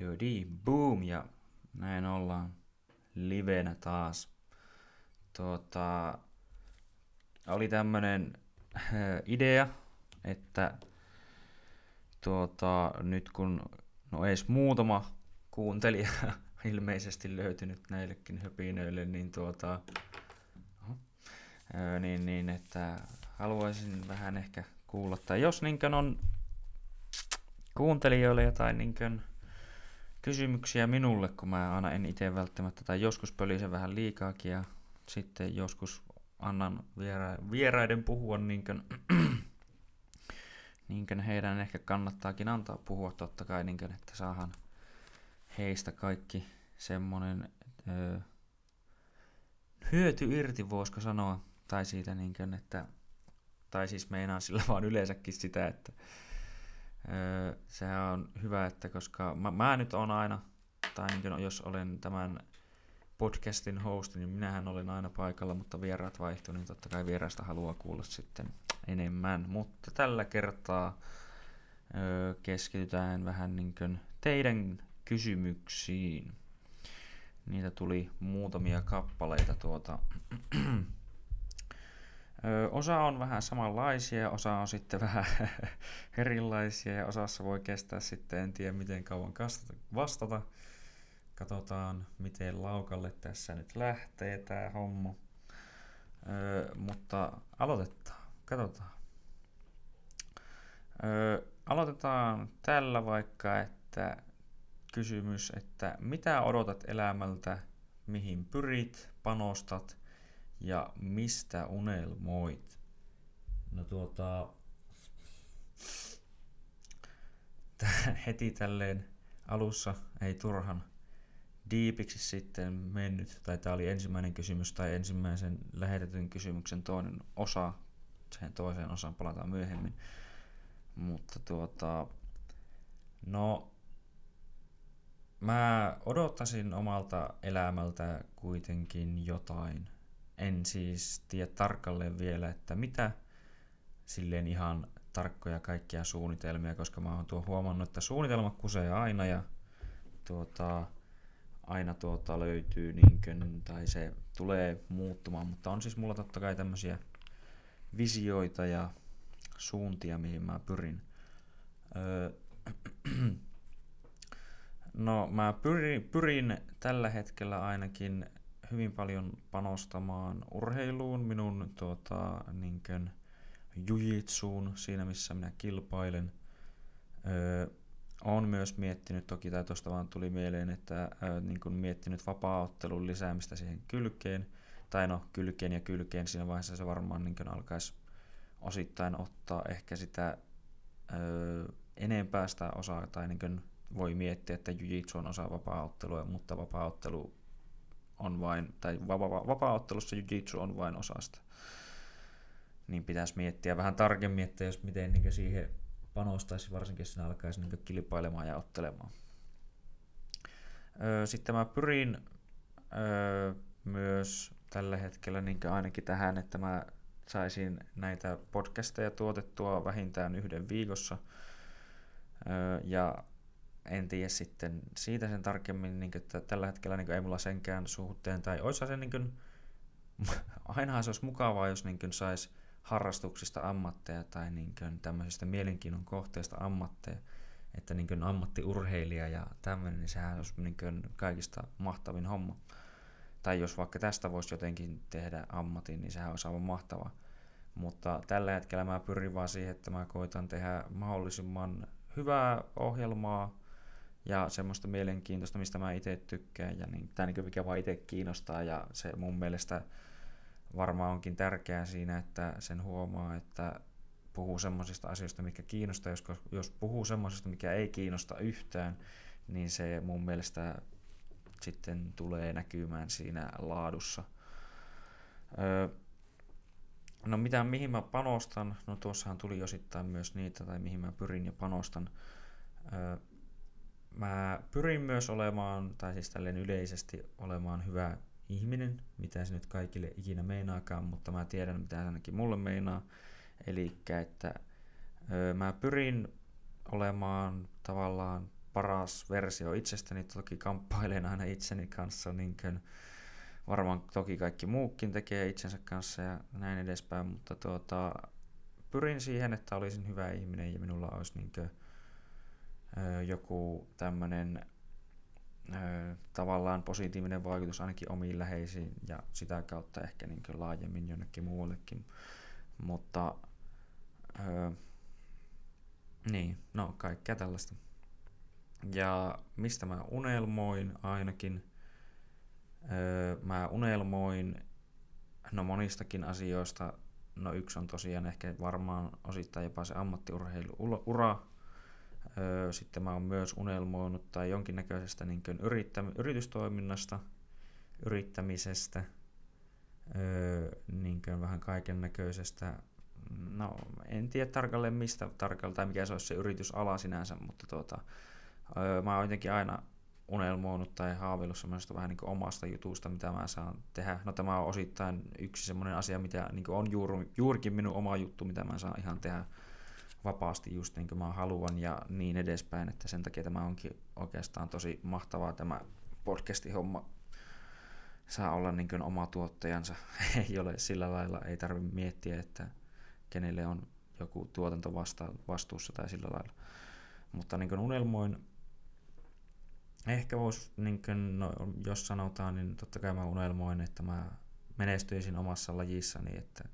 Dodi boom ja näin ollaan livenä taas. Tuota, oli tämmönen äh, idea, että tuota, nyt kun no edes muutama kuuntelija ilmeisesti löytynyt näillekin höpinöille, niin tuota, ää, niin, niin, että haluaisin vähän ehkä kuulla, tai jos niinkön on kuuntelijoille jotain niinkön kysymyksiä minulle, kun mä aina en itse välttämättä, tai joskus pölisen vähän liikaakin ja sitten joskus annan viera- vieraiden puhua niinkön, niinkön heidän ehkä kannattaakin antaa puhua. Totta kai, niinkön, että saahan heistä kaikki semmonen öö, hyöty irti, voisiko sanoa, tai siitä niinkön, että tai siis meinaan sillä vaan yleensäkin sitä, että sehän on hyvä, että koska mä, mä nyt on aina, tai niin jos olen tämän podcastin host, niin minähän olen aina paikalla, mutta vieraat vaihtuu, niin totta kai vieraista haluaa kuulla sitten enemmän. Mutta tällä kertaa keskitytään vähän niin kuin teidän kysymyksiin. Niitä tuli muutamia kappaleita tuota Osa on vähän samanlaisia, osa on sitten vähän erilaisia ja osassa voi kestää sitten, en tiedä miten kauan vastata. Katsotaan, miten laukalle tässä nyt lähtee tämä homma. Mutta aloitetaan, katsotaan. Aloitetaan tällä vaikka, että kysymys, että mitä odotat elämältä, mihin pyrit, panostat – ja mistä unelmoit? No tuota, heti tälleen alussa ei turhan diipiksi sitten mennyt, tai tämä oli ensimmäinen kysymys tai ensimmäisen lähetetyn kysymyksen toinen osa, sen toiseen osaan palataan myöhemmin. Mutta tuota, no mä odottasin omalta elämältä kuitenkin jotain en siis tiedä tarkalleen vielä, että mitä silleen ihan tarkkoja kaikkia suunnitelmia, koska mä oon tuo huomannut, että suunnitelma kusee aina ja tuota, aina tuota löytyy niinkön, tai se tulee muuttumaan, mutta on siis mulla totta kai tämmöisiä visioita ja suuntia, mihin mä pyrin. Öö, no mä pyrin, pyrin tällä hetkellä ainakin hyvin paljon panostamaan urheiluun, minun tuota, niinkön, jujitsuun, siinä missä minä kilpailen. Öö, olen myös miettinyt, toki tai tuosta vaan tuli mieleen, että öö, niin kuin miettinyt vapaa-ottelun lisäämistä siihen kylkeen, tai no kylkeen ja kylkeen, siinä vaiheessa se varmaan niin alkaisi osittain ottaa ehkä sitä öö, enempää sitä osaa, tai niin voi miettiä, että jujitsu on osa vapaa-ottelua, mutta vapaa-ottelu on vain, tai vapa- vapaa-ottelussa jiu-jitsu on vain osasta. Niin pitäisi miettiä vähän tarkemmin, että jos miten niin siihen panostaisi, varsinkin jos alkaisi niin kilpailemaan ja ottelemaan. Öö, sitten mä pyrin öö, myös tällä hetkellä niin ainakin tähän, että mä saisin näitä podcasteja tuotettua vähintään yhden viikossa. Öö, ja en tiedä sitten siitä sen tarkemmin, niin kuin, että tällä hetkellä niin kuin, ei mulla senkään suhteen, tai olisi se niin kuin, ainahan se olisi mukavaa, jos niin saisi harrastuksista ammatteja tai niin kuin, tämmöisistä mielenkiinnon kohteista ammatteja, että niin kuin, ammattiurheilija ja tämmöinen, niin sehän olisi niin kuin, kaikista mahtavin homma. Tai jos vaikka tästä voisi jotenkin tehdä ammatin, niin sehän olisi aivan mahtavaa. Mutta tällä hetkellä mä pyrin vaan siihen, että mä koitan tehdä mahdollisimman hyvää ohjelmaa, ja semmoista mielenkiintoista, mistä mä itse tykkään ja niin, tämä niin mikä vaan itse kiinnostaa ja se mun mielestä varmaan onkin tärkeää siinä, että sen huomaa, että puhuu semmoisista asioista, mikä kiinnostaa, jos, jos puhuu semmoisista, mikä ei kiinnosta yhtään, niin se mun mielestä sitten tulee näkymään siinä laadussa. Öö, no mitä, mihin mä panostan? No tuossahan tuli osittain myös niitä, tai mihin mä pyrin ja panostan. Öö, mä pyrin myös olemaan, tai siis tälleen yleisesti olemaan hyvä ihminen, mitä se nyt kaikille ikinä meinaakaan, mutta mä tiedän, mitä ainakin mulle meinaa. Eli että ö, mä pyrin olemaan tavallaan paras versio itsestäni, toki kamppailen aina itseni kanssa, niin kuin varmaan toki kaikki muukin tekee itsensä kanssa ja näin edespäin, mutta tuota, pyrin siihen, että olisin hyvä ihminen ja minulla olisi niin kuin, joku tämmöinen tavallaan positiivinen vaikutus ainakin omiin läheisiin ja sitä kautta ehkä niin laajemmin jonnekin muuallekin. Mutta öö, niin, no kaikkea tällaista. Ja mistä mä unelmoin ainakin? Öö, mä unelmoin no monistakin asioista. No yksi on tosiaan ehkä varmaan osittain jopa se ammattiurheiluura. Sitten mä oon myös unelmoinut tai jonkinnäköisestä niin yrittämi- yritystoiminnasta, yrittämisestä, niin vähän kaiken näköisestä no en tiedä tarkalleen mistä tarkalleen tai mikä se olisi se yritysala sinänsä, mutta tuota, mä oon jotenkin aina unelmoinut tai haaveillut semmoista vähän niin omasta jutusta, mitä mä saan tehdä. No tämä on osittain yksi semmoinen asia, mitä niin on juuri, juurikin minun oma juttu, mitä mä saan ihan tehdä vapaasti just niin kuin mä haluan ja niin edespäin, että sen takia tämä onkin oikeastaan tosi mahtavaa tämä podcastin homma saa olla niin kuin oma tuottajansa. ei ole sillä lailla, ei tarvitse miettiä, että kenelle on joku tuotanto vasta, vastuussa tai sillä lailla. Mutta niin kuin unelmoin, ehkä voisi, niin kuin, no, jos sanotaan, niin totta kai mä unelmoin, että mä menestyisin omassa lajissani, että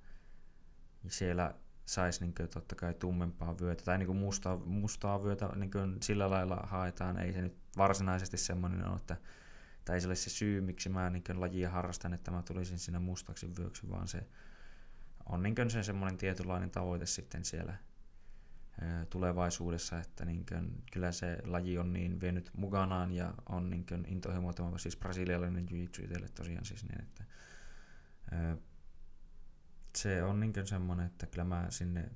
siellä saisi niin kuin, totta kai tummempaa vyötä tai niin kuin mustaa, mustaa vyötä niin kuin sillä lailla haetaan. Ei se nyt varsinaisesti semmoinen ole, että tai se ole se syy, miksi mä niin kuin, lajia harrastan, että mä tulisin sinne mustaksi vyöksi, vaan se on niin se semmoinen tietynlainen tavoite sitten siellä tulevaisuudessa, että niin kuin, kyllä se laji on niin vienyt mukanaan ja on niin intohimoa tämä siis brasilialainen jiu tosiaan siis niin, että se on niin semmoinen, että kyllä mä sinne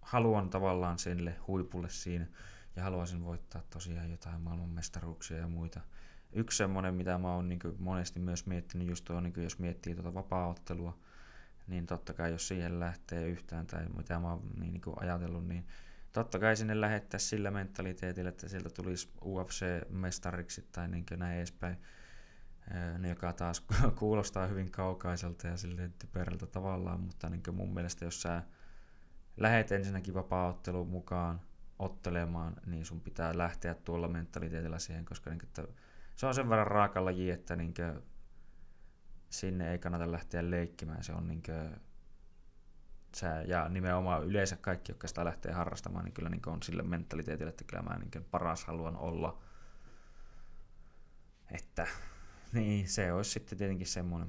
haluan tavallaan sille huipulle siinä ja haluaisin voittaa tosiaan jotain maailmanmestaruuksia ja muita. Yksi semmoinen, mitä mä oon niin monesti myös miettinyt, just tuo, niin jos miettii tuota vapaa-ottelua, niin totta kai jos siihen lähtee yhtään tai mitä mä oon niin, niin ajatellut, niin totta kai sinne lähettäisiin sillä mentaliteetillä, että sieltä tulisi UFC-mestariksi tai niin näin edespäin, ne, joka taas kuulostaa hyvin kaukaiselta ja silleen typerältä tavallaan, mutta niin mun mielestä jos sä lähet ensinnäkin vapaa mukaan ottelemaan, niin sun pitää lähteä tuolla mentaliteetillä siihen, koska niin että se on sen verran raaka laji, että niin sinne ei kannata lähteä leikkimään. Se on niin sä, ja nimenomaan yleensä kaikki, jotka sitä lähtee harrastamaan, niin kyllä niin on sille mentaliteetille, että kyllä mä niin paras haluan olla. Että niin, se olisi sitten tietenkin semmoinen.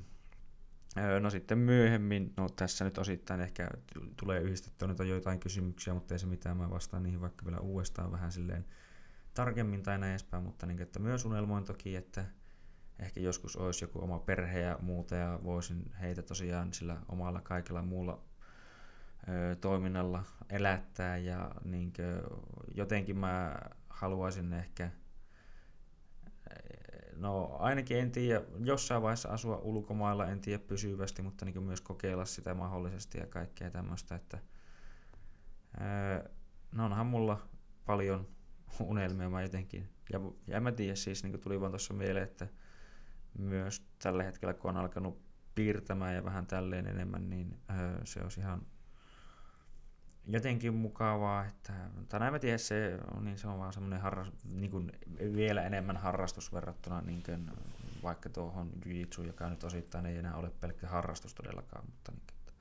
No sitten myöhemmin, no tässä nyt osittain ehkä tulee yhdistettyä noita joitain kysymyksiä, mutta ei se mitään, mä vastaan niihin vaikka vielä uudestaan vähän silleen tarkemmin tai näin edespäin, mutta niin, että myös unelmoin toki, että ehkä joskus olisi joku oma perhe ja muuta ja voisin heitä tosiaan sillä omalla kaikella muulla ö, toiminnalla elättää ja niin jotenkin mä haluaisin ehkä no ainakin en tiedä, jossain vaiheessa asua ulkomailla, en tiedä pysyvästi, mutta niin myös kokeilla sitä mahdollisesti ja kaikkea tämmöistä, että no onhan mulla paljon unelmia mä jotenkin, ja, ja mä tiedä, siis niin tuli vaan tuossa mieleen, että myös tällä hetkellä, kun on alkanut piirtämään ja vähän tälleen enemmän, niin se olisi ihan jotenkin mukavaa, että, tai näin mä tiedä, se on, niin se on vaan semmoinen harras, niin kuin vielä enemmän harrastus verrattuna niin kuin vaikka tuohon jiu joka nyt osittain ei enää ole pelkkä harrastus todellakaan, mutta niin, että,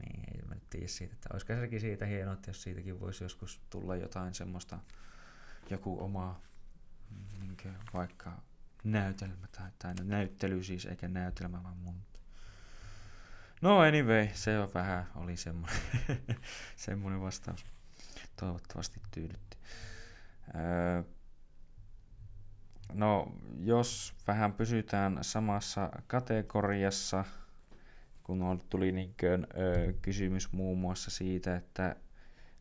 niin ei mä tiedä siitä, että olisiko sekin siitä hienoa, että jos siitäkin voisi joskus tulla jotain semmoista, joku oma niin kuin vaikka näytelmä tai, tai näyttely siis, eikä näytelmä vaan mun No anyway, se on vähän, oli semmoinen, semmoinen vastaus. Toivottavasti tyydytti. Öö, no, jos vähän pysytään samassa kategoriassa, kun tuli niin kuin, öö, kysymys muun muassa siitä, että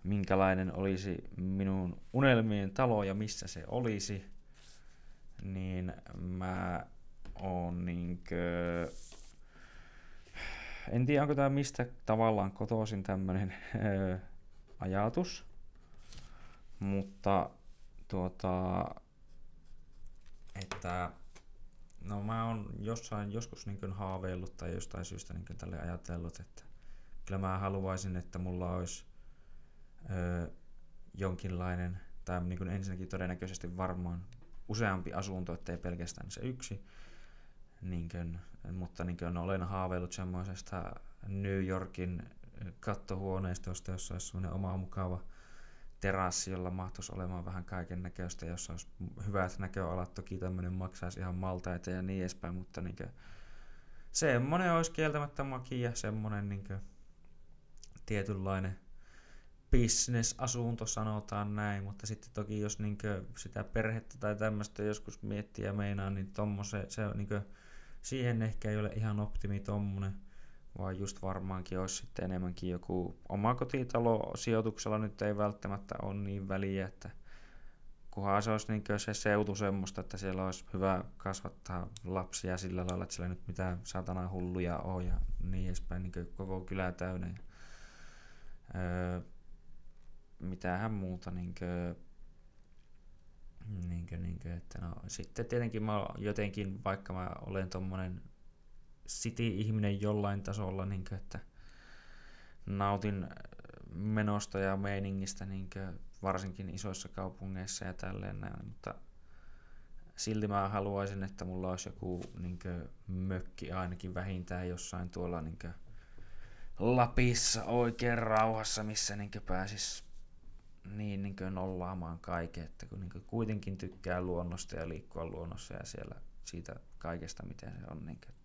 minkälainen olisi minun unelmien talo ja missä se olisi, niin mä oon niinkö en tiedä, onko tämä mistä tavallaan kotoisin tämmöinen ajatus, mutta tuota, että no mä oon jossain joskus niin haaveillut tai jostain syystä niin tälle ajatellut, että kyllä mä haluaisin, että mulla olisi ö, jonkinlainen, tai niin ensinnäkin todennäköisesti varmaan useampi asunto, ettei pelkästään se yksi, niin kuin, mutta niin kuin olen haaveillut semmoisesta New Yorkin kattohuoneistosta, jossa olisi semmoinen oma mukava terassi, jolla mahtuisi olemaan vähän kaiken näköistä, jossa olisi hyvät näköalat. Toki tämmöinen maksaisi ihan maltaita ja niin edespäin, mutta niin kuin, semmoinen olisi kieltämättä makia, semmoinen niin kuin, tietynlainen business-asunto sanotaan näin, mutta sitten toki jos niin sitä perhettä tai tämmöistä joskus miettii ja meinaa, niin tommose, se, niin kuin, siihen ehkä ei ole ihan optimi tommonen vaan just varmaankin olisi sitten enemmänkin joku omakotitalo sijoituksella nyt ei välttämättä ole niin väliä, että kunhan se olisi niin se seutu semmoista, että siellä olisi hyvä kasvattaa lapsia sillä lailla, että siellä nyt mitään satana hulluja on ja niin edespäin, niin koko kylä täynnä. Öö, mitähän muuta, niin kuin, niin kuin, niin kuin, että no, sitten tietenkin mä jotenkin, vaikka mä olen tommonen city-ihminen jollain tasolla, niin kuin, että nautin menosta ja meiningistä niin kuin, varsinkin isoissa kaupungeissa ja tälleen näin, mutta silti mä haluaisin, että mulla olisi joku niin kuin, mökki ainakin vähintään jossain tuolla niin kuin, Lapissa oikein rauhassa, missä niin pääsis niin, niin kuin nollaamaan kaiken, että kun niin kuin kuitenkin tykkää luonnosta ja liikkua luonnossa ja siellä siitä kaikesta, miten se on. Niin kuin,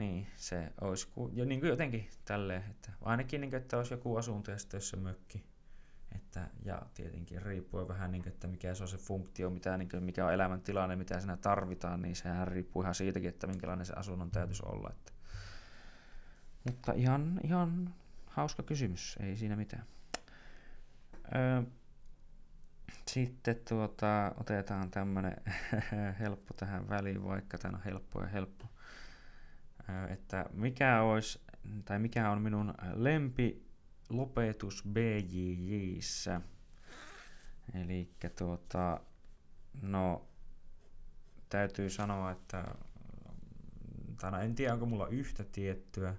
niin, se olisi ku, jo, niin kuin jotenkin tälleen, että ainakin niin kuin, että olisi joku asunto ja sitten se mökki. Että, ja tietenkin riippuu vähän, niin kuin, että mikä se on se funktio, mitä, niin kuin, mikä on elämäntilanne, mitä siinä tarvitaan, niin sehän riippuu ihan siitäkin, että minkälainen se asunnon täytyisi olla. Että. Mutta ihan, ihan hauska kysymys, ei siinä mitään. Öö, sitten tuota, otetaan tämmönen helppo tähän väliin, vaikka tämä on helppo ja helppo että mikä olisi, tai mikä on minun lempi lopetus BJJissä. Eli tuota, no, täytyy sanoa, että no, en tiedä onko mulla yhtä tiettyä,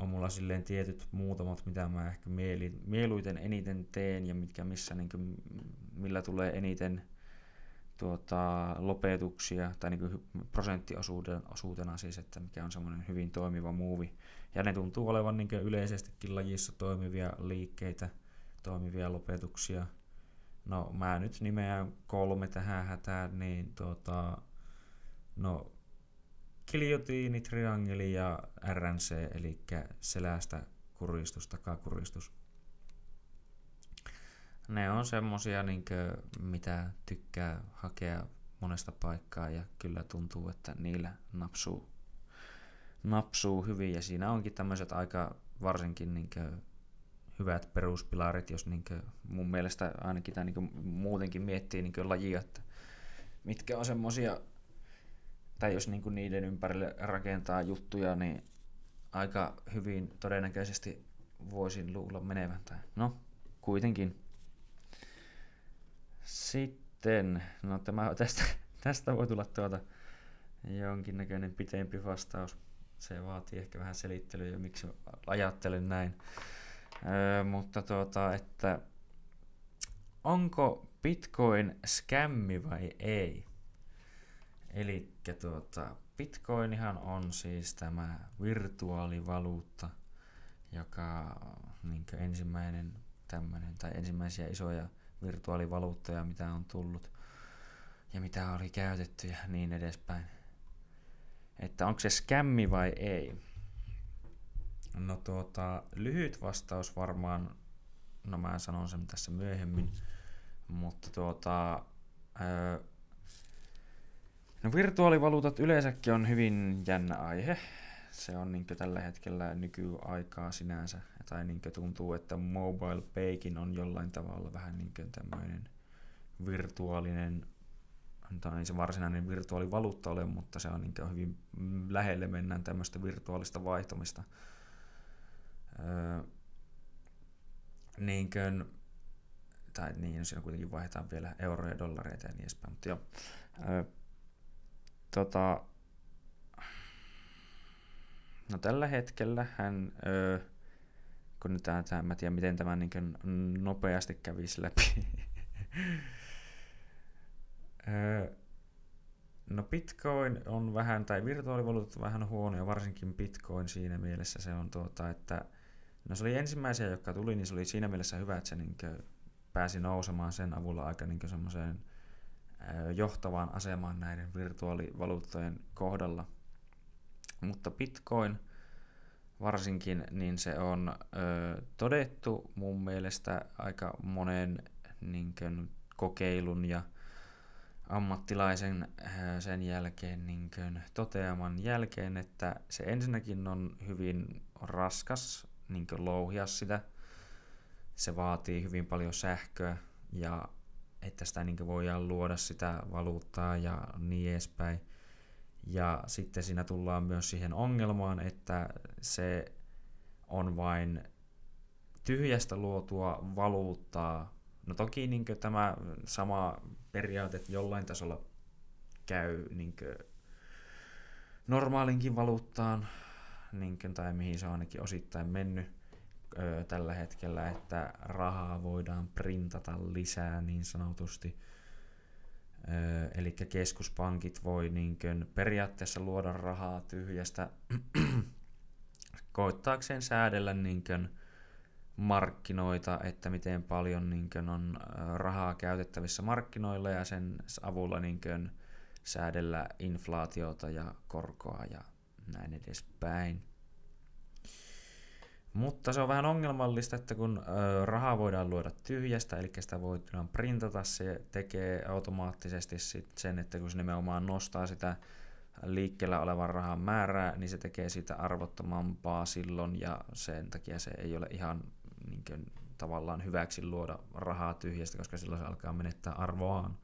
on mulla silleen tietyt muutamat, mitä mä ehkä mieluiten eniten teen ja mitkä missä, niin kuin, millä tulee eniten tuota, lopetuksia tai niin prosenttiosuutena siis, että mikä on semmoinen hyvin toimiva muuvi. Ja ne tuntuu olevan niin yleisestikin lajissa toimivia liikkeitä, toimivia lopetuksia. No mä nyt nimeän kolme tähän hätään, niin tuota, no kiljotiini, triangeli ja RNC, eli selästä kuristus, takakuristus ne on semmosia, niin mitä tykkää hakea monesta paikkaa ja kyllä tuntuu, että niillä napsuu, napsuu hyvin. Ja siinä onkin tämmöiset aika varsinkin niin hyvät peruspilarit, jos niin mun mielestä ainakin tämä niin muutenkin miettii niin lajia, että mitkä on semmosia, tai jos niin niiden ympärille rakentaa juttuja, niin aika hyvin todennäköisesti voisin luulla menevän. Tai no, kuitenkin sitten, no tämä, tästä, tästä voi tulla tuota jonkinnäköinen pitempi vastaus. Se vaatii ehkä vähän selittelyä, miksi ajattelen näin. Öö, mutta tuota, että onko Bitcoin skämmi vai ei? Eli tuota, Bitcoinihan on siis tämä virtuaalivaluutta, joka niin ensimmäinen tämmöinen, tai ensimmäisiä isoja virtuaalivaluuttoja, mitä on tullut ja mitä oli käytetty ja niin edespäin. Että onko se skämmi vai ei? No tuota, lyhyt vastaus varmaan, no mä sanon sen tässä myöhemmin, mutta tuota, öö, no virtuaalivaluutat yleensäkin on hyvin jännä aihe. Se on niin tällä hetkellä nykyaikaa sinänsä tai niin tuntuu, että mobile paykin on jollain tavalla vähän niin tämmöinen virtuaalinen, tai ei se varsinainen virtuaalivaluutta ole, mutta se on niin hyvin lähelle mennään tämmöistä virtuaalista vaihtamista. Öö, niin kuin, tai niin, siinä kuitenkin vaihdetaan vielä euroja, dollareita ja niin edespäin. Mutta joo, ö, tota, no tällä hetkellä hän, ö, kun nyt tämä, mä tiedän miten tämä niin nopeasti kävisi läpi. ö, no Bitcoin on vähän, tai virtuaalivaluutat vähän huonoja, varsinkin Bitcoin siinä mielessä se on tuota, että no se oli ensimmäisiä, jotka tuli, niin se oli siinä mielessä hyvä, että se niin pääsi nousemaan sen avulla aika niin semmoiseen johtavaan asemaan näiden virtuaalivaluuttojen kohdalla. Mutta Bitcoin varsinkin, niin se on ö, todettu mun mielestä aika monen niin kuin, kokeilun ja ammattilaisen sen jälkeen niin kuin, toteaman jälkeen, että se ensinnäkin on hyvin raskas niin kuin, louhia sitä – se vaatii hyvin paljon sähköä ja että sitä niin voidaan luoda sitä valuuttaa ja niin edespäin. Ja sitten siinä tullaan myös siihen ongelmaan, että se on vain tyhjästä luotua valuuttaa. No toki niin tämä sama periaate jollain tasolla käy niin normaalinkin valuuttaan, niin tai mihin se on ainakin osittain mennyt tällä hetkellä, että rahaa voidaan printata lisää niin sanotusti. eli keskuspankit voi niinkön periaatteessa luoda rahaa tyhjästä koittaakseen säädellä niinkön markkinoita, että miten paljon niinkön on rahaa käytettävissä markkinoilla ja sen avulla niinkön säädellä inflaatiota ja korkoa ja näin edespäin. Mutta se on vähän ongelmallista, että kun rahaa voidaan luoda tyhjästä, eli sitä voidaan printata, se tekee automaattisesti sit sen, että kun se nimenomaan nostaa sitä liikkeellä olevan rahan määrää, niin se tekee siitä arvottomampaa silloin, ja sen takia se ei ole ihan niin kuin, tavallaan hyväksi luoda rahaa tyhjästä, koska silloin se alkaa menettää arvoaan.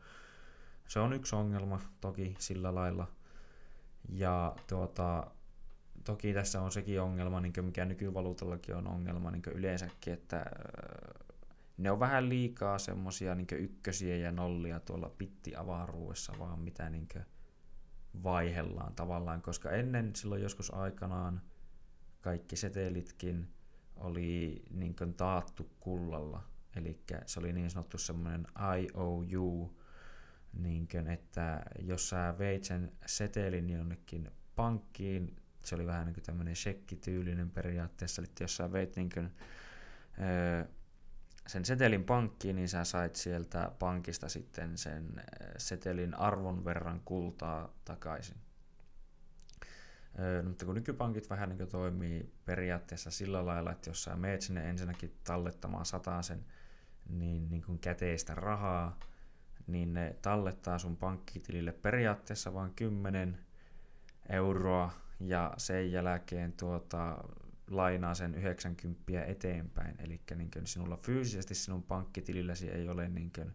Se on yksi ongelma toki sillä lailla. Ja tuota, toki tässä on sekin ongelma, niin mikä nykyvaluutallakin on ongelma niin yleensäkin, että ne on vähän liikaa semmosia niin ykkösiä ja nollia tuolla pittiavaruudessa, vaan mitä niin vaihellaan tavallaan, koska ennen silloin joskus aikanaan kaikki setelitkin oli niin taattu kullalla, eli se oli niin sanottu semmoinen IOU, niin kuin, että jos sä veit sen setelin jonnekin pankkiin se oli vähän niin kuin tämmöinen shekkityylinen periaatteessa, eli jos sä veit niin kuin, öö, sen setelin pankkiin, niin sä sait sieltä pankista sitten sen setelin arvon verran kultaa takaisin. Öö, mutta kun nykypankit vähän niin toimii periaatteessa sillä lailla, että jos sä meet sinne ensinnäkin tallettamaan sen niin, niin kuin käteistä rahaa, niin ne tallettaa sun pankkitilille periaatteessa vain 10 euroa ja sen jälkeen tuota, lainaa sen 90 eteenpäin. Eli niin sinulla fyysisesti sinun pankkitililläsi ei ole, niin kuin,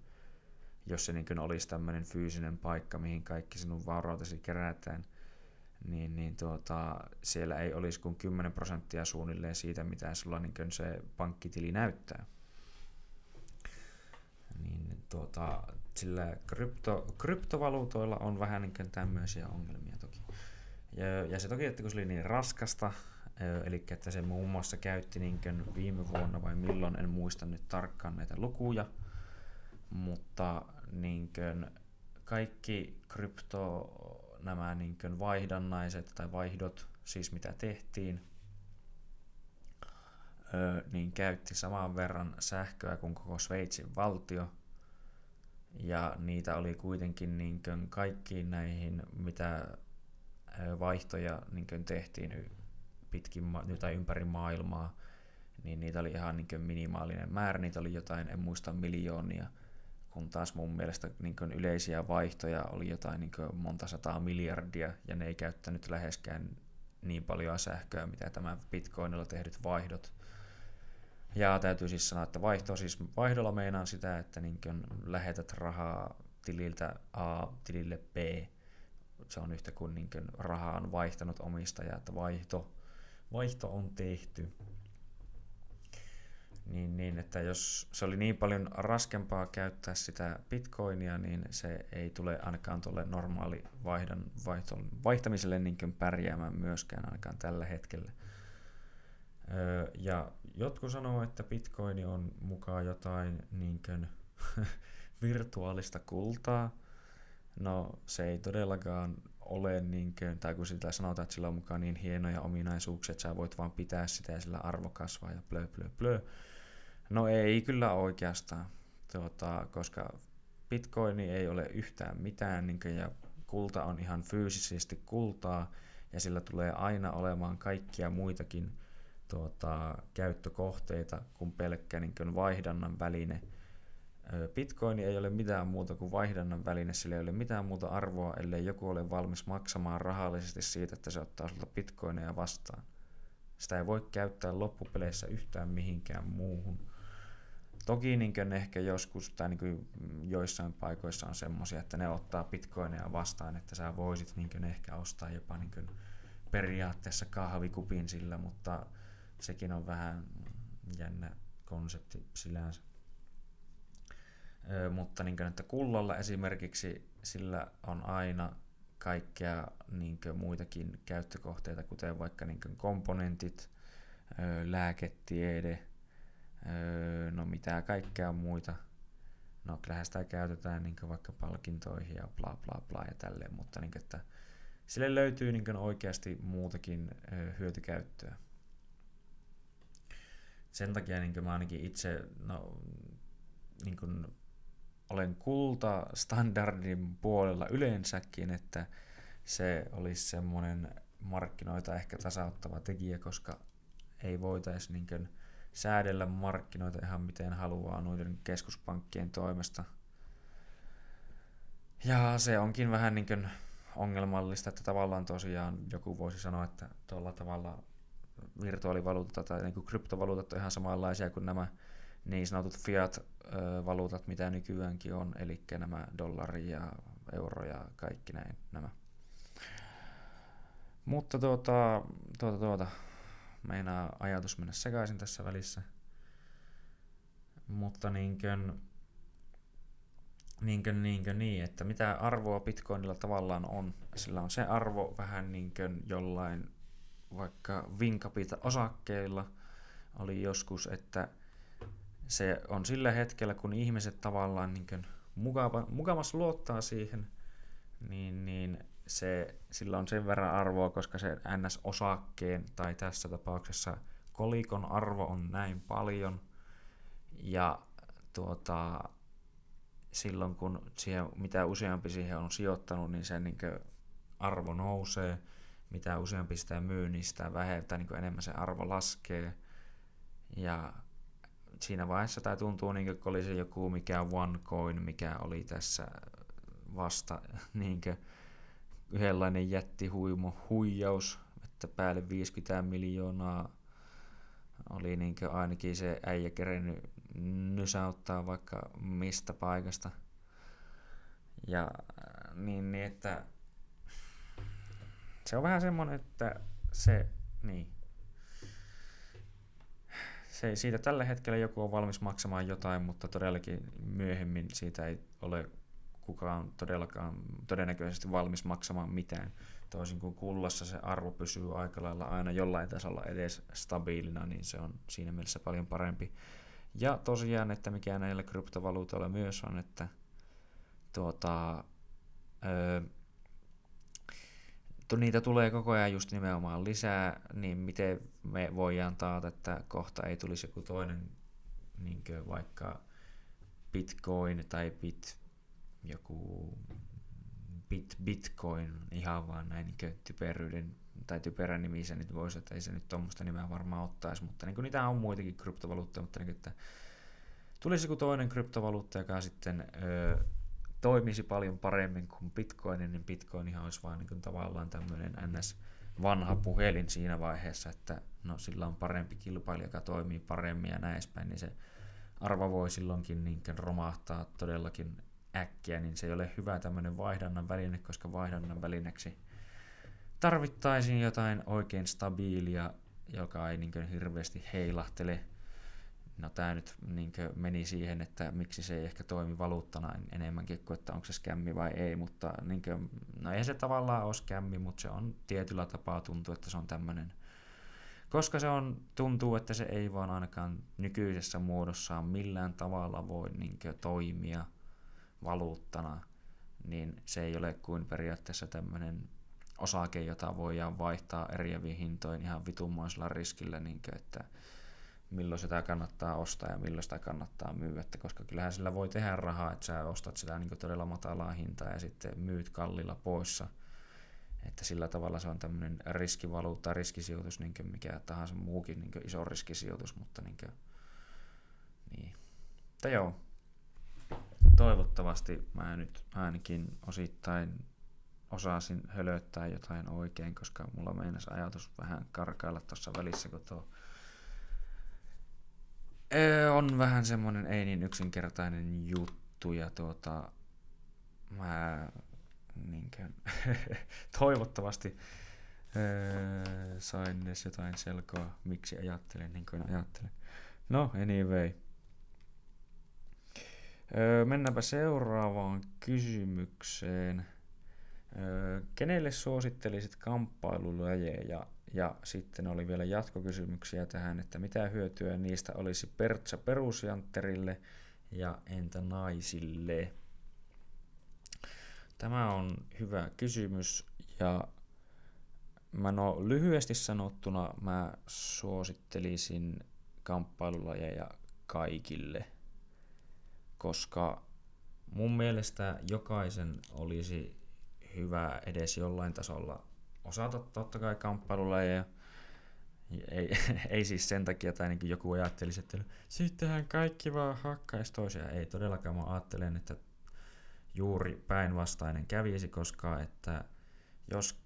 jos se niin olisi tämmöinen fyysinen paikka, mihin kaikki sinun vaurautesi kerätään, niin, niin tuota, siellä ei olisi kuin 10 prosenttia suunnilleen siitä, mitä sulla niin se pankkitili näyttää. Niin, tuota, sillä krypto, kryptovaluutoilla on vähän niin tämmöisiä ongelmia. Ja, ja se toki, että kun se oli niin raskasta, eli että se muun muassa käytti niin viime vuonna vai milloin, en muista nyt tarkkaan näitä lukuja, mutta niin kaikki krypto, nämä niin vaihdannaiset tai vaihdot, siis mitä tehtiin, niin käytti saman verran sähköä kuin koko Sveitsin valtio. Ja niitä oli kuitenkin niin kaikkiin näihin, mitä vaihtoja niin tehtiin pitkin tai ympäri maailmaa, niin niitä oli ihan niin minimaalinen määrä, niitä oli jotain, en muista miljoonia, kun taas mun mielestä niin yleisiä vaihtoja oli jotain niin monta sataa miljardia, ja ne ei käyttänyt läheskään niin paljon sähköä, mitä tämä Bitcoinilla tehdyt vaihdot. Ja täytyy siis sanoa, että vaihto, siis vaihdolla meinaan sitä, että niin lähetät rahaa tililtä A tilille B, se on yhtä kuin, niin kuin raha on vaihtanut omistajaa, että vaihto, vaihto on tehty. niin, niin, että jos se oli niin paljon raskempaa käyttää sitä bitcoinia, niin se ei tule ainakaan tuolle normaali vaihdon, vaihto, vaihtamiselle niin pärjäämään myöskään ainakaan tällä hetkellä. Öö, ja jotkut sanoo, että bitcoin on mukaan jotain niin kuin virtuaalista kultaa. No se ei todellakaan ole, niin kuin, tai kun sitä sanotaan, että sillä on mukaan niin hienoja ominaisuuksia, että sä voit vaan pitää sitä ja sillä arvo kasvaa ja blö blö blö. No ei kyllä oikeastaan, tuota, koska bitcoini ei ole yhtään mitään niin kuin, ja kulta on ihan fyysisesti kultaa ja sillä tulee aina olemaan kaikkia muitakin tuota, käyttökohteita kuin pelkkä niin kuin vaihdannan väline. Bitcoin ei ole mitään muuta kuin vaihdannan väline, sillä ei ole mitään muuta arvoa, ellei joku ole valmis maksamaan rahallisesti siitä, että se ottaa sulta bitcoineja vastaan. Sitä ei voi käyttää loppupeleissä yhtään mihinkään muuhun. Toki niin ehkä joskus tai niin joissain paikoissa on semmoisia, että ne ottaa bitcoineja vastaan, että sä voisit niin ehkä ostaa jopa niin periaatteessa kahvikupin sillä, mutta sekin on vähän jännä konsepti sillänsä. Mutta niin kuin, että kullalla esimerkiksi sillä on aina kaikkea niin kuin, muitakin käyttökohteita, kuten vaikka niin kuin, komponentit, lääketiede, no mitä kaikkea muita. No kyllähän sitä käytetään niin vaikka palkintoihin ja bla bla bla ja tälleen, mutta niin kuin, että sille löytyy niin oikeasti muutakin hyötykäyttöä sen takia niin mä ainakin itse no, niin kuin olen kulta standardin puolella yleensäkin, että se olisi semmoinen markkinoita ehkä tasauttava tekijä, koska ei voitaisi niin säädellä markkinoita ihan miten haluaa noiden keskuspankkien toimesta. Ja se onkin vähän niin ongelmallista, että tavallaan tosiaan joku voisi sanoa, että tuolla tavalla virtuaalivaluutat tai niin kryptovaluutat on ihan samanlaisia kuin nämä niin sanotut fiat-valuutat, mitä nykyäänkin on, eli nämä dollari ja euro ja kaikki näin nämä. Mutta tuota, tuota, tuota, meinaa ajatus mennä sekaisin tässä välissä. Mutta niinkön, niinkön, niinkön niin, että mitä arvoa Bitcoinilla tavallaan on. Sillä on se arvo vähän niinkön jollain vaikka Vinkapita osakkeilla oli joskus, että se on sillä hetkellä, kun ihmiset tavallaan niin mukava, mukavasti luottaa siihen, niin, niin se, sillä on sen verran arvoa, koska se NS-osakkeen tai tässä tapauksessa kolikon arvo on näin paljon. Ja tuota, silloin kun siihen, mitä useampi siihen on sijoittanut, niin sen niin arvo nousee – mitä useampi sitä myy, niin sitä vähemmän, niin enemmän se arvo laskee. Ja siinä vaiheessa tämä tuntuu niin kuin oli se joku mikä OneCoin, mikä oli tässä vasta niin yhdenlainen jättihuimo huijaus, että päälle 50 miljoonaa oli niin ainakin se äijä kerennyt nysäyttää vaikka mistä paikasta. Ja niin, niin että se on vähän semmoinen, että se, niin, se, siitä tällä hetkellä joku on valmis maksamaan jotain, mutta todellakin myöhemmin siitä ei ole kukaan todellakaan todennäköisesti valmis maksamaan mitään. Toisin kuin kullassa se arvo pysyy aika lailla aina jollain tasolla edes stabiilina, niin se on siinä mielessä paljon parempi. Ja tosiaan, että mikä näillä kryptovaluutoilla myös on, että tuota, öö, niitä tulee koko ajan just nimenomaan lisää, niin miten me voidaan taata, että kohta ei tulisi joku toinen niin vaikka Bitcoin tai bit, joku bit, Bitcoin, ihan vaan näin niin typeryyden tai typerän nimi se nyt voisi, että ei se nyt tuommoista nimeä varmaan ottaisi, mutta niin niitä on muitakin kryptovaluutteja, mutta niin kuin, että tulisi joku toinen kryptovaluutta, joka sitten öö, toimisi paljon paremmin kuin Bitcoin, niin Bitcoinihan olisi vaan niin tavallaan tämmöinen ns. vanha puhelin siinä vaiheessa, että no sillä on parempi kilpailija, joka toimii paremmin ja näin edespäin, niin se arvo voi silloinkin niin romahtaa todellakin äkkiä, niin se ei ole hyvä tämmöinen vaihdannan väline, koska vaihdannan välineeksi tarvittaisiin jotain oikein stabiilia, joka ei niin hirveästi heilahtele, No tämä nyt niin meni siihen, että miksi se ei ehkä toimi valuuttana enemmänkin kuin, että onko se skämmi vai ei, mutta niin kuin, no ei se tavallaan ole skämmi, mutta se on tietyllä tapaa tuntuu, että se on tämmöinen koska se on, tuntuu, että se ei vaan ainakaan nykyisessä muodossaan millään tavalla voi niin toimia valuuttana, niin se ei ole kuin periaatteessa tämmöinen osake, jota voidaan vaihtaa eriäviin hintoihin ihan vitummoisella riskillä, niin kuin, että milloin sitä kannattaa ostaa ja milloin sitä kannattaa myydä, koska kyllähän sillä voi tehdä rahaa, että sä ostat sitä niin todella matalaa hintaa ja sitten myyt kallilla poissa – että sillä tavalla se on tämmöinen riskivaluutta, riskisijoitus, niin kuin mikä tahansa muukin niin kuin iso riskisijoitus, mutta niin kuin, niin. Mutta joo, toivottavasti mä nyt ainakin osittain osasin hölöttää jotain oikein, koska mulla meinas ajatus vähän karkailla tuossa välissä, kun tuo on vähän semmoinen ei niin yksinkertainen juttu ja tuota, mä niin kuin, toivottavasti öö, sain edes jotain selkoa, miksi ajattelen niin kuin ajattelen. No, anyway. Öö, mennäänpä seuraavaan kysymykseen. Öö, kenelle suosittelisit kamppailulajeja? Ja sitten oli vielä jatkokysymyksiä tähän, että mitä hyötyä niistä olisi Pertsa perusjantterille ja entä naisille? Tämä on hyvä kysymys ja mä no, lyhyesti sanottuna mä suosittelisin kamppailulajeja kaikille, koska mun mielestä jokaisen olisi hyvä edes jollain tasolla osata totta kai kamppailulajeja. Ei, ei siis sen takia, tai niin joku ajattelisi, että sittenhän kaikki vaan hakkaisi toisiaan. Ei todellakaan, mä ajattelen, että juuri päinvastainen kävisi, koska että jos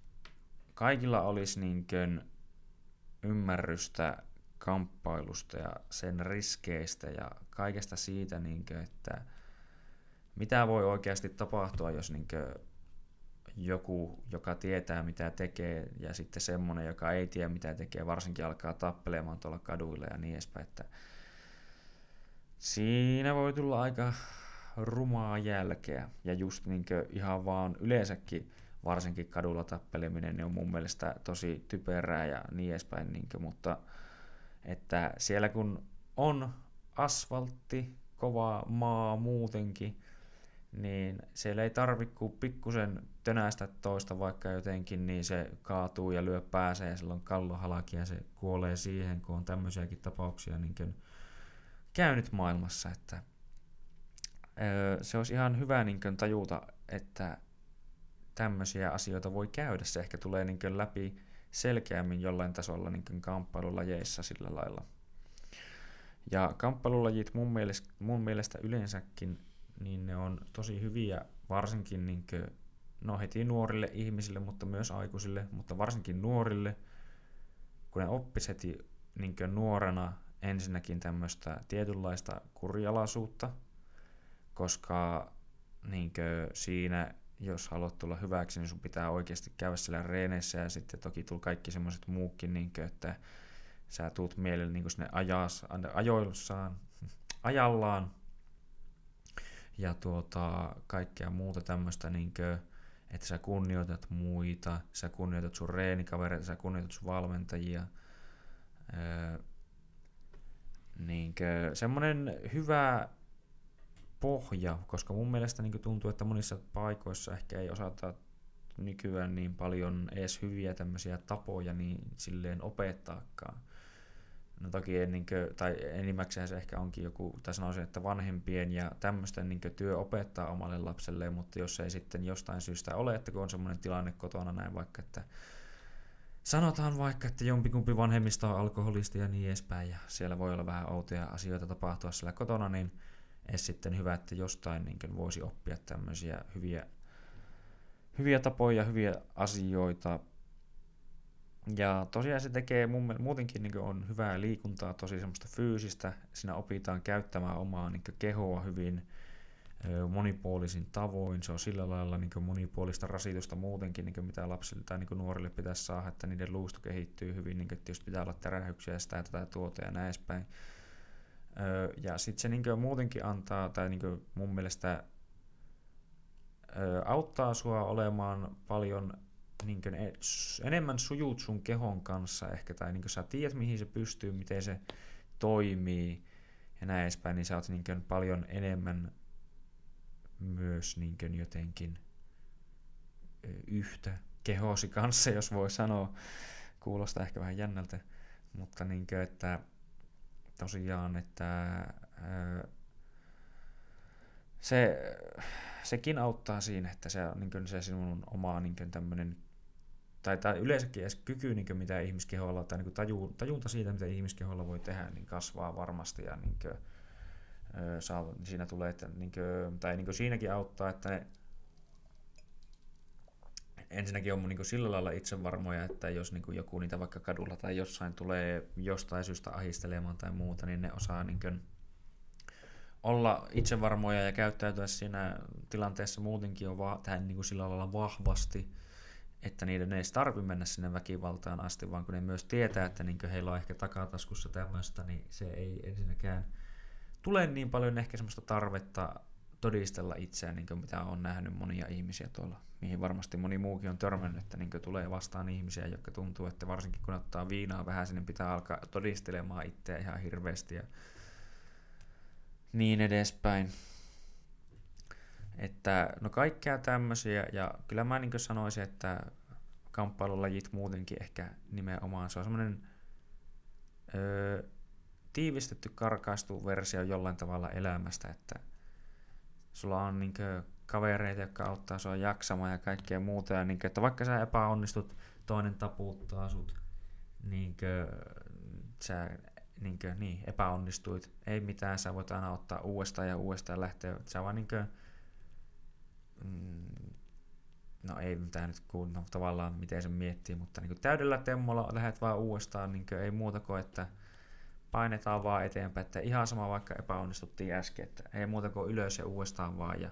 kaikilla olisi niin ymmärrystä kamppailusta ja sen riskeistä ja kaikesta siitä, niin kuin, että mitä voi oikeasti tapahtua, jos niin joku, joka tietää mitä tekee, ja sitten semmoinen, joka ei tiedä mitä tekee, varsinkin alkaa tappelemaan tuolla kaduilla ja niin edespäin. Että siinä voi tulla aika rumaa jälkeä. Ja just niin ihan vaan yleensäkin, varsinkin kadulla tappeleminen, niin on mun mielestä tosi typerää ja niin edespäin. Niin kuin, mutta että siellä kun on asfaltti, kova maa muutenkin, niin siellä ei tarvi kuin pikkusen tönästä toista vaikka jotenkin, niin se kaatuu ja lyö pääsee ja silloin kallohalaki ja se kuolee siihen, kun on tämmöisiäkin tapauksia niin käynyt maailmassa, että se olisi ihan hyvä niin kuin, tajuta, että tämmöisiä asioita voi käydä. Se ehkä tulee niin kuin, läpi selkeämmin jollain tasolla niin kuin, kamppailulajeissa sillä lailla. Ja kamppailulajit mun mielestä, mun mielestä yleensäkin, niin ne on tosi hyviä varsinkin niin kuin, no heti nuorille ihmisille, mutta myös aikuisille, mutta varsinkin nuorille, kun ne oppis heti niin nuorena ensinnäkin tämmöistä tietynlaista kurjalaisuutta, koska niinkö, siinä, jos haluat tulla hyväksi, niin sun pitää oikeasti käydä siellä reeneissä ja sitten toki tulla kaikki semmoiset muukin, niinkö, että sä tuut mielelle niin sinne ajas, ajoilsaan, ajallaan ja tuota, kaikkea muuta tämmöistä, niinkö, että sä kunnioitat muita, sä kunnioitat sun reenikavereita, sä kunnioitat sun valmentajia. Öö, niinkö, semmoinen hyvä pohja, koska mun mielestä niin tuntuu, että monissa paikoissa ehkä ei osata nykyään niin paljon edes hyviä tämmöisiä tapoja niin silleen opettaakaan. No toki en, niin kuin, tai enimmäkseen se ehkä onkin joku, tai sanoisin, että vanhempien ja tämmöisten niin työ opettaa omalle lapselle, mutta jos ei sitten jostain syystä ole, että kun on semmoinen tilanne kotona näin vaikka, että sanotaan vaikka, että jompikumpi vanhemmista on alkoholisti ja niin edespäin, ja siellä voi olla vähän outoja asioita tapahtua siellä kotona, niin edes sitten hyvä, että jostain niin voisi oppia tämmöisiä hyviä, hyviä tapoja, hyviä asioita. Ja tosiaan se tekee mun, muutenkin niin on hyvää liikuntaa, tosi semmoista fyysistä. Siinä opitaan käyttämään omaa niin kehoa hyvin monipuolisin tavoin. Se on sillä lailla niin monipuolista rasitusta muutenkin, niin mitä lapsille tai niin nuorille pitäisi saada, että niiden luusto kehittyy hyvin. Niin tietysti pitää olla tärähyksiä sitä tätä tuota ja näin edespäin ja sitten se niin muutenkin antaa, tai niin mun mielestä auttaa sua olemaan paljon niin kuin, enemmän sujut sun kehon kanssa ehkä, tai niin sä tiedät mihin se pystyy, miten se toimii ja näin edespäin, niin sä oot niin kuin, paljon enemmän myös niin kuin, jotenkin yhtä kehosi kanssa, jos voi sanoa. Kuulostaa ehkä vähän jännältä, mutta niin kuin, että tosiaan, että se, sekin auttaa siinä, että se niin se sinun oma niin tämmöinen tai, tai yleensäkin edes kyky, niin kuin, mitä ihmiskeholla, tai niin taju, tajunta siitä, mitä ihmiskeholla voi tehdä, niin kasvaa varmasti. Ja niin kuin, saa, siinä tulee, että, niin kuin, tai niin kuin siinäkin auttaa, että ne ensinnäkin on niin kuin sillä lailla itsevarmoja, että jos niin kuin joku niitä vaikka kadulla tai jossain tulee jostain syystä ahistelemaan tai muuta, niin ne osaa niin kuin olla itsevarmoja ja käyttäytyä siinä tilanteessa muutenkin on va- tähän niin kuin sillä lailla vahvasti, että niiden ei tarvi mennä sinne väkivaltaan asti, vaan kun ne myös tietää, että niin heillä on ehkä takataskussa tämmöistä, niin se ei ensinnäkään tule niin paljon ehkä semmoista tarvetta todistella itseään, niin mitä on nähnyt monia ihmisiä tuolla, mihin varmasti moni muukin on törmännyt, että niin tulee vastaan ihmisiä, jotka tuntuu, että varsinkin kun ottaa viinaa vähän, niin pitää alkaa todistelemaan itseä ihan hirveästi ja niin edespäin. Että no kaikkea tämmöisiä, ja kyllä mä niin sanoisin, että kamppailulajit muutenkin ehkä nimenomaan, se on semmoinen öö, tiivistetty, karkaistu versio jollain tavalla elämästä, että sulla on niin kavereita, jotka auttaa sua jaksamaan ja kaikkea muuta, ja niin kuin, että vaikka sä epäonnistut, toinen taputtaa sut, niin kuin, sä niin, kuin, niin, epäonnistuit, ei mitään, sä voit aina ottaa uudestaan ja uudestaan lähteä, sä vaan niin kuin, mm, no ei mitään nyt kun no, tavallaan miten se miettii, mutta niin täydellä temmolla lähdet vaan uudestaan, niin ei muuta kuin, että painetaan vaan eteenpäin, että ihan sama vaikka epäonnistuttiin äsken, että ei muuta kuin ylös ja uudestaan vaan ja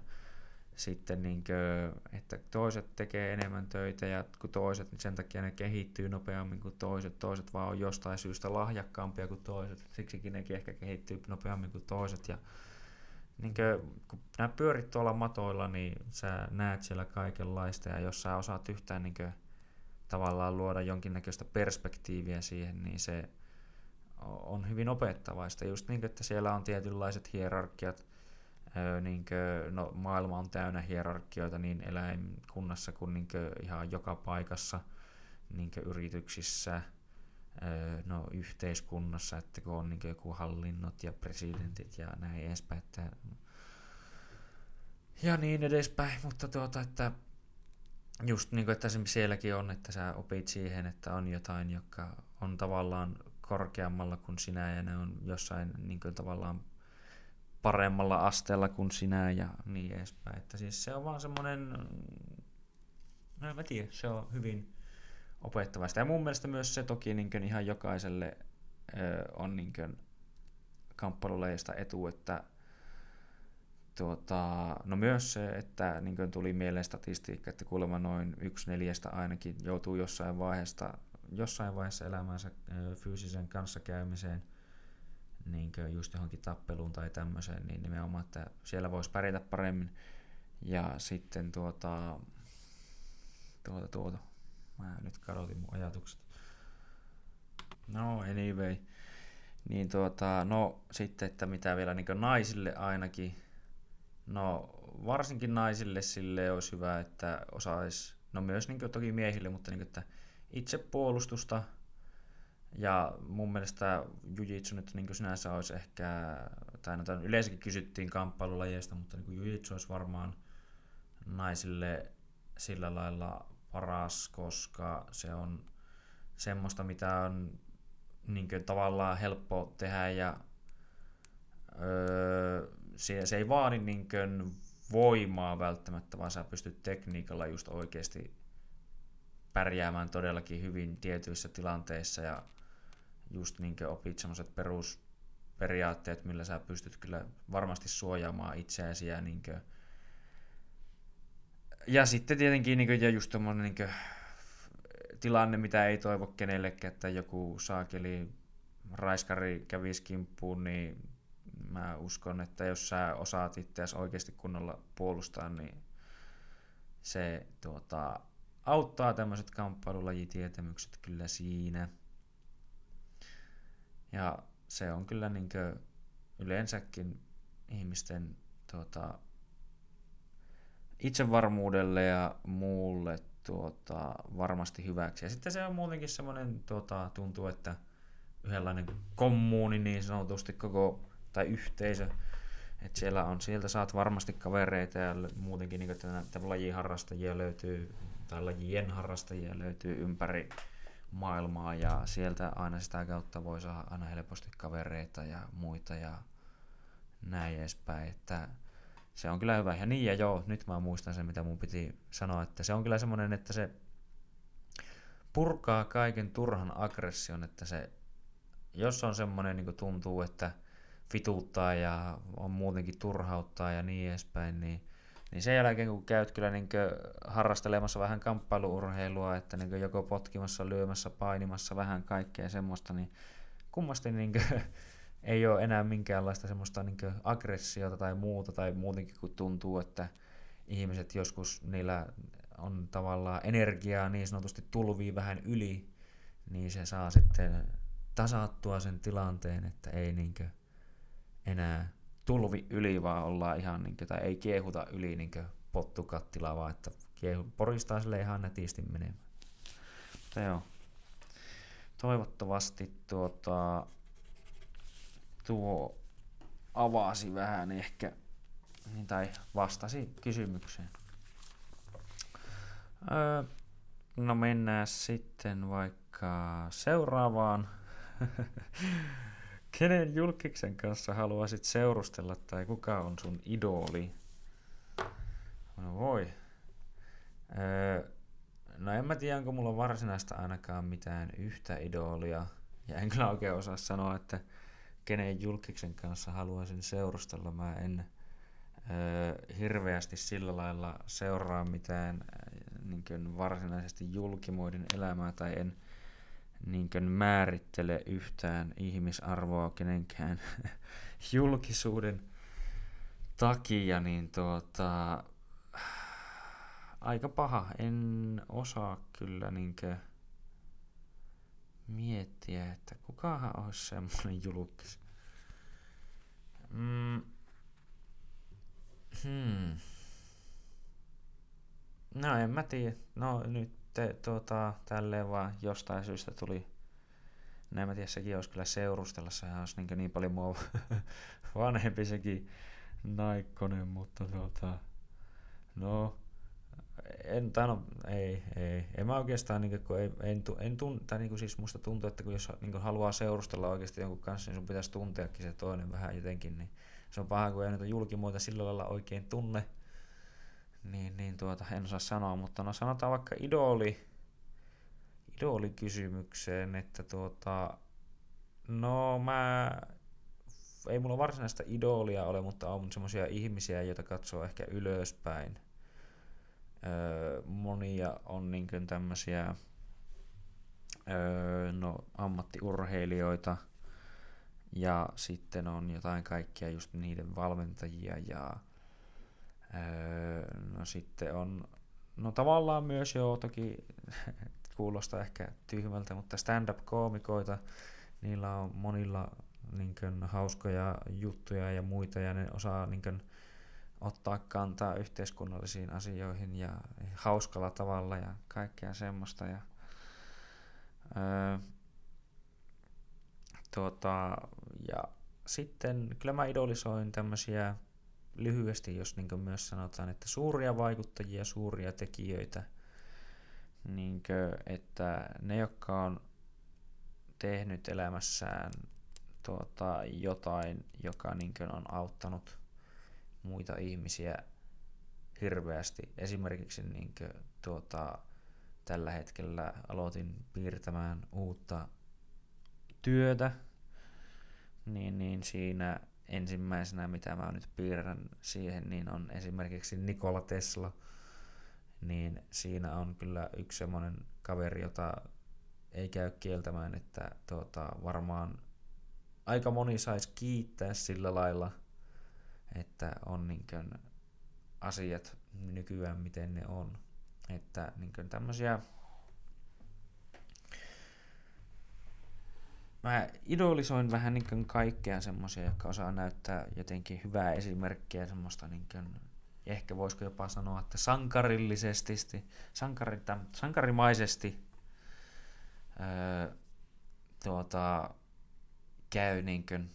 sitten niin kuin, että toiset tekee enemmän töitä ja kun toiset, niin sen takia ne kehittyy nopeammin kuin toiset, toiset vaan on jostain syystä lahjakkaampia kuin toiset, siksikin nekin ehkä kehittyy nopeammin kuin toiset ja niin kuin, kun nämä pyörit tuolla matoilla, niin sä näet siellä kaikenlaista ja jos sä osaat yhtään niin kuin, tavallaan luoda jonkinnäköistä perspektiiviä siihen, niin se on hyvin opettavaista. Just niin, että siellä on tietynlaiset hierarkiat, niin kuin, no, maailma on täynnä hierarkioita niin eläinkunnassa kuin, niin kuin ihan joka paikassa, niin kuin yrityksissä, no, yhteiskunnassa, että kun on niin joku hallinnot ja presidentit ja näin edespäin, että ja niin edespäin, mutta tuota, että just niin kuin, että sielläkin on, että sä opit siihen, että on jotain, joka on tavallaan korkeammalla kuin sinä ja ne on jossain niin kuin, tavallaan paremmalla asteella kuin sinä ja niin edespäin. Että siis se on vaan semmoinen, no en mä tiedä, se on hyvin opettavaista. Ja mun mielestä myös se toki niin kuin ihan jokaiselle on niin kuin kamppailulajista etu, että tuota, no myös se, että niin kuin tuli mieleen statistiikka, että kuulemma noin yksi neljästä ainakin joutuu jossain vaiheessa, jossain vaiheessa elämänsä fyysisen kanssakäymiseen, niin just johonkin tappeluun tai tämmöiseen, niin nimenomaan, että siellä voisi pärjätä paremmin. Ja sitten tuota, tuota, tuota, mä nyt kadotin mun ajatukset. No anyway, niin tuota, no sitten, että mitä vielä niin naisille ainakin, no varsinkin naisille sille olisi hyvä, että osaisi, no myös niin toki miehille, mutta niin kuin, että itsepuolustusta, ja mun mielestä jujitsu nyt niin sinänsä olisi ehkä, tai no, yleensäkin kysyttiin kamppailulajeista, mutta niin jujitsu olisi varmaan naisille sillä lailla paras, koska se on semmoista, mitä on niin kuin, tavallaan helppo tehdä ja öö, se, se ei vaadi niin kuin, voimaa välttämättä, vaan sä pystyt tekniikalla just oikeasti pärjäämään todellakin hyvin tietyissä tilanteissa ja just niin opit semmoiset perusperiaatteet, millä sä pystyt kyllä varmasti suojaamaan itseäsi ja niin kuin, ja sitten tietenkin niin kuin, ja just tommonen niin kuin, tilanne, mitä ei toivo kenellekään, että joku saakeli raiskari kävisi kimppuun, niin mä uskon, että jos sä osaat itseäsi oikeasti kunnolla puolustaa, niin se tuota, auttaa tämmöiset kamppailulajitietämykset kyllä siinä. Ja se on kyllä niinkö yleensäkin ihmisten tuota, itsevarmuudelle ja muulle tuota, varmasti hyväksi. Ja sitten se on muutenkin semmoinen, tuota, tuntuu, että yhdenlainen kommuuni niin sanotusti koko, tai yhteisö, että siellä on, sieltä saat varmasti kavereita ja muutenkin niin että lajiharrastajia löytyy, tai lajien harrastajia löytyy ympäri maailmaa. Ja sieltä aina sitä kautta voi saada aina helposti kavereita ja muita ja näin edespäin, että se on kyllä hyvä. Ja niin ja joo, nyt mä muistan sen, mitä mun piti sanoa, että se on kyllä semmoinen, että se purkaa kaiken turhan aggression, että se, jos on semmoinen niin tuntuu, että vituuttaa ja on muutenkin turhauttaa ja niin edespäin, niin, niin sen jälkeen kun käyt kyllä niin harrastelemassa vähän kamppailuurheilua, että niin joko potkimassa, lyömässä, painimassa vähän kaikkea semmoista, niin kummasti niin ei ole enää minkäänlaista semmoista niin aggressiota tai muuta, tai muutenkin kun tuntuu, että ihmiset joskus niillä on tavallaan energiaa niin sanotusti tulvii vähän yli, niin se saa sitten tasattua sen tilanteen, että ei niinkö enää tulvi yli, vaan ollaan ihan niinkö, tai ei kiehuta yli niinkö pottukattila, vaan että kiehu, poristaa sille ihan netisti menemään. Joo, toivottavasti tuota, tuo avasi vähän ehkä, niin, tai vastasi kysymykseen. Öö, no mennään sitten vaikka seuraavaan. Kenen julkiksen kanssa haluaisit seurustella tai kuka on sun idoli? No voi. Öö, no en mä tiedä, onko mulla varsinaista ainakaan mitään yhtä idolia. Ja en kyllä oikein osaa sanoa, että kenen julkiksen kanssa haluaisin seurustella. Mä en ö, hirveästi sillä lailla seuraa mitään niin varsinaisesti julkimoiden elämää tai en niin määrittele yhtään ihmisarvoa kenenkään julkisuuden takia, niin tuota, aika paha. En osaa kyllä niinkö miettiä, että kukahan olisi semmoinen julkis. Mm. Hmm. No en mä tiedä. No nyt te, tuota, tälleen vaan jostain syystä tuli No en mä tiedä, sekin olisi kyllä seurustella, sehän olisi niin, niin paljon mua vanhempi sekin Naikkonen, mutta tuota, no en, tai no, ei, ei. En mä oikeastaan, niin kun ei, en, en tun, tai niin siis musta tuntuu, että kun jos niin haluaa seurustella oikeasti jonkun kanssa, niin sun pitäisi tunteakin se toinen vähän jotenkin, niin se on paha, kun ei näitä julkimuita sillä lailla oikein tunne, niin, niin tuota, en osaa sanoa, mutta no sanotaan vaikka idoli, idolikysymykseen, että tuota, no mä, ei mulla varsinaista idolia ole, mutta on semmoisia ihmisiä, joita katsoo ehkä ylöspäin, Öö, monia on niin tämmöisiä öö, no, ammattiurheilijoita ja sitten on jotain kaikkia just niiden valmentajia ja öö, no sitten on no tavallaan myös jo toki kuulostaa ehkä tyhmältä, mutta stand-up-koomikoita, niillä on monilla niin kuin, hauskoja juttuja ja muita ja ne osaa niin kuin, ottaa kantaa yhteiskunnallisiin asioihin ja hauskalla tavalla ja kaikkea semmoista. Ja, öö, tuota, ja sitten kyllä mä idolisoin tämmöisiä lyhyesti, jos niin myös sanotaan, että suuria vaikuttajia, suuria tekijöitä, niin kuin, että ne, jotka on tehnyt elämässään tuota, jotain, joka niin on auttanut muita ihmisiä hirveästi. Esimerkiksi niin kuin, tuota, tällä hetkellä aloitin piirtämään uutta työtä, niin, niin siinä ensimmäisenä, mitä mä nyt piirrän siihen, niin on esimerkiksi Nikola Tesla. Niin siinä on kyllä yksi semmoinen kaveri, jota ei käy kieltämään, että tuota, varmaan aika moni saisi kiittää sillä lailla, että on niin kuin asiat nykyään miten ne on. Että niin kuin tämmöisiä mä idolisoin vähän niin kaikkea semmoisia, jotka osaa näyttää jotenkin hyvää esimerkkiä semmoista niin kuin, ehkä voisiko jopa sanoa, että sankarillisesti, sankarita, sankarimaisesti öö, tuota, käy niin kuin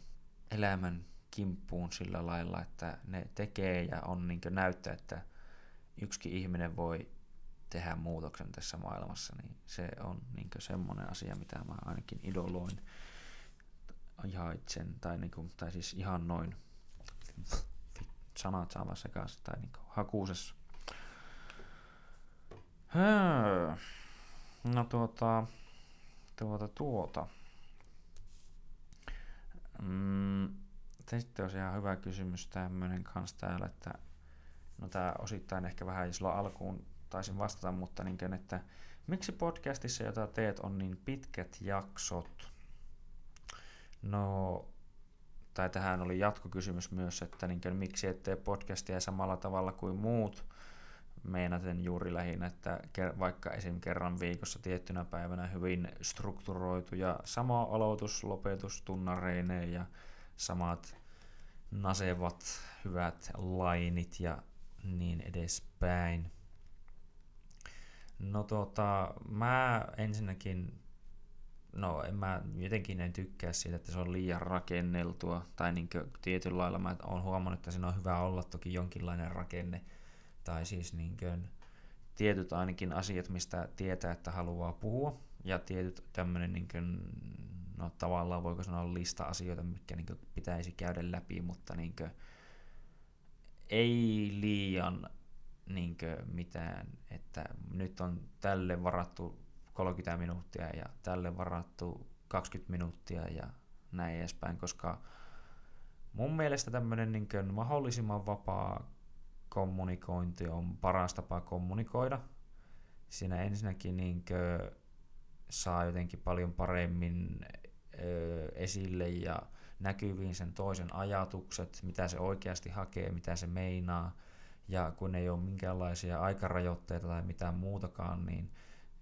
elämän kimppuun sillä lailla, että ne tekee ja on niin näyttää, että yksikin ihminen voi tehdä muutoksen tässä maailmassa, niin se on niin semmoinen asia, mitä mä ainakin idoloin ihan itsen, tai, niin kuin, tai siis ihan noin sanat saavan sekaisin, tai niin hakuusessa. No tuota, tuota, tuota. Mm, sitten olisi ihan hyvä kysymys tämmöinen kanssa täällä, että no tämä osittain ehkä vähän jo silloin alkuun taisin vastata, mutta niin kuin, että miksi podcastissa, jota teet, on niin pitkät jaksot? No, tai tähän oli jatkokysymys myös, että niin kuin, miksi et tee podcastia samalla tavalla kuin muut, meinaten juuri lähinnä, että vaikka esim. kerran viikossa tiettynä päivänä hyvin strukturoitu ja sama aloitus, lopetus tunnareineen ja samat nasevat hyvät lainit ja niin edespäin. No tota, mä ensinnäkin, no en mä jotenkin en tykkää siitä, että se on liian rakenneltua, tai niin tietyllä lailla mä oon huomannut, että siinä on hyvä olla toki jonkinlainen rakenne, tai siis niin kuin, tietyt ainakin asiat, mistä tietää, että haluaa puhua, ja tietyt tämmöinen niin kuin, no tavallaan voiko sanoa lista asioita, mitkä niin kuin, pitäisi käydä läpi, mutta niin kuin, ei liian niin kuin, mitään, että nyt on tälle varattu 30 minuuttia ja tälle varattu 20 minuuttia ja näin edespäin, koska mun mielestä tämmöinen niin mahdollisimman vapaa kommunikointi on paras tapa kommunikoida. Siinä ensinnäkin niin kuin, saa jotenkin paljon paremmin esille ja näkyviin sen toisen ajatukset, mitä se oikeasti hakee, mitä se meinaa. Ja kun ei ole minkäänlaisia aikarajoitteita tai mitään muutakaan, niin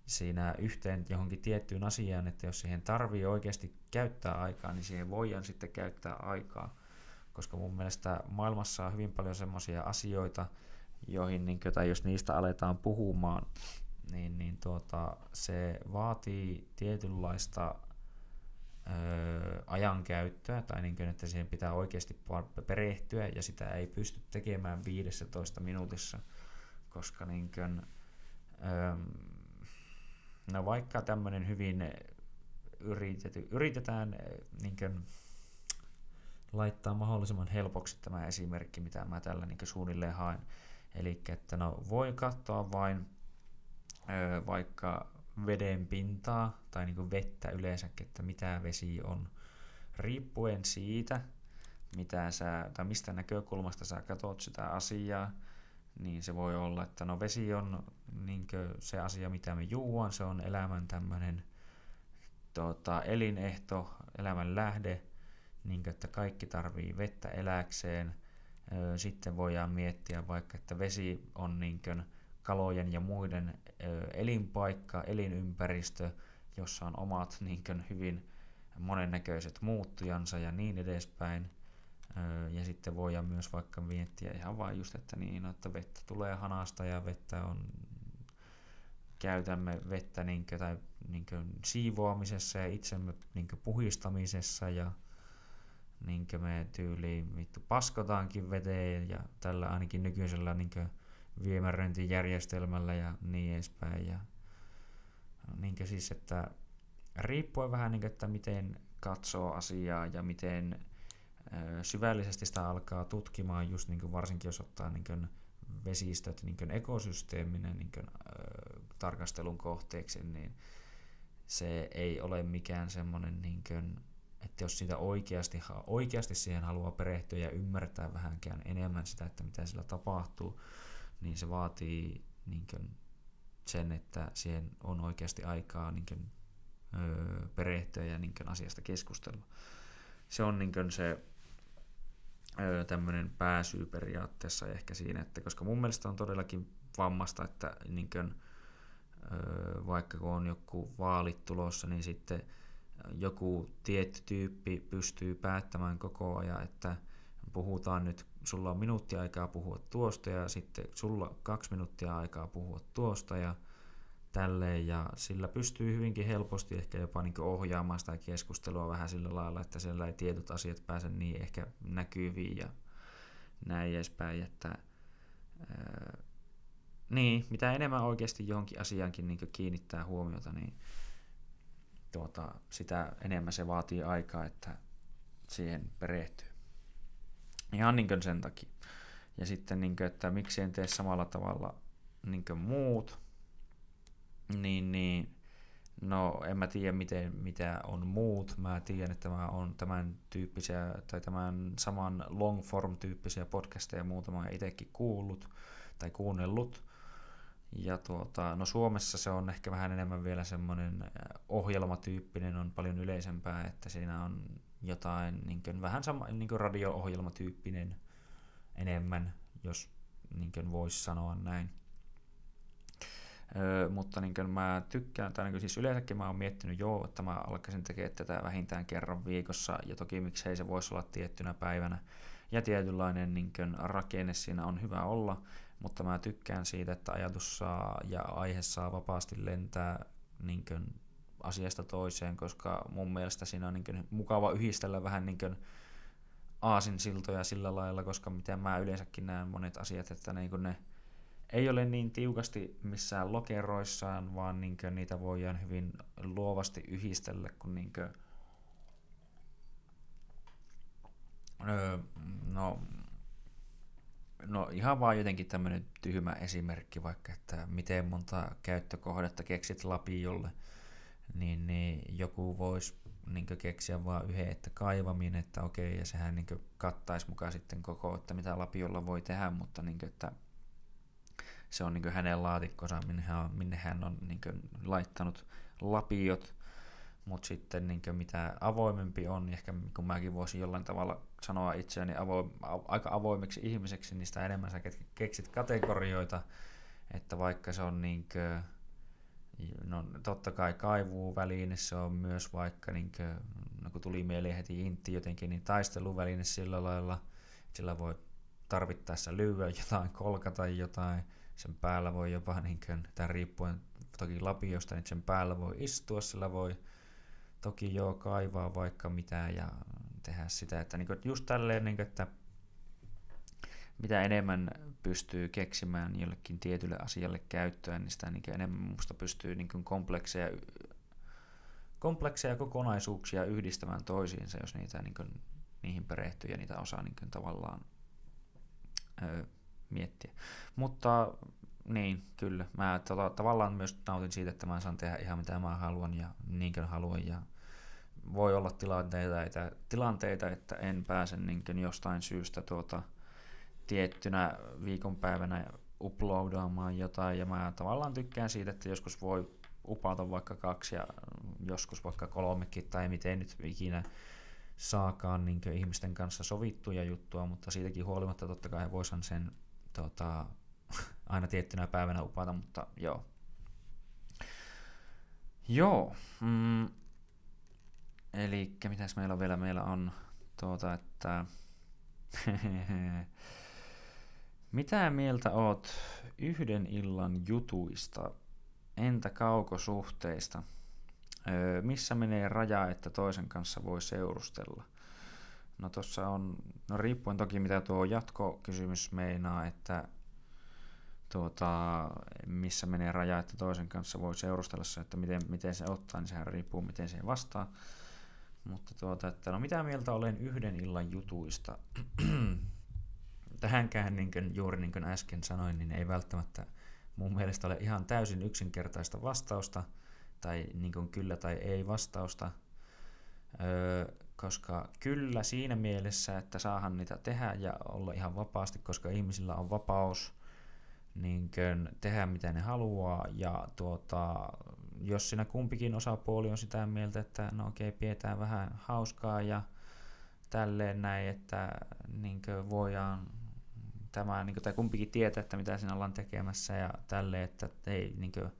siinä yhteen johonkin tiettyyn asiaan, että jos siihen tarvii oikeasti käyttää aikaa, niin siihen voidaan sitten käyttää aikaa koska mun mielestä maailmassa on hyvin paljon semmoisia asioita, joihin, niin, tai jos niistä aletaan puhumaan, niin, niin tuota, se vaatii tietynlaista ö, ajankäyttöä, tai niin kuin, että siihen pitää oikeasti perehtyä, ja sitä ei pysty tekemään 15 minuutissa, koska niin kuin, no vaikka tämmöinen hyvin yritety, yritetään niin kuin, laittaa mahdollisimman helpoksi tämä esimerkki, mitä mä tällä niin suunnilleen haen. Eli että no, voi katsoa vain vaikka veden pintaa tai niin vettä yleensäkin, että mitä vesi on. Riippuen siitä, mitä sä, tai mistä näkökulmasta sä katsot sitä asiaa, niin se voi olla, että no vesi on niin se asia, mitä me juuan, se on elämän tämmöinen tota, elinehto, elämän lähde, niin kuin, että kaikki tarvii vettä eläkseen. Sitten voidaan miettiä vaikka, että vesi on niin kuin kalojen ja muiden elinpaikka, elinympäristö, jossa on omat niin kuin hyvin monennäköiset muuttujansa ja niin edespäin. Ja sitten voidaan myös vaikka miettiä ihan vain just, että, niin, no, että vettä tulee hanasta ja vettä on käytämme vettä niin kuin, tai, niin kuin siivoamisessa ja itsemme niin kuin puhistamisessa ja niin me tyyliin vittu paskotaankin veteen ja tällä ainakin nykyisellä niin viemäröintijärjestelmällä ja niin edespäin. Ja, niin siis, että riippuen vähän, niin kuin, että miten katsoo asiaa ja miten ö, syvällisesti sitä alkaa tutkimaan, just niin kuin varsinkin jos ottaa niin kuin vesistöt niin kuin ekosysteeminen niin kuin, ö, tarkastelun kohteeksi, niin se ei ole mikään semmoinen niin kuin, että jos siitä oikeasti, oikeasti siihen haluaa perehtyä ja ymmärtää vähänkään enemmän sitä, että mitä sillä tapahtuu, niin se vaatii niin kuin, sen, että siihen on oikeasti aikaa niin kuin, öö, perehtyä ja niin kuin, asiasta keskustella. se on niin se tämmöinen pääsyy periaatteessa ehkä siinä, että koska mun mielestä on todellakin vammasta, että niin kuin, vaikka kun on joku vaalit tulossa, niin sitten joku tietty tyyppi pystyy päättämään koko ajan, että puhutaan nyt, sulla on minuuttia aikaa puhua tuosta ja sitten sulla kaksi minuuttia aikaa puhua tuosta ja tälleen ja sillä pystyy hyvinkin helposti ehkä jopa niin ohjaamaan sitä keskustelua vähän sillä lailla, että siellä ei tietyt asiat pääse niin ehkä näkyviin ja näin edespäin, että ää, niin, mitä enemmän oikeasti johonkin asiankin niin kiinnittää huomiota, niin tuota, sitä enemmän se vaatii aikaa, että siihen perehtyy. Ihan niin sen takia. Ja sitten, niin kuin, että miksi en tee samalla tavalla niin muut, niin, niin no en mä tiedä miten, mitä on muut. Mä tiedän, että mä on tämän tyyppisiä tai tämän saman long form tyyppisiä podcasteja muutama itsekin kuullut tai kuunnellut. Ja tuota, no Suomessa se on ehkä vähän enemmän vielä semmoinen äh, ohjelmatyyppinen, on paljon yleisempää, että siinä on jotain niin kuin, vähän sama, niin kuin radio-ohjelmatyyppinen enemmän, jos niin voisi sanoa näin. Öö, mutta niin kuin mä tykkään, tai niin siis yleensäkin mä oon miettinyt jo, että mä alkaisin tekemään tätä vähintään kerran viikossa, ja toki miksei se voisi olla tiettynä päivänä, ja tietynlainen niin kuin rakenne siinä on hyvä olla, mutta mä tykkään siitä, että ajatus saa ja aihe saa vapaasti lentää niin kuin asiasta toiseen, koska mun mielestä siinä on niin mukava yhdistellä vähän niin aasinsiltoja sillä lailla, koska miten mä yleensäkin näen monet asiat, että niin ne ei ole niin tiukasti missään lokeroissaan, vaan niin niitä voidaan hyvin luovasti yhdistellä, kun niin kuin, öö, no No ihan vaan jotenkin tämmöinen tyhmä esimerkki vaikka, että miten monta käyttökohdetta keksit lapiolle, niin, niin joku voisi niin keksiä vaan yhden, että kaivaminen, että okei, ja sehän niin kattaisi mukaan sitten koko, että mitä lapiolla voi tehdä, mutta niin kuin, että se on niin hänen laatikkonsa, minne hän on, minne hän on niin laittanut lapiot, mutta sitten niin mitä avoimempi on, niin ehkä kun mäkin voisin jollain tavalla sanoa itseäni avo, aika avoimeksi ihmiseksi, niin sitä enemmän sä keksit kategorioita, että vaikka se on niin kuin, no totta kai kaivuväline, se on myös vaikka, niin kuin, no kun tuli mieleen heti intti jotenkin, niin taisteluväline sillä lailla, sillä voi tarvittaessa lyödä jotain, kolkata jotain, sen päällä voi jopa, niin kuin, tämän riippuen toki lapiosta, niin sen päällä voi istua, sillä voi toki joo kaivaa vaikka mitä ja tehdä sitä, että niin kuin, just tälleen, niin kuin, että mitä enemmän pystyy keksimään jollekin tietylle asialle käyttöön, niin sitä niin enemmän minusta pystyy niin komplekseja, komplekseja kokonaisuuksia yhdistämään toisiinsa, jos niitä niin kuin, niihin perehtyy ja niitä osaa niin kuin, tavallaan öö, miettiä. Mutta niin, kyllä. Mä tota, tavallaan myös nautin siitä, että mä saan tehdä ihan mitä mä haluan ja niin kuin haluan. Ja voi olla tilanteita, että, tilanteita, että en pääse niin jostain syystä tuota, tiettynä viikonpäivänä uploadaamaan jotain. Ja mä tavallaan tykkään siitä, että joskus voi upata vaikka kaksi ja joskus vaikka kolmekin tai miten nyt ikinä saakaan niin ihmisten kanssa sovittuja juttua, mutta siitäkin huolimatta totta kai voisin sen tota, aina tiettynä päivänä upata, mutta joo. Joo. Mm. Eli mitäs meillä on vielä? Meillä on tuota, että mitä mieltä oot yhden illan jutuista, entä kaukosuhteista? Öö, missä menee raja, että toisen kanssa voi seurustella? No tuossa on, no riippuen toki mitä tuo jatkokysymys meinaa, että tuota, missä menee raja, että toisen kanssa voi seurustella se, että miten, miten se ottaa, niin sehän riippuu miten se vastaa. Mutta tuota, että no mitä mieltä olen yhden illan jutuista? Tähänkään niin kuin, juuri niin kuin äsken sanoin, niin ei välttämättä mun mielestä ole ihan täysin yksinkertaista vastausta, tai niin kuin kyllä tai ei vastausta, öö, koska kyllä siinä mielessä, että saahan niitä tehdä ja olla ihan vapaasti, koska ihmisillä on vapaus niin tehdä mitä ne haluaa. Ja tuota, jos siinä kumpikin osapuoli on sitä mieltä, että no okei, pidetään vähän hauskaa ja tälleen näin, että niin voidaan tämä, niin kuin, tai kumpikin tietää, että mitä siinä ollaan tekemässä ja tälleen, että ei niin kuin,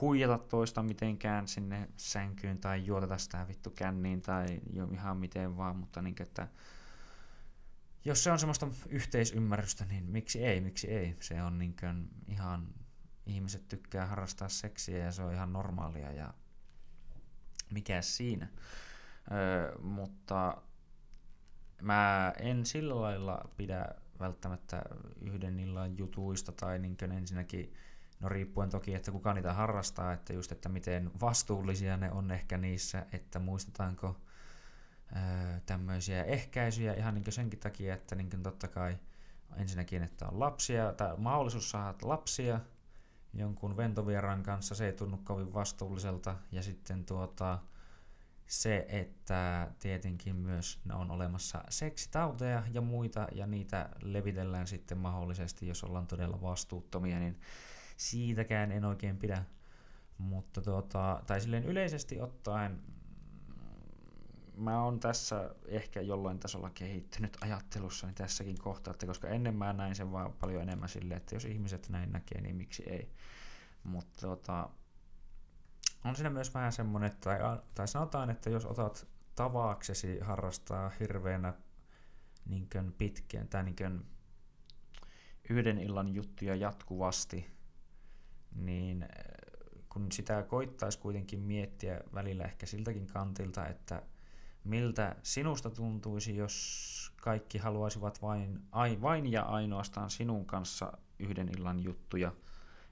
huijata toista mitenkään sinne sänkyyn tai juoteta sitä vittu känniin tai jo ihan miten vaan, mutta niin, että jos se on semmoista yhteisymmärrystä, niin miksi ei, miksi ei. Se on niin kuin ihan, ihmiset tykkää harrastaa seksiä ja se on ihan normaalia ja mikä siinä. Öö, mutta mä en sillä lailla pidä välttämättä yhden illan jutuista tai niin ensinnäkin No riippuen toki, että kuka niitä harrastaa, että just, että miten vastuullisia ne on ehkä niissä, että muistetaanko tämmöisiä ehkäisyjä ihan niin senkin takia, että niin totta kai ensinnäkin, että on lapsia tai mahdollisuus saada lapsia jonkun ventovieran kanssa, se ei tunnu kovin vastuulliselta ja sitten tuota, se, että tietenkin myös on olemassa seksitauteja ja muita, ja niitä levitellään sitten mahdollisesti, jos ollaan todella vastuuttomia, niin siitäkään en oikein pidä. Mutta tuota, tai silleen yleisesti ottaen mä oon tässä ehkä jollain tasolla kehittynyt ajattelussani tässäkin kohtaa, että koska ennen mä näin sen vaan paljon enemmän silleen, että jos ihmiset näin näkee, niin miksi ei. Mutta tuota, on siinä myös vähän semmoinen, että, tai, tai sanotaan, että jos otat tavaaksesi harrastaa hirveänä niin pitkään tai niin yhden illan juttuja jatkuvasti, niin äh, kun sitä koittaisi kuitenkin miettiä välillä ehkä siltäkin kantilta, että miltä sinusta tuntuisi, jos kaikki haluaisivat vain, ai, vain ja ainoastaan sinun kanssa yhden illan juttuja,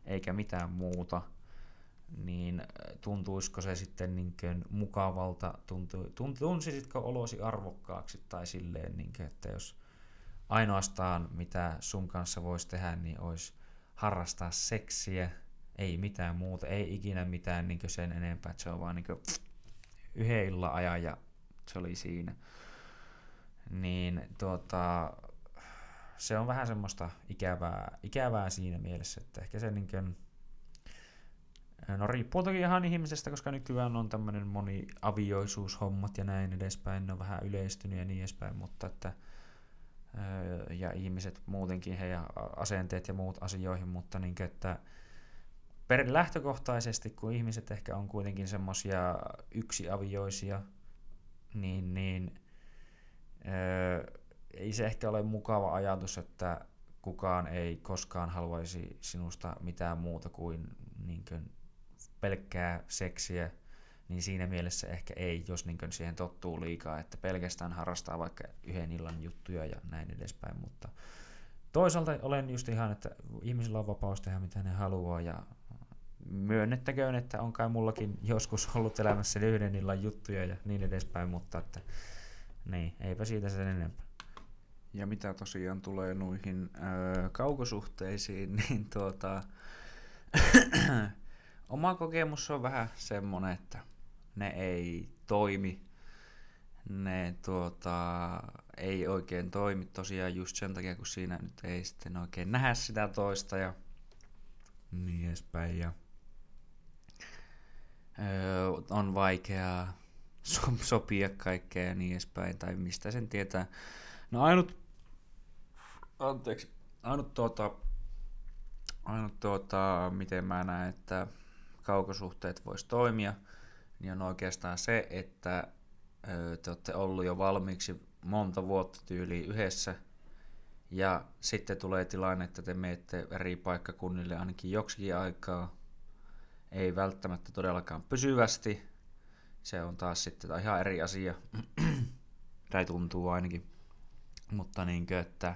eikä mitään muuta, niin äh, tuntuisiko se sitten niin mukavalta, tuntu, tunsisitko olosi arvokkaaksi tai silleen, niin kuin, että jos ainoastaan mitä sun kanssa voisi tehdä, niin olisi harrastaa seksiä, ei mitään muuta, ei ikinä mitään niin sen enempää, että se on vaan niin yhden illan ajan ja se oli siinä. Niin tuota, se on vähän semmoista ikävää, ikävää siinä mielessä, että ehkä se niin kuin, No riippuu toki ihan ihmisestä, koska nykyään on tämmöinen moniavioisuushommat ja näin edespäin, ne on vähän yleistynyt ja niin edespäin, mutta että ja ihmiset muutenkin heidän asenteet ja muut asioihin, mutta niin, että per lähtökohtaisesti, kun ihmiset ehkä on kuitenkin semmoisia yksiavioisia, niin, niin ei se ehkä ole mukava ajatus, että kukaan ei koskaan haluaisi sinusta mitään muuta kuin, niin kuin pelkkää seksiä, niin siinä mielessä ehkä ei, jos niin siihen tottuu liikaa, että pelkästään harrastaa vaikka yhden illan juttuja ja näin edespäin, mutta toisaalta olen just ihan, että ihmisillä on vapaus tehdä mitä ne haluaa ja myönnettäköön, että on kai mullakin joskus ollut elämässä yhden illan juttuja ja niin edespäin, mutta että niin, eipä siitä sen enempää. Ja mitä tosiaan tulee noihin ö, kaukosuhteisiin, niin tuota, oma kokemus on vähän semmonen, että ne ei toimi. Ne tuota, ei oikein toimi tosiaan just sen takia, kun siinä nyt ei sitten oikein nähdä sitä toista ja niin edespäin. Ja öö, on vaikeaa so- sopia kaikkea ja niin edespäin, tai mistä sen tietää. No ainut, anteeksi, ainut tuota, ainut tuota, miten mä näen, että kaukosuhteet vois toimia, niin on oikeastaan se, että te olette ollut jo valmiiksi monta vuotta tyyliin yhdessä, ja sitten tulee tilanne, että te menette eri paikkakunnille ainakin joksikin aikaa, ei välttämättä todellakaan pysyvästi. Se on taas sitten ihan eri asia, tai tuntuu ainakin. Mutta niin kuin, että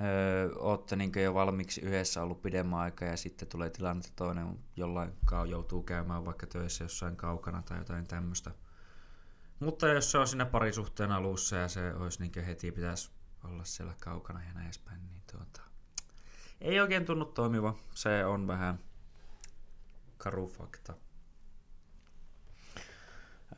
öö, olette niin jo valmiiksi yhdessä ollut pidemmän aikaa ja sitten tulee tilanne, että toinen jollain joutuu käymään vaikka töissä jossain kaukana tai jotain tämmöistä. Mutta jos se on siinä parisuhteen alussa ja se olisi niin heti pitäisi olla siellä kaukana ja näin edespäin, niin tuota, ei oikein tunnu toimiva. Se on vähän karu fakta.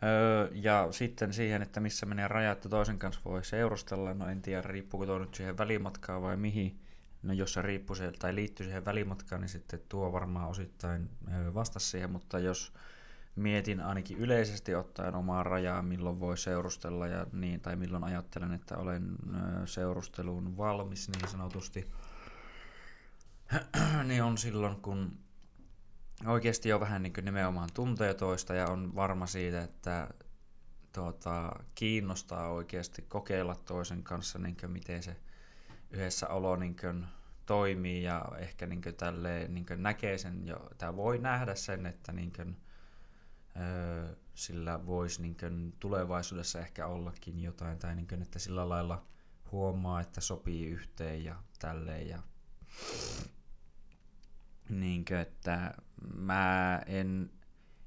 Öö, ja sitten siihen, että missä menee raja, että toisen kanssa voi seurustella, no en tiedä riippuuko tuo nyt siihen välimatkaan vai mihin. No jos se riippuu tai liittyy siihen välimatkaan, niin sitten tuo varmaan osittain vasta siihen, mutta jos mietin ainakin yleisesti ottaen omaa rajaa, milloin voi seurustella ja niin, tai milloin ajattelen, että olen seurusteluun valmis niin sanotusti, niin on silloin, kun oikeasti jo vähän niin kuin nimenomaan tuntee toista ja on varma siitä, että tuota, kiinnostaa oikeasti kokeilla toisen kanssa, niin kuin miten se yhdessä olo niin kuin toimii ja ehkä niin kuin tälleen, niin kuin näkee sen jo, tai voi nähdä sen, että niin kuin, öö, sillä voisi niin kuin tulevaisuudessa ehkä ollakin jotain, tai niin kuin, että sillä lailla huomaa, että sopii yhteen ja tälleen. Ja, niin kuin, että mä en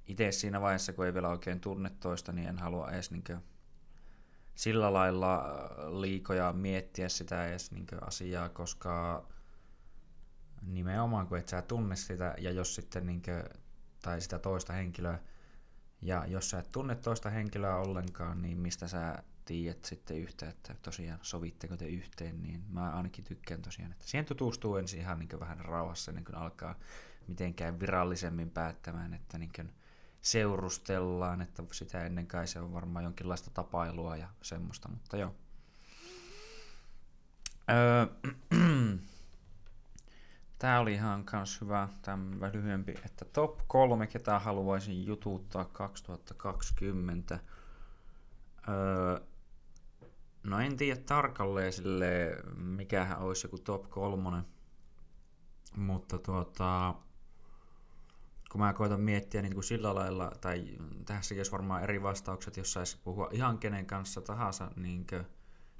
itse siinä vaiheessa, kun ei vielä oikein tunne toista, niin en halua edes niin kuin, sillä lailla liikoja miettiä sitä edes niin asiaa, koska nimenomaan kun et sä tunne sitä, ja jos sitten niin kuin, tai sitä toista henkilöä, ja jos sä et tunne toista henkilöä ollenkaan, niin mistä sä tiedät sitten yhtä, että tosiaan sovitteko te yhteen, niin mä ainakin tykkään tosiaan, että siihen tutustuu ensin ihan niin vähän rauhassa, niin kun alkaa mitenkään virallisemmin päättämään, että niin seurustellaan, että sitä ennen kai se on varmaan jonkinlaista tapailua ja semmoista, mutta joo. Öö, Tää oli ihan kans hyvä, tämä lyhyempi, että top kolme, ketä haluaisin jututtaa 2020. Öö, no en tiedä tarkalleen sille, mikähän olisi joku top kolmonen, mutta tuota, kun mä koitan miettiä niin kuin sillä lailla, tai tässäkin olisi varmaan eri vastaukset, jos saisi puhua ihan kenen kanssa tahansa, niin kuin,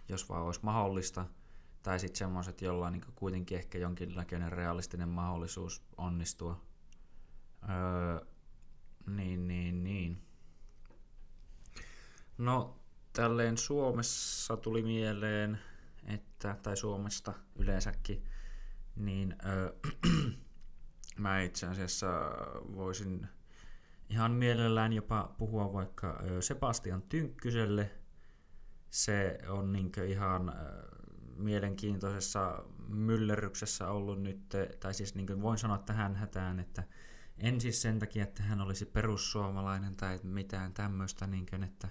jos vaan olisi mahdollista – tai sitten semmoiset, jolla on niin kuitenkin ehkä jonkinlainen realistinen mahdollisuus onnistua. Öö, niin, niin, niin. No, tälleen Suomessa tuli mieleen, että, tai Suomesta yleensäkin, niin öö, mä itse asiassa voisin ihan mielellään jopa puhua vaikka Sebastian Tynkkyselle. Se on niin ihan mielenkiintoisessa myllerryksessä ollut nyt, tai siis niin voin sanoa tähän hätään, että en siis sen takia, että hän olisi perussuomalainen tai mitään tämmöistä, niin kuin, että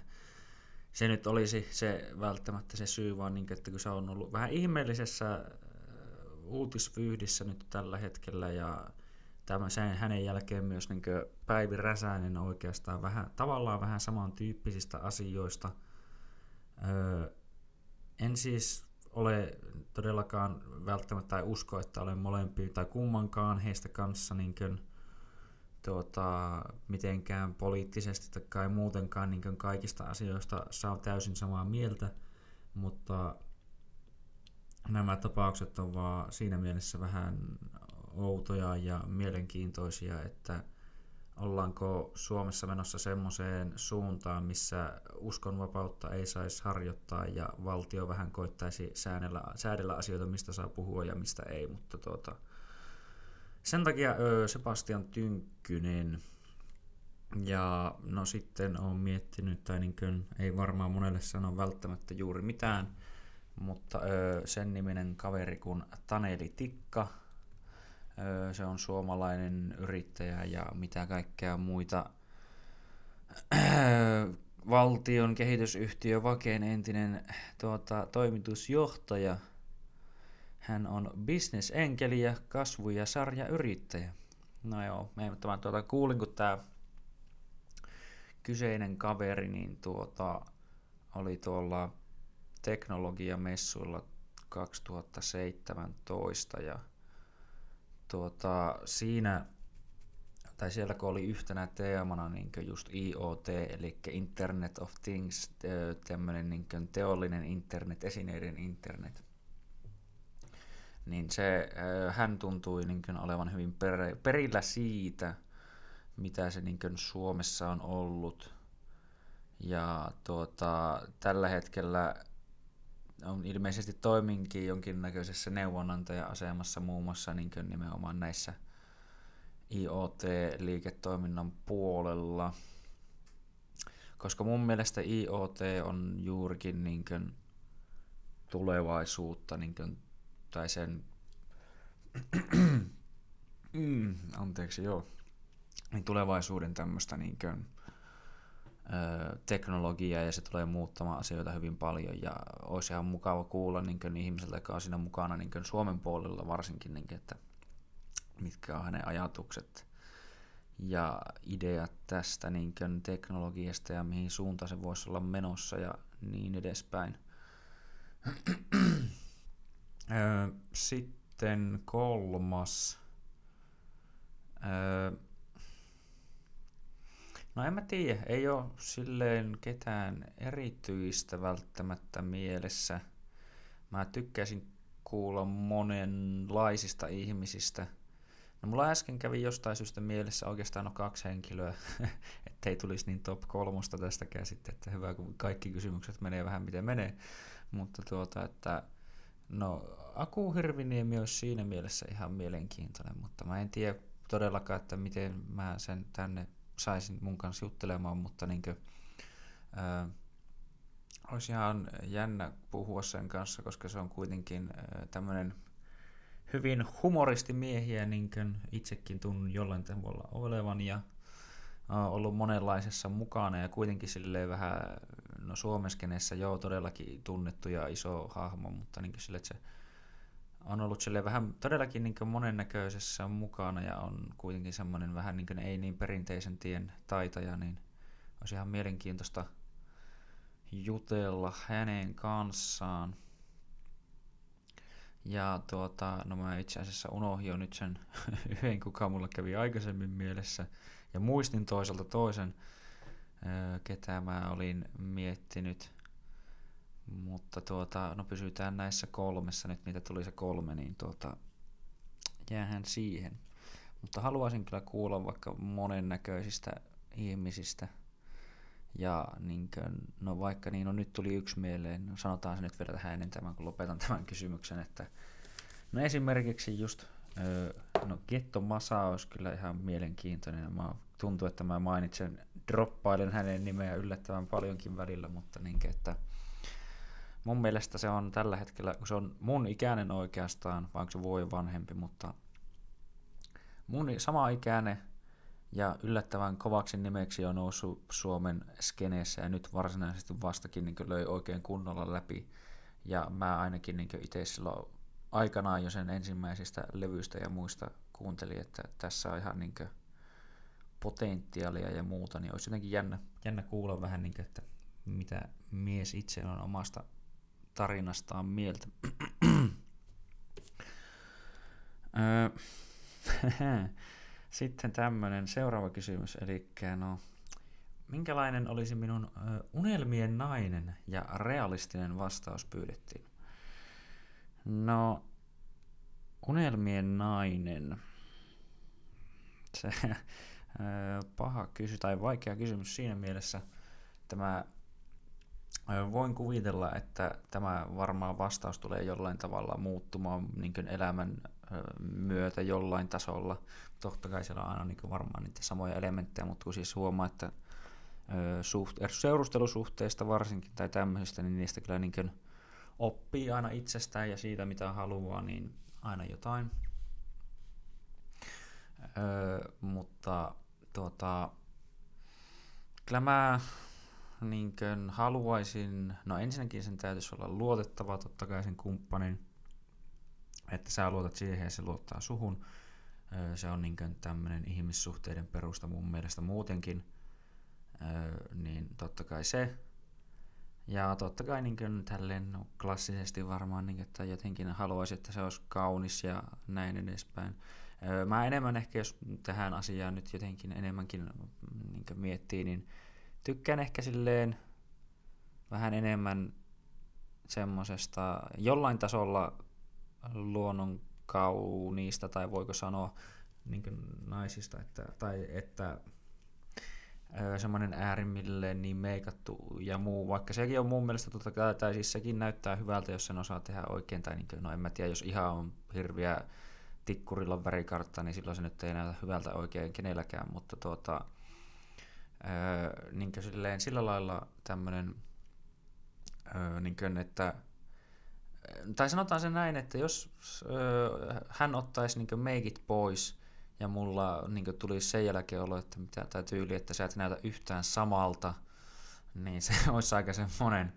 se nyt olisi se välttämättä se syy, vaan niin että kun se on ollut vähän ihmeellisessä äh, uutisvyyhdissä nyt tällä hetkellä ja tämä, sen, hänen jälkeen myös niin Päivi Räsänen oikeastaan vähän, tavallaan vähän samantyyppisistä asioista. Öö, en siis ole todellakaan välttämättä tai usko, että olen molempi tai kummankaan heistä kanssa niin kuin, tuota, mitenkään poliittisesti tai muutenkaan niin kaikista asioista saa täysin samaa mieltä, mutta nämä tapaukset on vaan siinä mielessä vähän outoja ja mielenkiintoisia, että ollaanko Suomessa menossa semmoiseen suuntaan, missä uskonvapautta ei saisi harjoittaa ja valtio vähän koittaisi säädellä, säädellä asioita, mistä saa puhua ja mistä ei, mutta tuota, sen takia ö, Sebastian Tynkkynen. Ja no sitten olen miettinyt, tai niin kuin, ei varmaan monelle sano välttämättä juuri mitään, mutta ö, sen niminen kaveri kuin Taneli Tikka, se on suomalainen yrittäjä ja mitä kaikkea muita. Valtion kehitysyhtiö Vakeen entinen tuota, toimitusjohtaja. Hän on bisnesenkeli ja kasvu- ja sarjayrittäjä. No joo, mä tuota, kuulin, kun tämä kyseinen kaveri niin tuota, oli tuolla teknologiamessuilla 2017 ja tuota, siinä, tai siellä kun oli yhtenä teemana niin just IoT, eli Internet of Things, tämmöinen niin teollinen internet, esineiden internet, niin se, hän tuntui niin olevan hyvin perillä siitä, mitä se niin Suomessa on ollut. Ja tuota, tällä hetkellä on ilmeisesti toiminkin jonkinnäköisessä neuvonantaja-asemassa muun muassa niin nimenomaan näissä IoT-liiketoiminnan puolella. Koska mun mielestä IoT on juurikin niin kuin tulevaisuutta, niin kuin, tai sen, mm, anteeksi joo, niin tulevaisuuden tämmöistä niin kuin, teknologiaa ja se tulee muuttamaan asioita hyvin paljon ja olisi ihan mukava kuulla niin kuin, ihmiseltä, joka on siinä mukana niin kuin Suomen puolella varsinkin, niin kuin, että mitkä on hänen ajatukset ja ideat tästä niin kuin, teknologiasta ja mihin suuntaan se voisi olla menossa ja niin edespäin. Sitten kolmas. No en mä tiedä, ei ole silleen ketään erityistä välttämättä mielessä. Mä tykkäisin kuulla monenlaisista ihmisistä. No mulla äsken kävi jostain syystä mielessä oikeastaan no kaksi henkilöä, ettei tulisi niin top kolmosta tästäkään sitten, että hyvä kun kaikki kysymykset menee vähän miten menee. Mutta tuota, että no Aku Hirviniemi olisi siinä mielessä ihan mielenkiintoinen, mutta mä en tiedä todellakaan, että miten mä sen tänne saisin mun kanssa juttelemaan, mutta niin kuin, ää, olisi ihan jännä puhua sen kanssa, koska se on kuitenkin tämmöinen hyvin humoristimiehiä, niin kuin itsekin tunnen jollain tavalla olevan ja ollut monenlaisessa mukana ja kuitenkin silleen vähän, no Suomeskenessä joo todellakin tunnettu ja iso hahmo, mutta niin sille, että se on ollut sille vähän todellakin niin monennäköisessä mukana ja on kuitenkin semmoinen vähän niin ei niin perinteisen tien taitaja, niin olisi ihan mielenkiintoista jutella hänen kanssaan. Ja tuota, no mä itse asiassa unohdin jo nyt sen yhden, kuka mulla kävi aikaisemmin mielessä. Ja muistin toiselta toisen, ketä mä olin miettinyt. Mutta tuota, no pysytään näissä kolmessa nyt, mitä tuli se kolme, niin tuota, jäähän siihen. Mutta haluaisin kyllä kuulla vaikka monennäköisistä ihmisistä. Ja niin kuin, no vaikka niin, no nyt tuli yksi mieleen, no sanotaan se nyt vielä tähän ennen tämän, kun lopetan tämän kysymyksen, että no esimerkiksi just, no Getto Masa olisi kyllä ihan mielenkiintoinen. Mä tuntuu, että mä mainitsen, droppailen hänen nimeä yllättävän paljonkin välillä, mutta niin, että mun mielestä se on tällä hetkellä, kun se on mun ikäinen oikeastaan, vaikka se voi vanhempi, mutta mun sama ikäinen ja yllättävän kovaksi nimeksi on noussut Suomen skeneessä ja nyt varsinaisesti vastakin niin löi oikein kunnolla läpi. Ja mä ainakin niin itse silloin aikanaan jo sen ensimmäisistä levyistä ja muista kuuntelin, että tässä on ihan niin potentiaalia ja muuta, niin olisi jotenkin jännä, jännä kuulla vähän, niin kuin, että mitä mies itse on omasta tarinastaan mieltä. Sitten tämmöinen seuraava kysymys, eli no, minkälainen olisi minun unelmien nainen ja realistinen vastaus pyydettiin? No, unelmien nainen. Se paha kysymys tai vaikea kysymys siinä mielessä. Tämä Voin kuvitella, että tämä varmaan vastaus tulee jollain tavalla muuttumaan niin elämän myötä jollain tasolla. Totta kai siellä on aina niin varmaan niitä samoja elementtejä, mutta kun siis huomaa, että suht, seurustelusuhteista varsinkin tai tämmöisistä, niin niistä kyllä niin oppii aina itsestään ja siitä mitä haluaa, niin aina jotain. Öö, mutta tuota, kyllä mä niin haluaisin, no ensinnäkin sen täytyisi olla luotettava totta kai sen kumppanin, että sä luotat siihen ja se luottaa suhun. Se on niin tämmöinen ihmissuhteiden perusta mun mielestä muutenkin, niin totta kai se. Ja totta kai niin kuin tälleen no, klassisesti varmaan, niin, että jotenkin haluaisin, että se olisi kaunis ja näin edespäin. Mä enemmän ehkä, jos tähän asiaan nyt jotenkin enemmänkin niin miettii, niin tykkään ehkä silleen vähän enemmän semmosesta jollain tasolla luonnon kauniista, tai voiko sanoa niin naisista, että, tai että semmoinen äärimmilleen niin meikattu ja muu, vaikka sekin on mun mielestä totta kai, tai siis sekin näyttää hyvältä, jos sen osaa tehdä oikein, tai niin kuin, no en mä tiedä, jos ihan on hirviä tikkurilla värikartta, niin silloin se nyt ei näytä hyvältä oikein kenelläkään, mutta tuota, öö, niin silleen, sillä lailla tämmöinen, öö, niin kuin, että tai sanotaan se näin, että jos öö, hän ottaisi niin meikit pois ja mulla niin tuli sen jälkeen olo, että mitä, tai tyyli, että sä et näytä yhtään samalta, niin se olisi aika semmoinen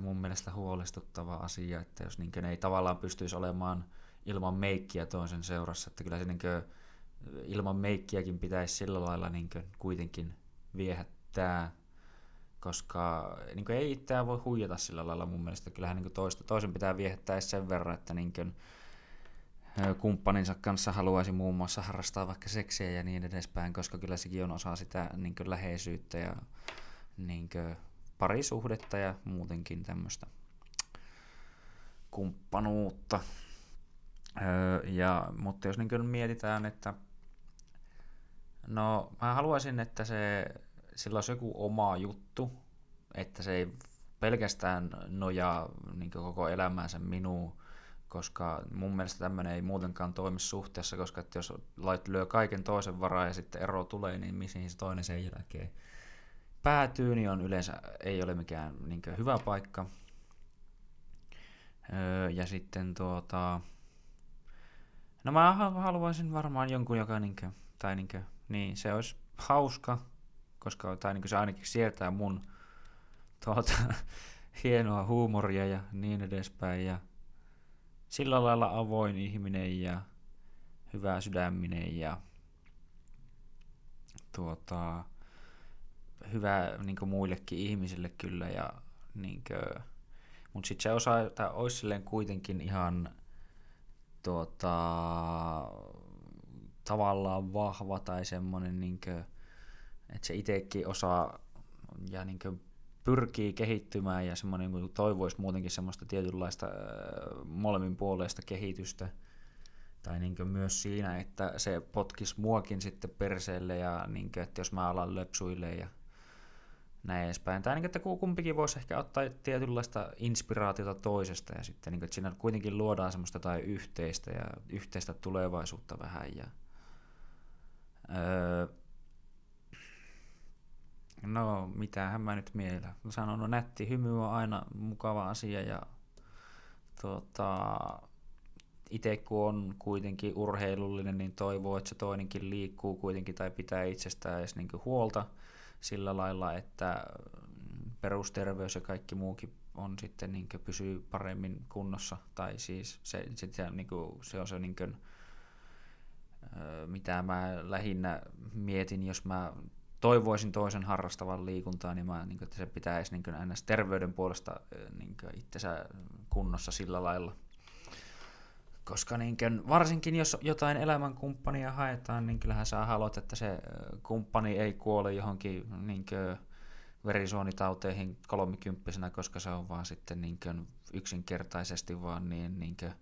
mun mielestä huolestuttava asia, että jos niin ei tavallaan pystyisi olemaan ilman meikkiä toisen seurassa, että kyllä se niin ilman meikkiäkin pitäisi sillä lailla niin kuitenkin viehättää, koska niin ei itseään voi huijata sillä lailla mun mielestä. Kyllähän niin toista, toisen pitää viehättää sen verran, että niin kuin, kumppaninsa kanssa haluaisi muun muassa harrastaa vaikka seksiä ja niin edespäin, koska kyllä sekin on osa sitä niin läheisyyttä ja niin parisuhdetta ja muutenkin tämmöistä kumppanuutta. Öö, ja, mutta jos niin mietitään, että no mä haluaisin, että se, sillä olisi joku oma juttu, että se ei pelkästään nojaa niin koko elämänsä minuun, koska mun mielestä tämmöinen ei muutenkaan toimi suhteessa, koska että jos lait lyö kaiken toisen varaa ja sitten ero tulee, niin mihin se toinen sen jälkeen päätyy, niin on yleensä ei ole mikään niin hyvä paikka. Öö, ja sitten tuota, no mä haluaisin varmaan jonkun, joka niin kuin, tai niin, kuin, niin se olisi hauska, koska tai niin se ainakin sietää mun tuota, hienoa huumoria ja niin edespäin. Ja sillä lailla avoin ihminen ja hyvä sydäminen ja tuota, hyvä niin muillekin ihmisille kyllä. Ja, niin kuin, mutta sitten se osa, tai olisi kuitenkin ihan tuota, tavallaan vahva tai semmoinen, niin kuin, että se itsekin osaa ja niin kuin, pyrkii kehittymään ja semmoinen niin toivoisi muutenkin semmoista tietynlaista molemmin puolesta kehitystä. Tai niin myös siinä, että se potkisi muakin sitten perseelle ja niin kuin, että jos mä alan löpsuille ja näin edespäin. Tai niin, että kumpikin voisi ehkä ottaa tietynlaista inspiraatiota toisesta ja sitten niin että siinä kuitenkin luodaan semmoista tai yhteistä ja yhteistä tulevaisuutta vähän. Ja, öö, no, mitähän mä nyt mielellä. Sanon, no nätti hymy on aina mukava asia ja tota, itse kun on kuitenkin urheilullinen, niin toivoo, että se toinenkin liikkuu kuitenkin tai pitää itsestään edes niin huolta – sillä lailla, että perusterveys ja kaikki muukin on sitten niin pysyy paremmin kunnossa. Tai siis se, se, se, niin kuin, se on se, niin kuin, mitä mä lähinnä mietin, jos mä toivoisin toisen harrastavan liikuntaa, niin, mä, niin kuin, että se pitäisi niin kuin, terveyden puolesta niin kuin, itsensä kunnossa sillä lailla. Koska niin kuin, varsinkin jos jotain elämänkumppania haetaan, niin kyllähän sä haluat, että se kumppani ei kuole johonkin niin kuin, verisuonitauteihin kolmikymppisenä, koska se on vaan sitten niin kuin, yksinkertaisesti vaan niin, niin kuin,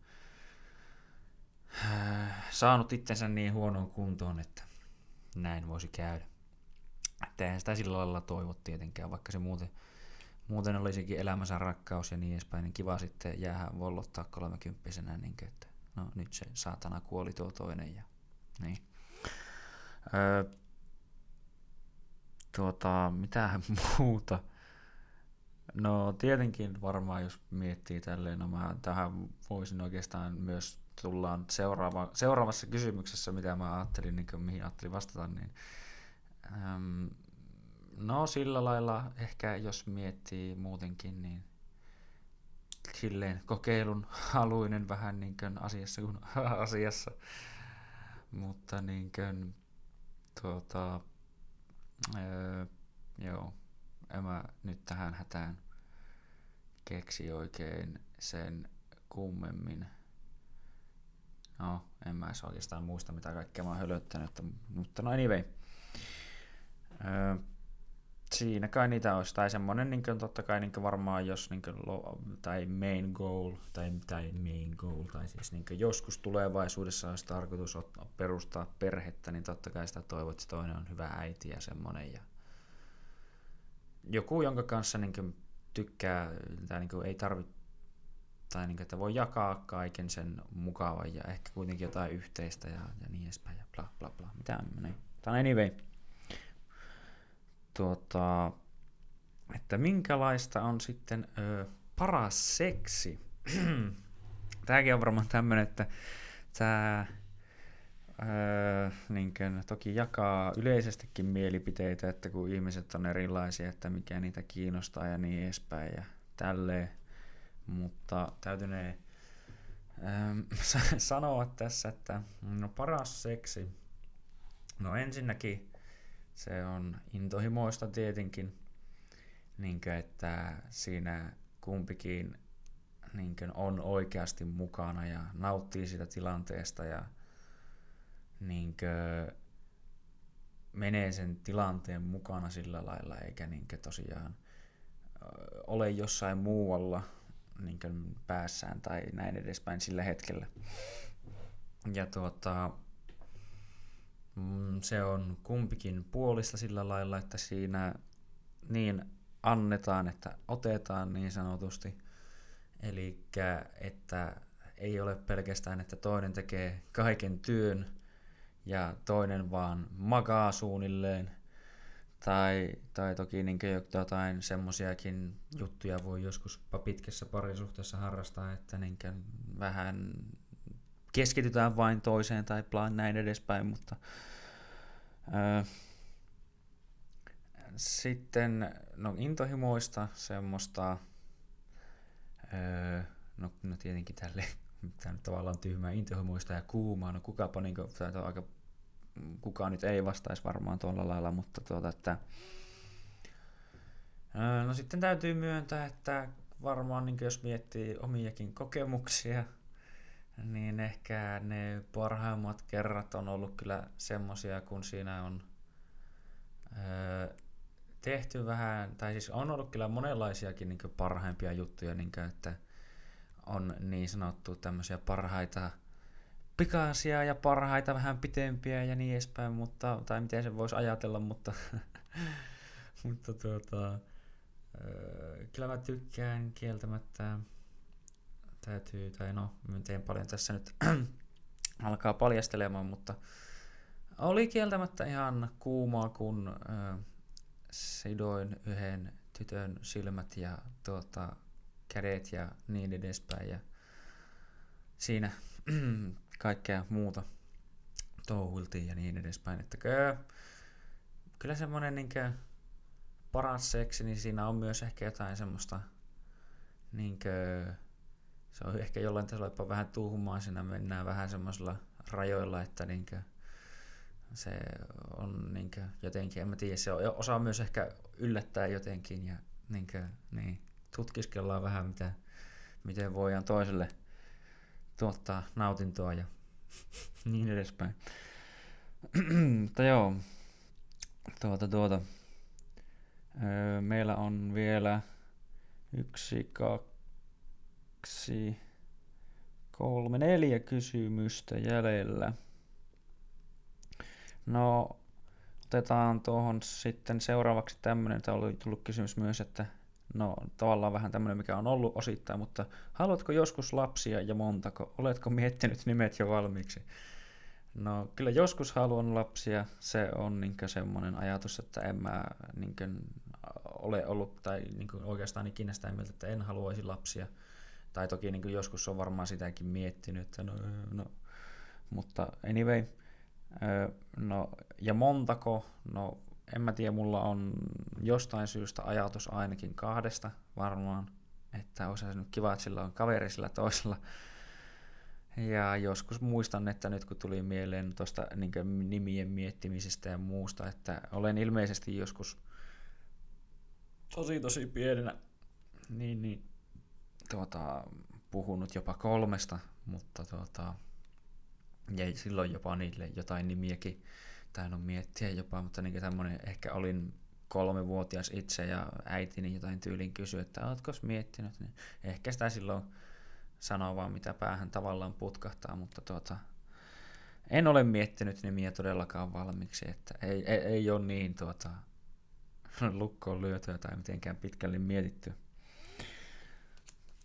äh, saanut itsensä niin huonoon kuntoon, että näin voisi käydä. Että sitä sillä lailla toivo tietenkään, vaikka se muuten, muuten olisikin elämänsä rakkaus ja niin edespäin, niin kiva sitten jäädä vollottaa kolmekymppisenä, niin kuin, että no nyt se saatana kuoli tuo toinen ja niin. Öö, tuota, mitähän muuta? No tietenkin varmaan, jos miettii tälleen, no mä tähän voisin oikeastaan myös tullaan seuraava, seuraavassa kysymyksessä, mitä mä ajattelin, niin mihin ajattelin vastata, niin äm, no sillä lailla ehkä jos miettii muutenkin, niin silleen kokeilun haluinen vähän niin kuin asiassa kuin asiassa. Mutta niin kuin, tuota, öö, joo, en mä nyt tähän hätään keksi oikein sen kummemmin. No, en mä oikeastaan muista mitä kaikkea mä oon hölöttänyt, mutta no anyway. Öö, Siinä kai niitä olisi, tai semmoinen niin kuin, totta kai niin kuin varmaan, jos niin kuin, tai main goal, tai, tai main goal, tai siis niin kuin, joskus tulevaisuudessa olisi tarkoitus perustaa perhettä, niin totta kai sitä toivot, että toinen on hyvä äiti ja semmoinen, ja joku, jonka kanssa niin kuin, tykkää, tai niin kuin, ei tarvitse tai niin kuin, että voi jakaa kaiken sen mukavan ja ehkä kuitenkin jotain yhteistä ja, ja niin edespäin ja bla bla bla. Mitä niin. Tämä anyway tuota, että minkälaista on sitten ö, paras seksi. Tämäkin on varmaan tämmöinen, että tämä öö, niin kuin, toki jakaa yleisestikin mielipiteitä, että kun ihmiset on erilaisia, että mikä niitä kiinnostaa ja niin edespäin ja tälleen. Mutta täytynee öö, sanoa tässä, että no paras seksi, no ensinnäkin se on intohimoista tietenkin, niin kuin, että siinä kumpikin niin kuin, on oikeasti mukana ja nauttii sitä tilanteesta ja niin kuin, menee sen tilanteen mukana sillä lailla, eikä niin kuin, tosiaan ole jossain muualla niin kuin, päässään tai näin edespäin sillä hetkellä. Ja tuota, mm, se on kumpikin puolista sillä lailla, että siinä niin annetaan, että otetaan niin sanotusti. Eli että ei ole pelkästään, että toinen tekee kaiken työn ja toinen vaan makaa suunnilleen. Tai, tai toki niin jotain semmoisiakin juttuja voi joskus pitkässä parisuhteessa harrastaa, että niin vähän keskitytään vain toiseen tai plan näin edespäin, mutta ää, sitten no intohimoista semmoista, öö, no, no tietenkin tälle tämä nyt tavallaan tyhmää intohimoista ja kuumaa, no kukapa niin kuin, aika, kukaan nyt ei vastaisi varmaan tuolla lailla, mutta tuota, että öö, no sitten täytyy myöntää, että varmaan niin jos miettii omiakin kokemuksia, niin ehkä ne parhaimmat kerrat on ollut kyllä semmosia, kun siinä on öö, tehty vähän, tai siis on ollut kyllä monenlaisiakin niin parhaimpia juttuja, niin kuin, että on niin sanottu tämmöisiä parhaita pikaisia ja parhaita vähän pitempiä ja niin edespäin, mutta, tai miten se voisi ajatella, mutta, mutta tuota, kyllä mä tykkään kieltämättä, täytyy, tai no, teen paljon tässä nyt alkaa paljastelemaan, mutta oli kieltämättä ihan kuumaa, kun sidoin yhden tytön silmät ja tuota, kädet ja niin edespäin. Ja siinä kaikkea muuta touhultiin ja niin edespäin. Että kyllä, kyllä semmoinen niin paras seksi, niin siinä on myös ehkä jotain semmoista niin kuin, se on ehkä jollain tasolla vähän tuhmaa, siinä mennään vähän semmoisilla rajoilla, että niin kuin, se on niin kuin, jotenkin, en mä tiedä, se osaa myös ehkä yllättää jotenkin ja niin kuin, niin, tutkiskellaan vähän, mitä, miten voidaan toiselle tuottaa nautintoa ja niin edespäin. Mutta joo, tuota, tuota. Öö, meillä on vielä yksi, kaksi, kolme, neljä kysymystä jäljellä. No, otetaan tuohon sitten seuraavaksi tämmöinen, että oli tullut kysymys myös, että no tavallaan vähän tämmöinen, mikä on ollut osittain, mutta haluatko joskus lapsia ja montako? Oletko miettinyt nimet jo valmiiksi? No kyllä joskus haluan lapsia, se on niin semmoinen ajatus, että en mä niin ole ollut, tai niin oikeastaan ikinä sitä mieltä, että en haluaisi lapsia. Tai toki niin joskus on varmaan sitäkin miettinyt, että no, no. mutta anyway, No, ja montako? No, en mä tiedä, mulla on jostain syystä ajatus ainakin kahdesta varmaan, että olisi se nyt kiva, että sillä on kaveri sillä toisella. Ja joskus muistan, että nyt kun tuli mieleen tuosta niin nimien miettimisestä ja muusta, että olen ilmeisesti joskus tosi tosi pienenä niin, niin, tuota, puhunut jopa kolmesta, mutta tuota, ja silloin jopa niille jotain nimiäkin tainnut miettiä jopa, mutta niin tämmöinen, ehkä olin kolmevuotias itse ja äitini jotain tyylin kysyi, että ootko miettinyt, niin ehkä sitä silloin sanoo vaan mitä päähän tavallaan putkahtaa, mutta tuota, en ole miettinyt nimiä todellakaan valmiiksi, että ei, ei, ei ole niin tuota, lukkoon lyötyä tai mitenkään pitkälle mietitty.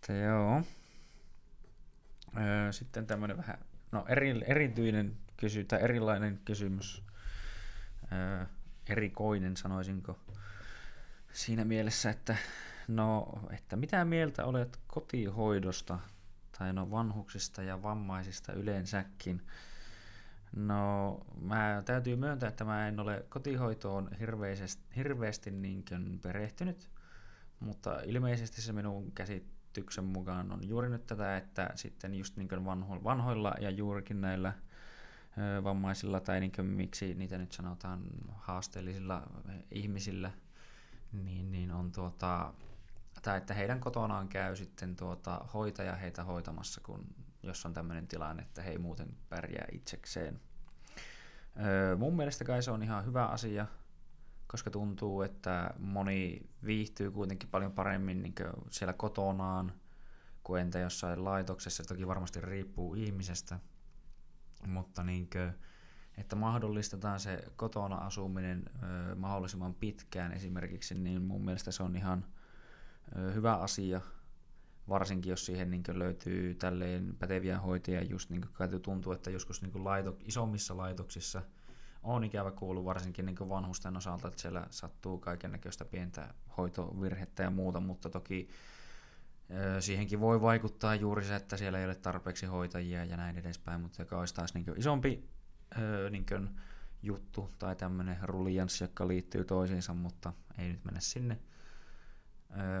Mutta joo. Sitten tämmöinen vähän no eri, erityinen kysy, tai erilainen kysymys, ää, erikoinen sanoisinko, siinä mielessä, että no, että mitä mieltä olet kotihoidosta tai no vanhuksista ja vammaisista yleensäkin. No, mä täytyy myöntää, että mä en ole kotihoitoon hirveästi, hirveästi niin perehtynyt, mutta ilmeisesti se minun käsityksen mukaan on juuri nyt tätä, että sitten just niin vanho, vanhoilla ja juurikin näillä vammaisilla tai niin miksi niitä nyt sanotaan haasteellisilla ihmisillä, niin, niin on tuota, tai että heidän kotonaan käy sitten tuota hoitaja heitä hoitamassa, kun jos on tämmöinen tilanne, että he ei muuten pärjää itsekseen. Öö, mun mielestä kai se on ihan hyvä asia, koska tuntuu, että moni viihtyy kuitenkin paljon paremmin niin siellä kotonaan kuin entä jossain laitoksessa. Toki varmasti riippuu ihmisestä, mutta niin kuin, että mahdollistetaan se kotona asuminen mahdollisimman pitkään esimerkiksi, niin mun mielestä se on ihan hyvä asia, varsinkin jos siihen niin löytyy tälleen päteviä hoitajia, just niin kuin tuntuu, että joskus niin laito, isommissa laitoksissa on ikävä kuulu varsinkin niin vanhusten osalta, että siellä sattuu kaiken näköistä pientä hoitovirhettä ja muuta, mutta toki siihenkin voi vaikuttaa juuri se, että siellä ei ole tarpeeksi hoitajia ja näin edespäin, mutta joka olisi taas niin isompi niin juttu tai tämmöinen rulianssi, joka liittyy toisiinsa, mutta ei nyt mennä sinne.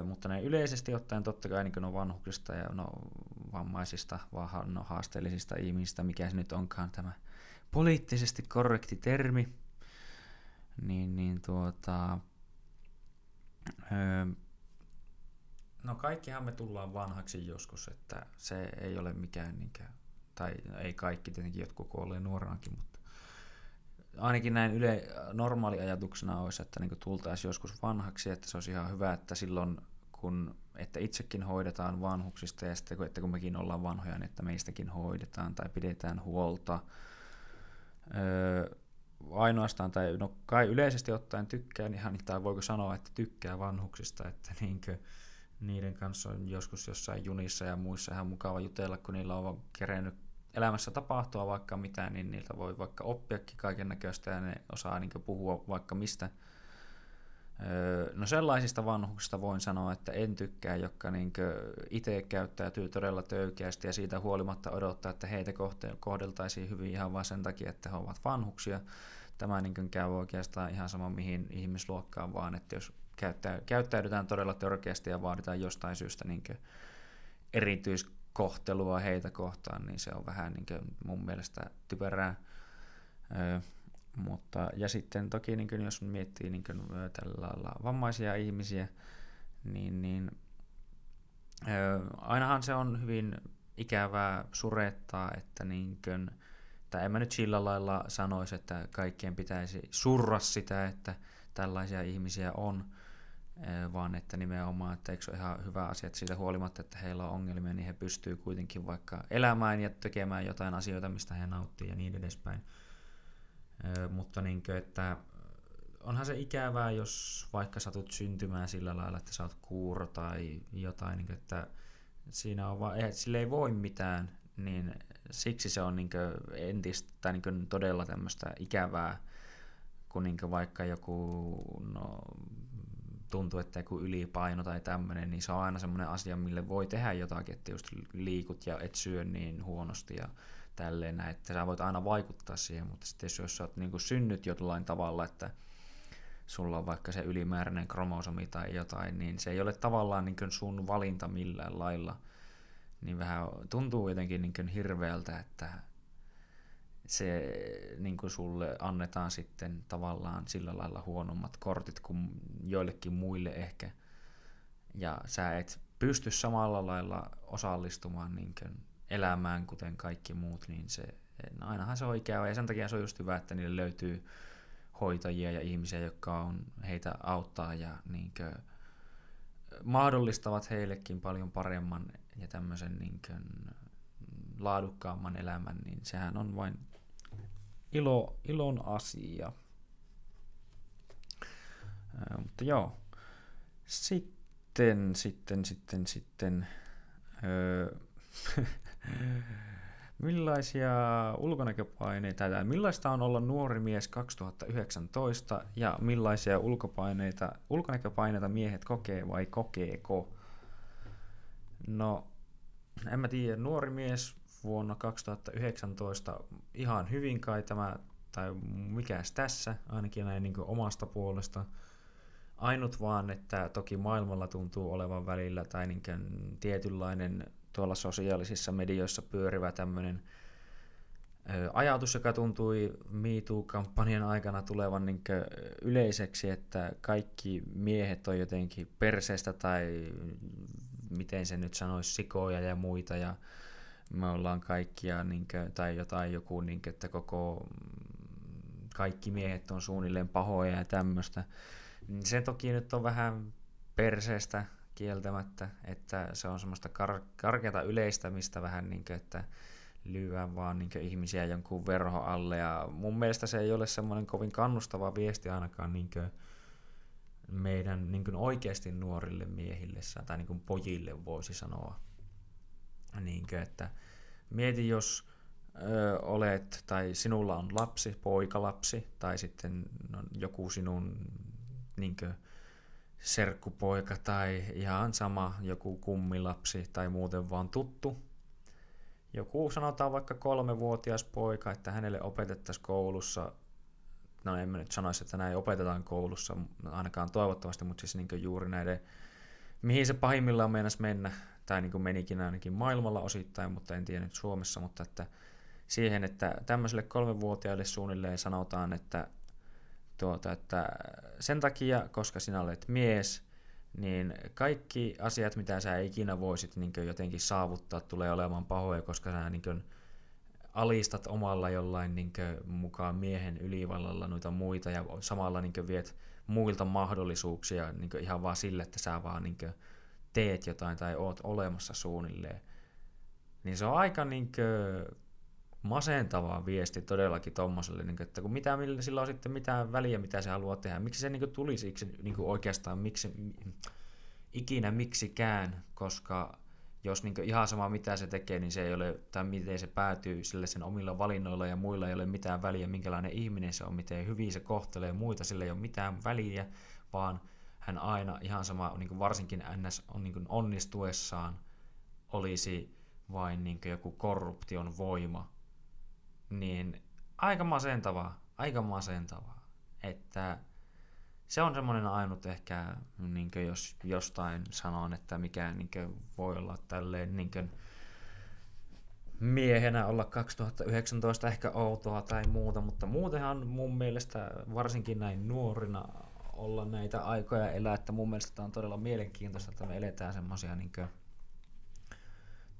Mutta ne yleisesti ottaen totta kai niin on vanhuksista ja no, vammaisista, vaan no, haasteellisista ihmisistä, mikä se nyt onkaan tämä poliittisesti korrekti termi, niin, niin tuota, ö, no kaikkihan me tullaan vanhaksi joskus, että se ei ole mikään, niinkään, tai ei kaikki, tietenkin jotkut kuolee nuorenakin, mutta ainakin näin yle, normaali ajatuksena olisi, että niin tultaisiin joskus vanhaksi, että se olisi ihan hyvä, että silloin kun että itsekin hoidetaan vanhuksista ja sitten että kun mekin ollaan vanhoja, niin että meistäkin hoidetaan tai pidetään huolta. Öö, ainoastaan, tai no kai yleisesti ottaen tykkään ihan, tai voiko sanoa, että tykkää vanhuksista, että niinkö, niiden kanssa on joskus jossain junissa ja muissa ihan mukava jutella, kun niillä on kerennyt elämässä tapahtua vaikka mitä, niin niiltä voi vaikka oppiakin kaiken näköistä ja ne osaa niin puhua vaikka mistä. No sellaisista vanhuksista voin sanoa, että en tykkää, jotka niin itse käyttäytyy todella töykeästi ja siitä huolimatta odottaa, että heitä kohdeltaisiin hyvin ihan vain sen takia, että he ovat vanhuksia. Tämä niin käy oikeastaan ihan sama mihin ihmisluokkaan vaan, että jos käyttäydytään todella törkeästi ja vaaditaan jostain syystä niin erityis kohtelua heitä kohtaan, niin se on vähän niin mun mielestä typerää. Mutta, ja sitten toki niin kuin, jos miettii niin kuin, tällä lailla vammaisia ihmisiä, niin, niin ö, ainahan se on hyvin ikävää surettaa, että niin kuin, tai en mä nyt sillä lailla sanoisi, että kaikkien pitäisi surra sitä, että tällaisia ihmisiä on, vaan että nimenomaan, että eikö se ole ihan hyvä asia, että siitä huolimatta, että heillä on ongelmia, niin he pystyy kuitenkin vaikka elämään ja tekemään jotain asioita, mistä he nauttii ja niin edespäin. Mutta niin kuin, että onhan se ikävää, jos vaikka satut syntymään sillä lailla, että sä oot kuuro tai jotain, niin kuin, että siinä on vaan, että sille ei voi mitään, niin siksi se on niin entistä niin todella tämmöistä ikävää, kun niin vaikka joku no, tuntuu, että joku ylipaino tai tämmöinen, niin se on aina semmoinen asia, mille voi tehdä jotakin, että just liikut ja et syö niin huonosti ja tälleen näin, että sä voit aina vaikuttaa siihen, mutta sitten jos sä oot niin synnyt jollain tavalla, että sulla on vaikka se ylimääräinen kromosomi tai jotain, niin se ei ole tavallaan niin sun valinta millään lailla, niin vähän tuntuu jotenkin niin hirveältä, että se niin kuin sulle annetaan sitten tavallaan sillä lailla huonommat kortit kuin joillekin muille ehkä. Ja sä et pysty samalla lailla osallistumaan niin kuin elämään kuten kaikki muut, niin se, no ainahan se on ikävä. Ja sen takia se on just hyvä, että niille löytyy hoitajia ja ihmisiä, jotka on heitä auttaa ja niin kuin mahdollistavat heillekin paljon paremman ja tämmöisen niin kuin laadukkaamman elämän, niin sehän on vain ilo, ilon asia. Ää, mutta joo. Sitten, sitten, sitten, sitten. Öö, millaisia ulkonäköpaineita, tai millaista on olla nuori mies 2019 ja millaisia ulkopaineita, ulkonäköpaineita miehet kokee vai kokeeko? No, en mä tiedä, nuori mies vuonna 2019 ihan hyvin kai tämä, tai mikäs tässä, ainakin näin niin omasta puolesta. Ainut vaan, että toki maailmalla tuntuu olevan välillä tai niin tietynlainen tuolla sosiaalisissa medioissa pyörivä tämmöinen ajatus, joka tuntui MeToo-kampanjan aikana tulevan niin yleiseksi, että kaikki miehet on jotenkin perseestä tai miten se nyt sanoisi, sikoja ja muita ja me ollaan kaikkia, niin kuin, tai jotain joku, niin kuin, että koko kaikki miehet on suunnilleen pahoja ja tämmöistä. Se toki nyt on vähän perseestä kieltämättä, että se on semmoista kar- karkeata yleistämistä vähän niin kuin, että lyödään vaan niin ihmisiä jonkun verho alle ja mun mielestä se ei ole semmoinen kovin kannustava viesti ainakaan niin meidän niin oikeasti nuorille miehille tai niin pojille voisi sanoa. Niin kuin, että mieti, jos ö, olet tai sinulla on lapsi, poikalapsi tai sitten joku sinun niin kuin, serkkupoika tai ihan sama joku kummilapsi tai muuten vaan tuttu. Joku sanotaan vaikka kolmevuotias poika, että hänelle opetettaisiin koulussa, no en mä nyt sanoisi, että näin opetetaan koulussa, ainakaan toivottavasti, mutta siis niin juuri näiden, mihin se pahimmillaan meinas mennä, tai niin menikin ainakin maailmalla osittain, mutta en tiedä nyt Suomessa, mutta että siihen, että tämmöiselle kolmevuotiaille suunnilleen sanotaan, että, tuota, että sen takia, koska sinä olet mies, niin kaikki asiat, mitä sä ikinä voisit niin jotenkin saavuttaa, tulee olemaan pahoja, koska sä niin alistat omalla jollain niin mukaan miehen ylivallalla noita muita ja samalla niin viet muilta mahdollisuuksia niin ihan vaan sille, että sä vaan niin teet jotain tai oot olemassa suunnilleen. Niin se on aika niin kuin, masentava viesti todellakin tuommoiselle, niin että kun mitä, sillä on sitten mitään väliä, mitä se haluaa tehdä. Miksi se niin tulisi niin oikeastaan miksi, ikinä miksikään, koska jos niin ihan sama mitä se tekee, niin se ei ole, tai miten se päätyy sille sen omilla valinnoilla ja muilla ei ole mitään väliä, minkälainen ihminen se on, miten hyvin se kohtelee muita, sillä ei ole mitään väliä, vaan hän aina ihan sama, niin varsinkin NS on niin onnistuessaan, olisi vain niin joku korruption voima, niin aika masentavaa, aika masentavaa, että se on semmoinen ainut ehkä, niin jos jostain sanon, että mikä niin voi olla tälleen niin miehenä olla 2019 ehkä outoa tai muuta, mutta muutenhan mun mielestä varsinkin näin nuorina olla näitä aikoja elää, että mun mielestä tämä on todella mielenkiintoista, että me eletään semmoisia niin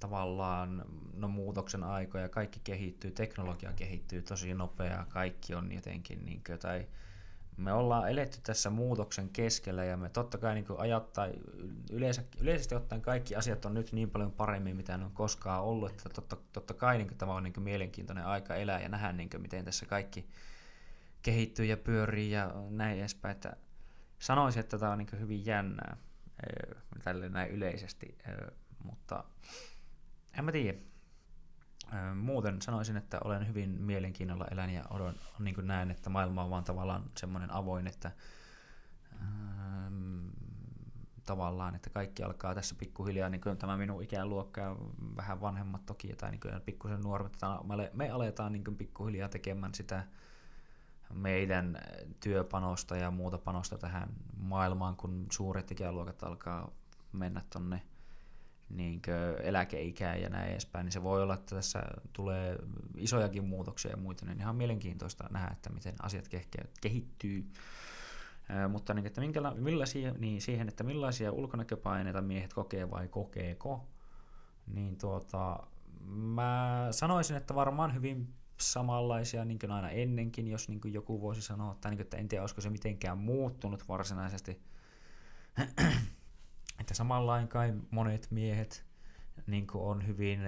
tavallaan no, muutoksen aikoja, kaikki kehittyy, teknologia kehittyy tosi nopeaa, kaikki on jotenkin, niin kuin, tai me ollaan eletty tässä muutoksen keskellä ja me totta kai niin ajat tai yleensä, yleisesti ottaen kaikki asiat on nyt niin paljon paremmin, mitä ne on koskaan ollut, että totta, totta kai niin tämä on niin mielenkiintoinen aika elää ja nähdä, niin kuin, miten tässä kaikki kehittyy ja pyörii ja näin edespäin, että sanoisin, että tämä on niin hyvin jännää tälle näin yleisesti, mutta en mä tiedä. Muuten sanoisin, että olen hyvin mielenkiinnolla elän ja odon, niin kuin näen, että maailma on vaan tavallaan semmoinen avoin, että ähm, tavallaan, että kaikki alkaa tässä pikkuhiljaa, niin kuin tämä minun ikäluokka ja vähän vanhemmat toki, tai niin kuin pikkusen nuoremmat, me aletaan niin kuin pikkuhiljaa tekemään sitä meidän työpanosta ja muuta panosta tähän maailmaan, kun suuret ikäluokat alkaa mennä tonne niin eläkeikää ja näin edespäin, niin se voi olla, että tässä tulee isojakin muutoksia ja muita, niin ihan mielenkiintoista nähdä, että miten asiat kehittyy. mutta niin, että minkäla- millaisia, niin siihen, että millaisia ulkonäköpaineita miehet kokee vai kokeeko, niin tuota, mä sanoisin, että varmaan hyvin samanlaisia niin kuin aina ennenkin, jos niin kuin joku voisi sanoa, tai niin kuin, että en tiedä, olisiko se mitenkään muuttunut varsinaisesti että samanlain kai monet miehet niin on hyvin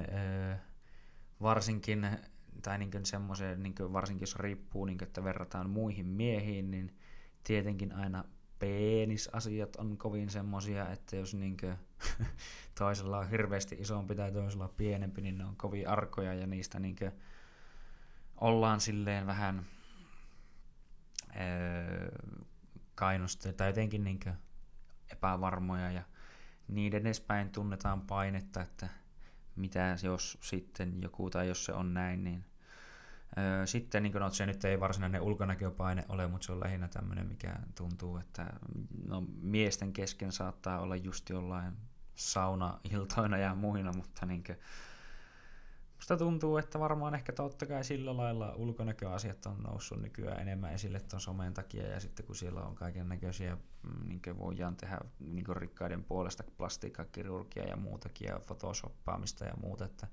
varsinkin, tai niin semmoisen, niin varsinkin jos riippuu, niin kuin, että verrataan muihin miehiin, niin tietenkin aina penisasiat on kovin semmosia, että jos niin kuin, toisella on hirveästi isompi tai toisella on pienempi, niin ne on kovin arkoja ja niistä niin kuin, ollaan silleen vähän öö, tai jotenkin niin epävarmoja ja niiden edespäin tunnetaan painetta, että mitä jos sitten joku, tai jos se on näin, niin Öö, sitten niin no, se nyt ei varsinainen ulkonäköpaine ole, mutta se on lähinnä tämmöinen, mikä tuntuu, että no, miesten kesken saattaa olla just jollain saunailtoina ja muina, mutta niin kuin, musta tuntuu, että varmaan ehkä totta kai sillä lailla ulkonäköasiat on noussut nykyään enemmän esille tuon somen takia, ja sitten kun siellä on kaiken näköisiä, mm, niin voidaan tehdä niin rikkaiden puolesta plastiikkakirurgia ja muutakin, ja photoshoppaamista ja muuta, että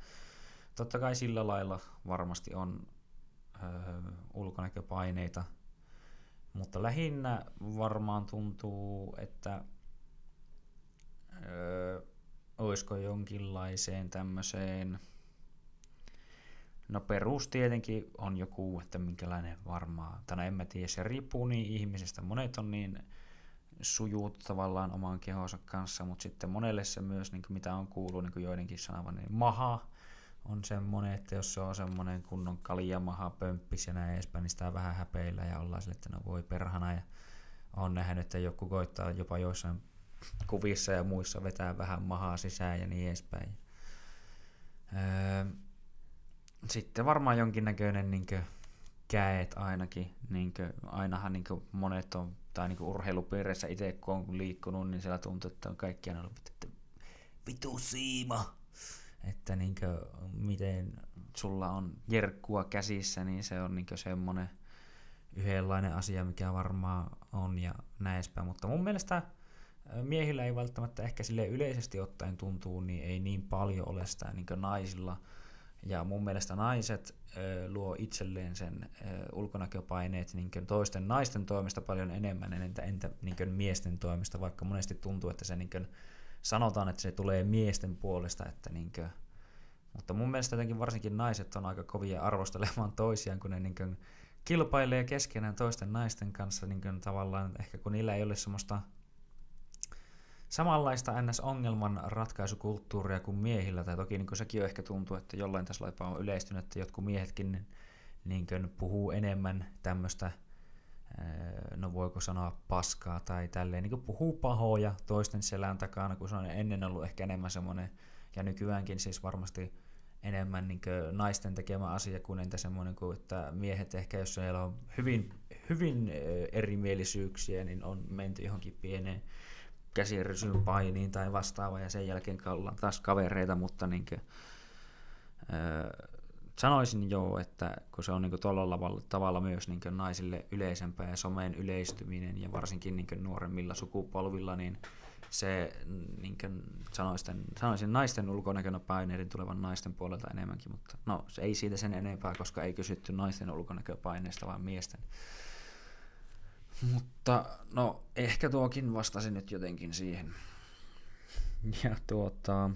totta kai sillä lailla varmasti on öö, ulkonäköpaineita, mutta lähinnä varmaan tuntuu, että öö, olisiko jonkinlaiseen tämmöiseen, no perus tietenkin on joku, että minkälainen varmaan, tai no en mä tiedä, se riippuu niin ihmisestä, monet on niin sujuut tavallaan oman kehonsa kanssa, mutta sitten monelle se myös, niin kuin mitä on kuullut niin kuin joidenkin sanavan, niin maha on semmoinen, että jos se on semmoinen kunnon kaljamaha, pömppis ja näin edespäin, niin sitä vähän häpeillä ja ollaan sille, että no voi perhana. Ja on nähnyt, että joku koittaa jopa joissain kuvissa ja muissa vetää vähän mahaa sisään ja niin edespäin. Öö, sitten varmaan jonkinnäköinen niin käet ainakin. Niin kuin, ainahan niin kuin monet on, tai niin urheilupiireissä itse kun on liikkunut, niin siellä tuntuu, että on kaikki aina ollut, että vitu siima että niinkö, miten sulla on jerkkua käsissä, niin se on niinkö semmoinen yhdenlainen asia, mikä varmaan on ja näinpä. Mutta mun mielestä miehillä ei välttämättä ehkä sille yleisesti ottaen tuntuu, niin ei niin paljon ole sitä niin naisilla. Ja mun mielestä naiset luo itselleen sen ulkonäköpaineet niin toisten naisten toimesta paljon enemmän, entä, entä niin miesten toimesta, vaikka monesti tuntuu, että se niin sanotaan, että se tulee miesten puolesta, että niinkö, mutta mun mielestä jotenkin varsinkin naiset on aika kovia arvostelemaan toisiaan, kun ne niinkö kilpailee keskenään toisten naisten kanssa niinkö tavallaan, ehkä kun niillä ei ole semmoista samanlaista ns-ongelman ratkaisukulttuuria kuin miehillä, tai toki niin sekin on ehkä tuntuu, että jollain tasolla on yleistynyt, että jotkut miehetkin niin puhuu enemmän tämmöistä no voiko sanoa paskaa tai tälleen, niin puhuu pahoja toisten selän takana, kun se on ennen ollut ehkä enemmän semmoinen, ja nykyäänkin siis varmasti enemmän niin naisten tekemä asia kuin entä semmoinen, kuin, että miehet ehkä, jos siellä on hyvin, hyvin erimielisyyksiä, niin on menty johonkin pieneen käsirysyn painiin tai vastaavaan, ja sen jälkeen ollaan taas kavereita, mutta niin kuin, sanoisin joo, että kun se on niin tuolla tavalla myös niin naisille yleisempää ja someen yleistyminen ja varsinkin niin nuoremmilla sukupolvilla, niin se niin sanoisin, sanoisin naisten ulkonäköpaineiden tulevan naisten puolelta enemmänkin, mutta no se ei siitä sen enempää, koska ei kysytty naisten ulkonäköpaineista, vaan miesten. Mutta no ehkä tuokin vastasi nyt jotenkin siihen. Ja tuota,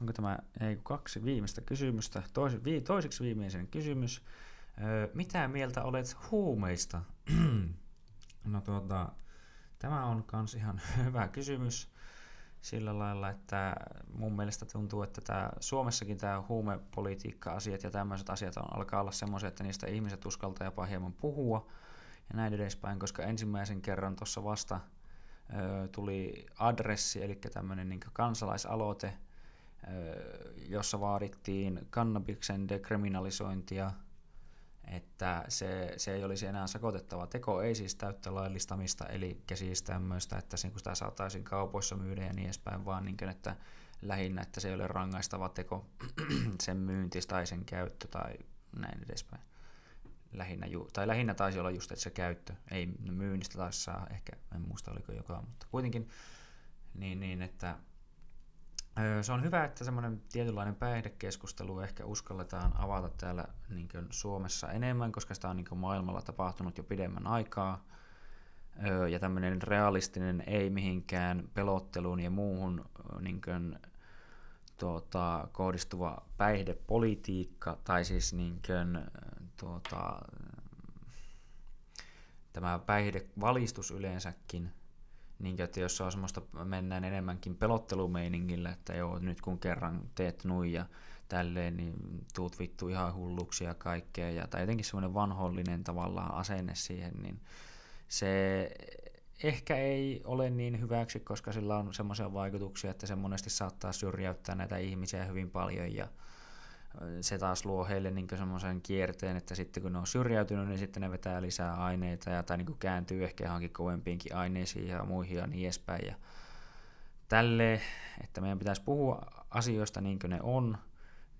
onko tämä ei, kaksi viimeistä kysymystä. Tois, vi, toiseksi viimeisen kysymys. Öö, mitä mieltä olet huumeista? no tuota, tämä on kans ihan hyvä kysymys sillä lailla, että mun mielestä tuntuu, että tämä, Suomessakin tämä huumepolitiikka-asiat ja tämmöiset asiat on, alkaa olla semmoisia, että niistä ihmiset uskaltaa jopa hieman puhua ja näin edespäin, koska ensimmäisen kerran tuossa vasta ö, tuli adressi, eli tämmöinen niin kansalaisaloite, jossa vaadittiin kannabiksen dekriminalisointia, että se, se ei olisi enää sakotettava teko, ei siis täyttä laillistamista, eli siis tämmöistä, että kun sitä saataisiin kaupoissa myydä ja niin edespäin, vaan niin kuin, että lähinnä, että se ei ole rangaistava teko sen myynti tai sen käyttö tai näin edespäin. Lähinnä, ju- tai lähinnä taisi olla just, että se käyttö, ei myynnistä taisi saa, ehkä en muista oliko joka, mutta kuitenkin niin, niin että se on hyvä, että semmoinen tietynlainen päihdekeskustelu ehkä uskalletaan avata täällä niin Suomessa enemmän, koska sitä on niin maailmalla tapahtunut jo pidemmän aikaa. Ja tämmöinen realistinen, ei mihinkään pelotteluun ja muuhun niin kuin, tuota, kohdistuva päihdepolitiikka, tai siis niin kuin, tuota, tämä päihdevalistus yleensäkin, niin, että jos on semmoista, mennään enemmänkin pelottelumeiningillä, että joo, nyt kun kerran teet nuin ja tälleen, niin tuut vittu ihan hulluksi ja kaikkea, ja, tai jotenkin semmoinen vanhollinen tavallaan asenne siihen, niin se ehkä ei ole niin hyväksi, koska sillä on semmoisia vaikutuksia, että se monesti saattaa syrjäyttää näitä ihmisiä hyvin paljon ja se taas luo heille niin semmoisen kierteen, että sitten kun ne on syrjäytynyt, niin sitten ne vetää lisää aineita ja, tai niin kääntyy ehkä johonkin kovempiinkin aineisiin ja muihin ja niin edespäin. Ja tälle, että meidän pitäisi puhua asioista niin kuin ne on,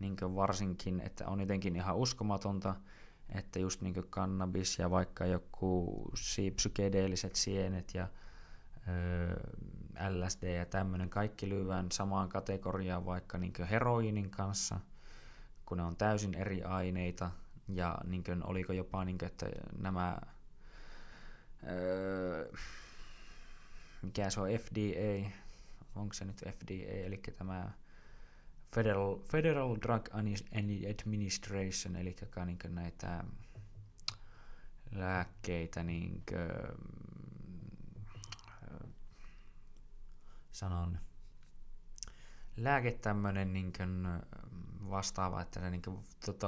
niin kuin varsinkin, että on jotenkin ihan uskomatonta, että just niin kuin kannabis ja vaikka joku psykedeelliset sienet ja ö, LSD ja tämmöinen kaikki lyövään samaan kategoriaan vaikka niin heroinin kanssa, kun ne on täysin eri aineita ja niin kuin, oliko jopa niin kuin, että nämä ö, mikä se on FDA, onko se nyt FDA, eli tämä Federal, Federal Drug Administration, eli niin näitä lääkkeitä, niin kuin, sanon, lääke tämmöinen niin kuin, vastaava, että ne niin kuin, tota,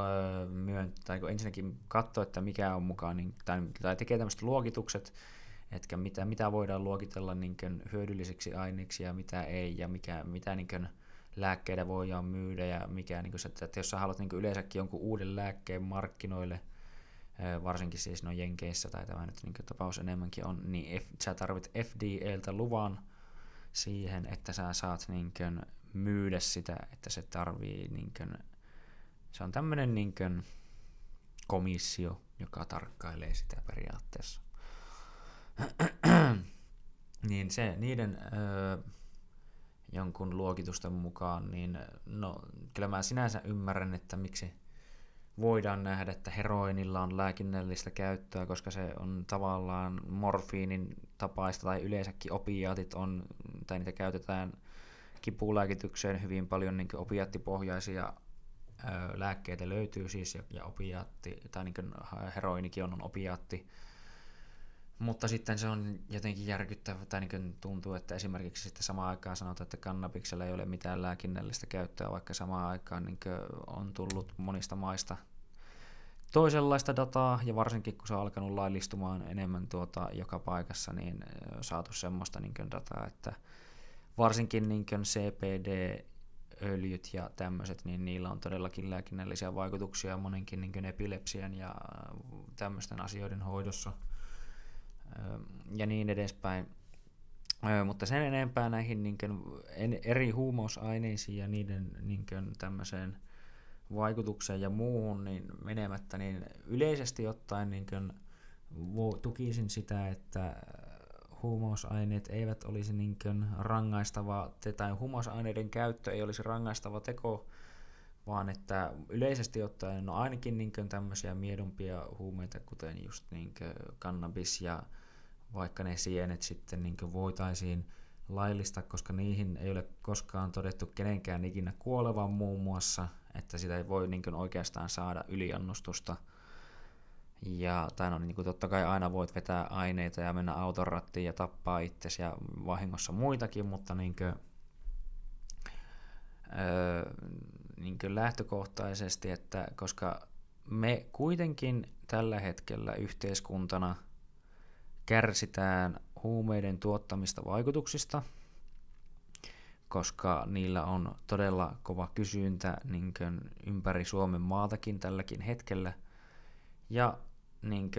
myön, tai kun ensinnäkin katsoo, että mikä on mukaan, niin, tai, tai tekee tämmöiset luokitukset, että mitä, mitä voidaan luokitella niin kuin, hyödylliseksi aineiksi ja mitä ei, ja mikä, mitä niin kuin, lääkkeitä voidaan myydä ja mikä, niin kuin se, että jos sä haluat niin yleensäkin jonkun uuden lääkkeen markkinoille, varsinkin siis no Jenkeissä tai tämä nyt niin tapaus enemmänkin on, niin F, sä tarvit FDAltä luvan siihen, että sä saat niin kuin myydä sitä, että se tarvii niin kuin, se on tämmöinen niin kuin komissio, joka tarkkailee sitä periaatteessa. niin se, niiden öö, jonkun luokitusten mukaan, niin no, kyllä mä sinänsä ymmärrän, että miksi voidaan nähdä, että heroinilla on lääkinnällistä käyttöä, koska se on tavallaan morfiinin tapaista tai yleensäkin opiaatit on, tai niitä käytetään kipulääkitykseen hyvin paljon niin opiaattipohjaisia lääkkeitä löytyy siis, ja, ja opiaatti, tai niin heroinikin on, on opiaatti, mutta sitten se on jotenkin järkyttävä, tai niin tuntuu, että esimerkiksi sitten samaan aikaan sanotaan, että kannabiksella ei ole mitään lääkinnällistä käyttöä, vaikka samaan aikaan niin on tullut monista maista toisenlaista dataa, ja varsinkin kun se on alkanut laillistumaan enemmän tuota joka paikassa, niin saatu semmoista niin dataa, että varsinkin niin CPD, öljyt ja tämmöiset, niin niillä on todellakin lääkinnällisiä vaikutuksia monenkin niin epilepsian ja tämmöisten asioiden hoidossa – ja niin edespäin. Mutta sen enempää näihin niin eri huumausaineisiin ja niiden niin tämmöiseen vaikutukseen ja muuhun niin menemättä, niin yleisesti ottaen niin tukisin sitä, että huumausaineet eivät olisi niin kuin rangaistava, tai huumausaineiden käyttö ei olisi rangaistava teko, vaan että yleisesti ottaen no ainakin niin tämmöisiä miedompia huumeita, kuten just niin kannabis ja vaikka ne sienet sitten niin voitaisiin laillista, koska niihin ei ole koskaan todettu kenenkään ikinä kuolevan muun muassa, että sitä ei voi niin oikeastaan saada yliannostusta. Ja, tai no, niin kuin totta kai aina voit vetää aineita ja mennä auton rattiin ja tappaa itsesi ja vahingossa muitakin, mutta niin kuin, öö, niin kuin lähtökohtaisesti, että koska me kuitenkin tällä hetkellä yhteiskuntana – kärsitään huumeiden tuottamista vaikutuksista, koska niillä on todella kova kysyntä niin ympäri Suomen maatakin tälläkin hetkellä. Ja niin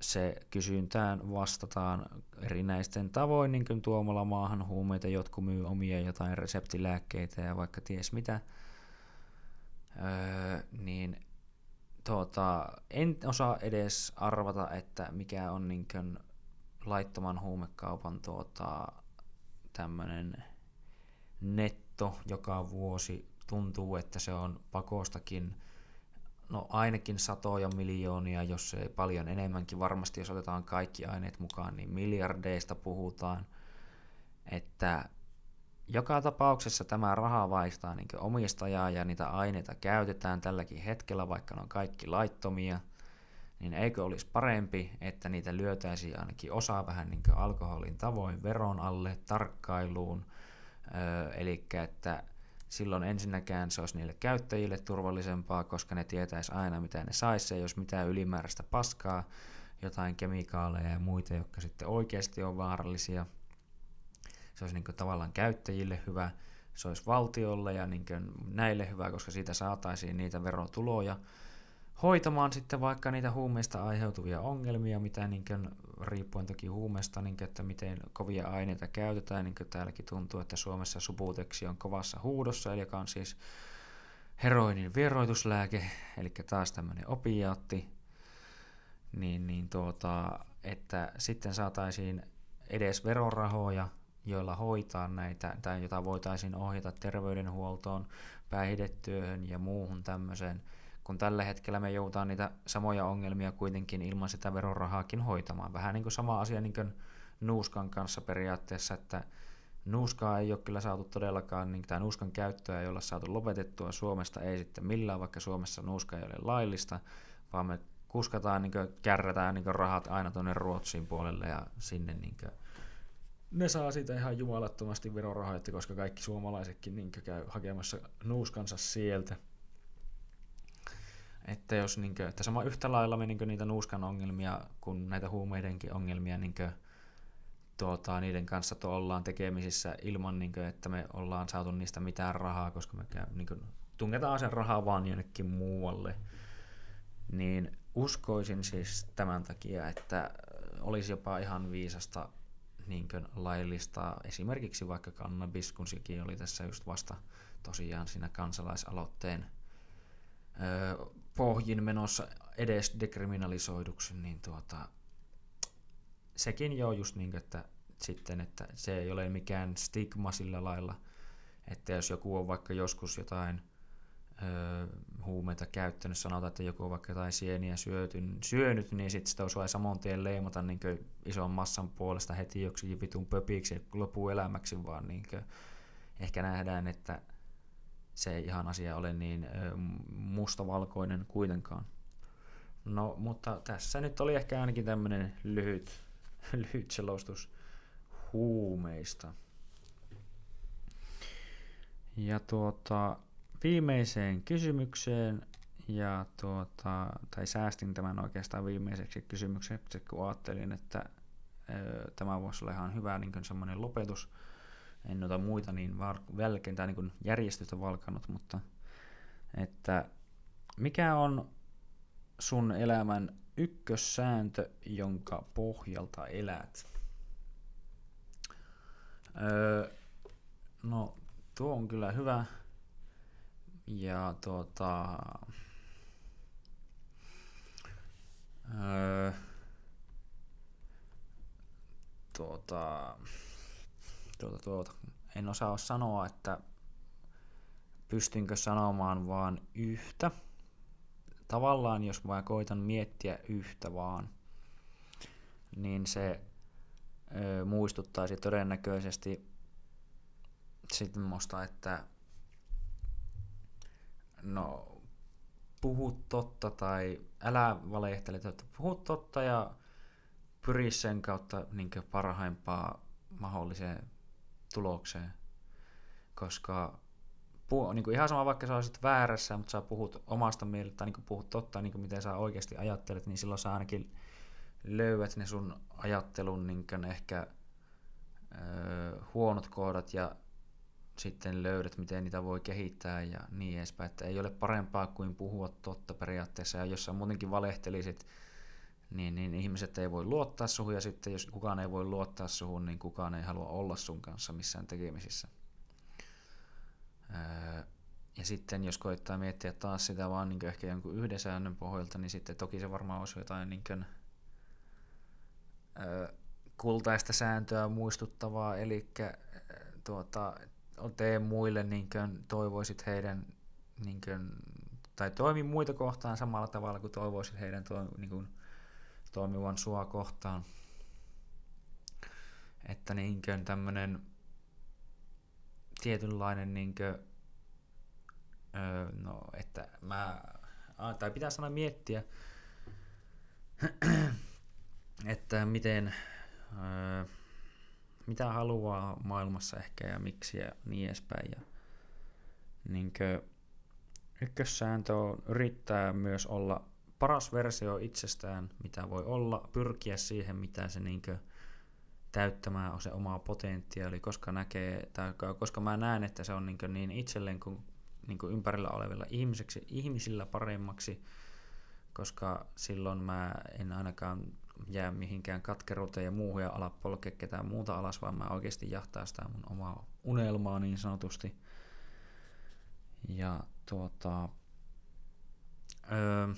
se kysyntään vastataan erinäisten tavoin niin tuomalla maahan huumeita, jotkut myy omia jotain reseptilääkkeitä ja vaikka ties mitä. Öö, niin tuota, en osaa edes arvata, että mikä on niin laittoman huumekaupan tuota, tämmöinen netto joka vuosi tuntuu, että se on pakostakin no ainakin satoja miljoonia, jos ei paljon enemmänkin. Varmasti jos otetaan kaikki aineet mukaan, niin miljardeista puhutaan. Että joka tapauksessa tämä raha vaihtaa niin omistajaa ja niitä aineita käytetään tälläkin hetkellä, vaikka ne on kaikki laittomia – niin eikö olisi parempi, että niitä lyötäisiin ainakin osa vähän niin alkoholin tavoin veron alle, tarkkailuun, öö, eli että silloin ensinnäkään se olisi niille käyttäjille turvallisempaa, koska ne tietäisi aina mitä ne saisi, jos mitään ylimääräistä paskaa jotain kemikaaleja ja muita, jotka sitten oikeasti on vaarallisia. Se olisi niin kuin tavallaan käyttäjille hyvä, se olisi valtiolle ja niin kuin näille hyvä, koska siitä saataisiin niitä verotuloja hoitamaan sitten vaikka niitä huumeista aiheutuvia ongelmia, mitä niin kuin, riippuen toki huumeesta, niin että miten kovia aineita käytetään, niin kuin täälläkin tuntuu, että Suomessa subuteksi on kovassa huudossa, eli joka on siis heroinin vieroituslääke, eli taas tämmöinen opiaatti, niin, niin tuota, että sitten saataisiin edes verorahoja, joilla hoitaa näitä, tai jota voitaisiin ohjata terveydenhuoltoon, päihdetyöhön ja muuhun tämmöiseen, kun tällä hetkellä me joudutaan niitä samoja ongelmia kuitenkin ilman sitä verorahaakin hoitamaan. Vähän niin kuin sama asia niin kuin nuuskan kanssa periaatteessa, että nuuskaa ei ole kyllä saatu todellakaan, niin tämä nuuskan käyttöä ei olla saatu lopetettua Suomesta, ei sitten millään, vaikka Suomessa nuuska ei ole laillista, vaan me kuskataan, niin kuin, kärrätään niin kuin, rahat aina tuonne Ruotsiin puolelle ja sinne niin kuin, ne saa siitä ihan jumalattomasti verorahoja, koska kaikki suomalaisetkin niin käy hakemassa nuuskansa sieltä. Että jos niin kuin, että sama yhtä lailla me niin kuin, niitä nuuskan ongelmia kuin näitä huumeidenkin ongelmia niin kuin, tuota, niiden kanssa to ollaan tekemisissä ilman, niin kuin, että me ollaan saatu niistä mitään rahaa, koska me niin kuin, tungetaan sen rahaa vaan jonnekin muualle. Niin uskoisin siis tämän takia, että olisi jopa ihan viisasta niin kuin, laillistaa esimerkiksi vaikka kannabis, kun sekin oli tässä just vasta tosiaan siinä kansalaisaloitteen pohjin menossa edes dekriminalisoiduksi, niin tuota, sekin jo just niin, että sitten, että se ei ole mikään stigma sillä lailla, että jos joku on vaikka joskus jotain öö, huumeita käyttänyt, sanotaan, että joku on vaikka jotain sieniä syötyn, syönyt, niin sitten sitä osaa saman tien leimata niin ison massan puolesta heti joksikin vitun pöpiksi lopuelämäksi, vaan niin ehkä nähdään, että se ei ihan asia ole niin mustavalkoinen kuitenkaan. No, mutta tässä nyt oli ehkä ainakin tämmöinen lyhyt, lyhyt selostus huumeista. Ja tuota, viimeiseen kysymykseen, ja tuota, tai säästin tämän oikeastaan viimeiseksi kysymykseksi, kun ajattelin, että ö, tämä voisi olla ihan hyvä niin semmoinen lopetus. En ota muita niin välkeen tai niin järjestystä valkannut, mutta että mikä on sun elämän ykkössääntö, jonka pohjalta elät? Öö, no, tuo on kyllä hyvä. Ja tuota... Öö, tuota, tuota, tuota. En osaa sanoa, että pystynkö sanomaan vaan yhtä. Tavallaan jos mä koitan miettiä yhtä vaan, niin se ö, muistuttaisi todennäköisesti semmoista, että no puhu totta tai älä valehtele, että puhu totta ja pyri sen kautta niin parhaimpaa mahdolliseen tulokseen. Koska puhu, niin kuin ihan sama vaikka sä olisit väärässä, mutta sä puhut omasta mielestä, niin puhut totta, niin kuin miten sä oikeasti ajattelet, niin silloin sä ainakin löydät ne sun ajattelun niin ehkä ö, huonot kohdat ja sitten löydät, miten niitä voi kehittää ja niin edespäin. Että ei ole parempaa kuin puhua totta periaatteessa. Ja jos sä muutenkin valehtelisit, niin, niin ihmiset ei voi luottaa suhun. Ja sitten jos kukaan ei voi luottaa suhun, niin kukaan ei halua olla sun kanssa missään tekemisissä. Öö, ja sitten jos koittaa miettiä taas sitä vaan niin ehkä jonkun yhden säännön pohjalta, niin sitten toki se varmaan olisi jotain niin kuin, öö, kultaista sääntöä muistuttavaa, eli tuota, tee muille niin kuin toivoisit heidän, niin kuin, tai toimi muita kohtaan samalla tavalla kuin toivoisit heidän to, niin kuin, toimivan sua kohtaan. Että niin kuin tämmönen tietynlainen niin kuin, öö, no, että mä, tai pitää sanoa miettiä, että miten, öö, mitä haluaa maailmassa ehkä ja miksi ja niin edespäin. Ja, niin ykkössääntö on yrittää myös olla paras versio itsestään, mitä voi olla, pyrkiä siihen, mitä se niinkö täyttämään on se oma potentiaali, koska, näkee, tai koska mä näen, että se on niin, niin itselleen kuin, niin kuin ympärillä olevilla ihmiseksi, ihmisillä paremmaksi, koska silloin mä en ainakaan jää mihinkään katkeruuteen ja muuhun ja ala polkea ketään muuta alas, vaan mä oikeasti jahtaa sitä mun omaa unelmaa niin sanotusti. Ja tuota, öö,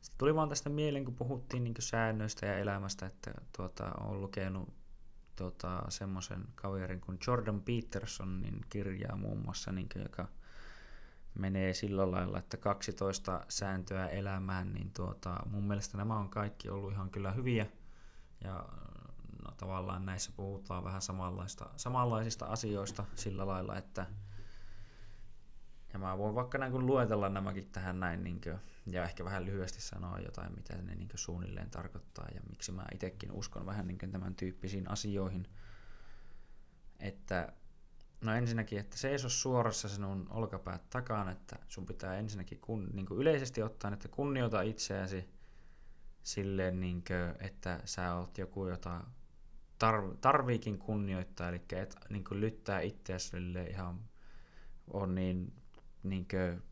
sitten tuli vaan tästä mieleen, kun puhuttiin niin säännöistä ja elämästä, että tuota, olen lukenut tuota, semmoisen kaverin kuin Jordan Petersonin kirjaa muun muassa, niin kuin, joka menee sillä lailla, että 12 sääntöä elämään, niin tuota, mun mielestä nämä on kaikki ollut ihan kyllä hyviä. Ja no, tavallaan näissä puhutaan vähän samanlaista, samanlaisista asioista sillä lailla, että ja mä voin vaikka näin kun luetella nämäkin tähän näin, niin kuin, ja ehkä vähän lyhyesti sanoa jotain, mitä ne niin suunnilleen tarkoittaa, ja miksi mä itsekin uskon vähän niin tämän tyyppisiin asioihin. Että No ensinnäkin, että seiso suorassa sinun olkapäät takana, että sun pitää ensinnäkin kun, niin kuin yleisesti ottaen, että kunnioita itseäsi silleen, niin kuin, että sä oot joku, jota tarv, tarviikin kunnioittaa, eli et niin kuin lyttää itseäsi ihan on niin, niin kuin,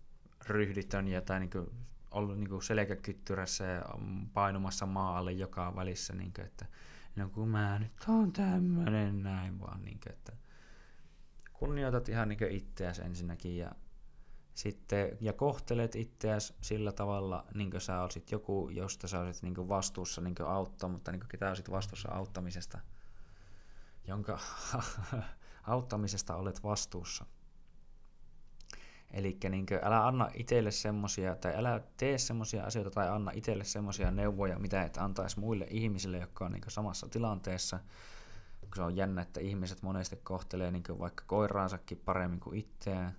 ryhditön ja tai niin kuin, ollut niin kuin selkäkyttyrässä ja painumassa maalle joka välissä, niin kuin, että no kun mä nyt on tämmönen näin vaan, niin kuin, että kunnioitat ihan niin itseäsi ensinnäkin ja sitten, ja kohtelet itseäsi sillä tavalla, niin kuin sä olisit joku, josta sä olisit niin vastuussa niin auttaa, mutta niin ketä olisit vastuussa auttamisesta, jonka auttamisesta olet vastuussa. Eli niin älä anna itselle semmosia, tai älä tee semmosia asioita tai anna itselle semmosia neuvoja, mitä et antaisi muille ihmisille, jotka on niin samassa tilanteessa, se on jännä, että ihmiset monesti kohtelee niin vaikka koiraansakin paremmin kuin itseään.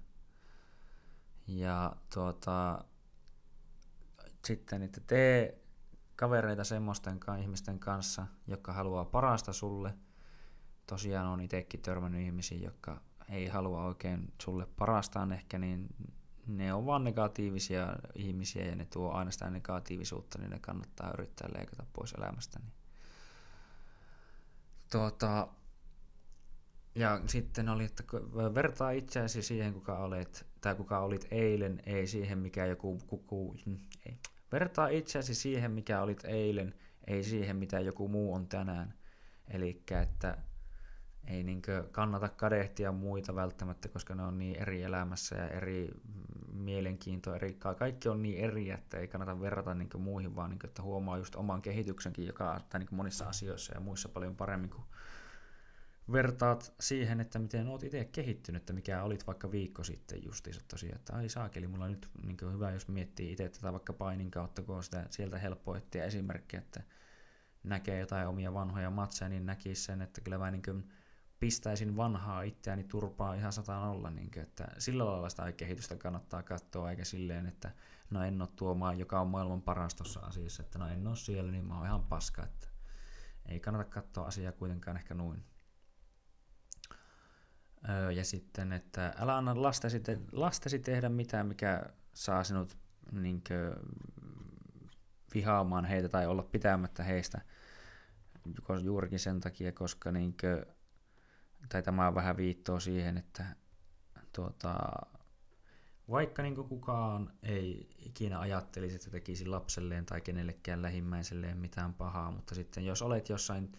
Ja tuota, sitten, että tee kavereita semmoisten ihmisten kanssa, jotka haluaa parasta sulle. Tosiaan on itsekin törmännyt ihmisiä, jotka ei halua oikein sulle parastaan ehkä, niin ne on vaan negatiivisia ihmisiä ja ne tuo aina sitä negatiivisuutta, niin ne kannattaa yrittää leikata pois elämästä. Niin Tuota, ja sitten oli, että vertaa itseäsi siihen, kuka olet, tai kuka olit eilen, ei siihen, mikä joku kuku, ei. Vertaa itseäsi siihen, mikä olit eilen, ei siihen, mitä joku muu on tänään. Eli että ei niinkö kannata kadehtia muita välttämättä, koska ne on niin eri elämässä ja eri mielenkiinto, eri, kaikki on niin eri, että ei kannata verrata niin muihin, vaan niin kuin, että huomaa just oman kehityksenkin, joka tai niin monissa asioissa ja muissa paljon paremmin kuin vertaat siihen, että miten olet itse kehittynyt, että mikä olit vaikka viikko sitten justiinsa tosiaan, että ai saakeli, mulla on nyt niin hyvä, jos miettii itse tätä vaikka painin kautta, kun on sitä, sieltä helppo etsiä esimerkkiä, että näkee jotain omia vanhoja matseja, niin näkisi sen, että kyllä mä niin kuin pistäisin vanhaa itseäni turpaa ihan sataan olla, niin kuin, että sillä lailla sitä kehitystä kannattaa katsoa, eikä silleen, että no en ole tuomaan, joka on maailman paras tuossa asiassa, että no en ole siellä, niin mä oon ihan paska, että ei kannata katsoa asiaa kuitenkaan ehkä noin. Öö, ja sitten, että älä anna lastesi, te- lastesi tehdä mitään, mikä saa sinut niin kuin, vihaamaan heitä tai olla pitämättä heistä juurikin sen takia, koska niin kuin, tai tämä on vähän viittoa siihen, että tuota, vaikka niin kukaan ei ikinä ajattelisi, että tekisi lapselleen tai kenellekään lähimmäiselleen mitään pahaa, mutta sitten jos olet jossain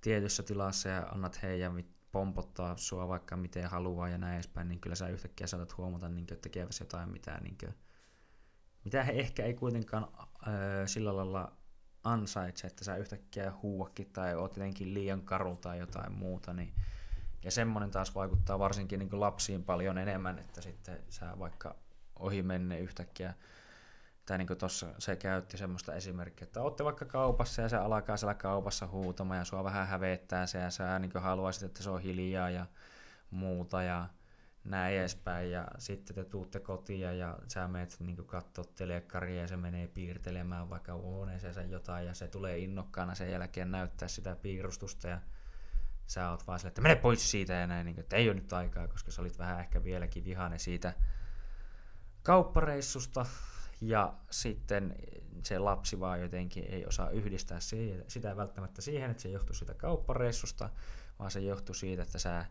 tietyssä tilassa ja annat heidän pompottaa sua vaikka miten haluaa ja näin edespäin, niin kyllä sä yhtäkkiä saatat huomata niin kuin, tekeväsi jotain, mitä, niin kuin, mitä he ehkä ei kuitenkaan öö, sillä lailla ansaitse, että sä yhtäkkiä huuakin tai oot jotenkin liian karu tai jotain muuta, niin ja semmoinen taas vaikuttaa varsinkin niin lapsiin paljon enemmän, että sitten sä vaikka ohi menne yhtäkkiä, tai niin kuin tuossa se käytti semmoista esimerkkiä, että olette vaikka kaupassa ja se alkaa siellä kaupassa huutamaan ja sua vähän hävettää se ja sä niin haluaisit, että se on hiljaa ja muuta ja näin edespäin. Ja sitten te tuutte kotiin ja sä menet niin katsoa telekkaria ja se menee piirtelemään vaikka huoneeseen jotain ja se tulee innokkaana sen jälkeen näyttää sitä piirustusta ja sä oot vaan sille, että mene pois siitä ja näin, niin että ei ole nyt aikaa, koska sä olit vähän ehkä vieläkin vihane siitä kauppareissusta. ja sitten se lapsi vaan jotenkin ei osaa yhdistää sitä välttämättä siihen, että se johtuu siitä kauppareissusta, vaan se johtuu siitä, että sä,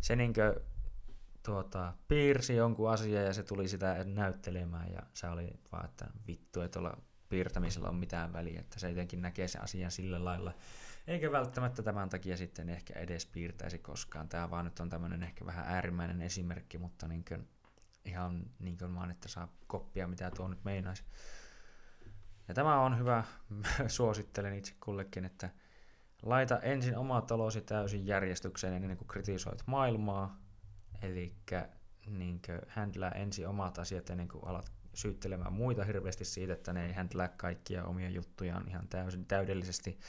se niinkö tuota, piirsi jonkun asian ja se tuli sitä näyttelemään ja se oli vaan, että vittu, että tuolla piirtämisellä on mitään väliä, että se jotenkin näkee sen asian sillä lailla. Eikä välttämättä tämän takia sitten ehkä edes piirtäisi koskaan. Tämä vaan nyt on tämmöinen ehkä vähän äärimmäinen esimerkki, mutta niin kuin, ihan niin kuin vaan, että saa koppia, mitä tuo nyt meinaisi. Ja tämä on hyvä, suosittelen itse kullekin, että laita ensin oma talosi täysin järjestykseen ennen kuin kritisoit maailmaa. Eli niin handlää ensin omat asiat ennen kuin alat syyttelemään muita hirveästi siitä, että ne ei handlää kaikkia omia juttujaan ihan täysin täydellisesti.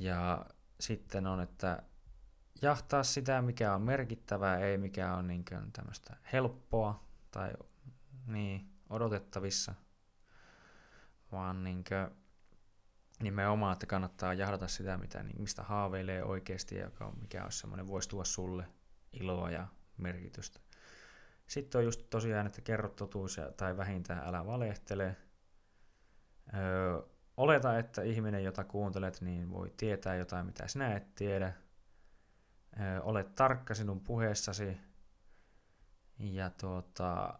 Ja sitten on, että jahtaa sitä, mikä on merkittävää, ei mikä on niin tämmöistä helppoa tai niin, odotettavissa, vaan niin kuin, nimenomaan, että kannattaa jahdata sitä, mitä, niin, mistä haaveilee oikeasti ja mikä olisi semmoinen, voisi tuoda sulle iloa ja merkitystä. Sitten on just tosiaan, että kerro totuus tai vähintään älä valehtele. Öö, oleta, että ihminen, jota kuuntelet, niin voi tietää jotain, mitä sinä et tiedä. Öö, ole tarkka sinun puheessasi. Ja tuota,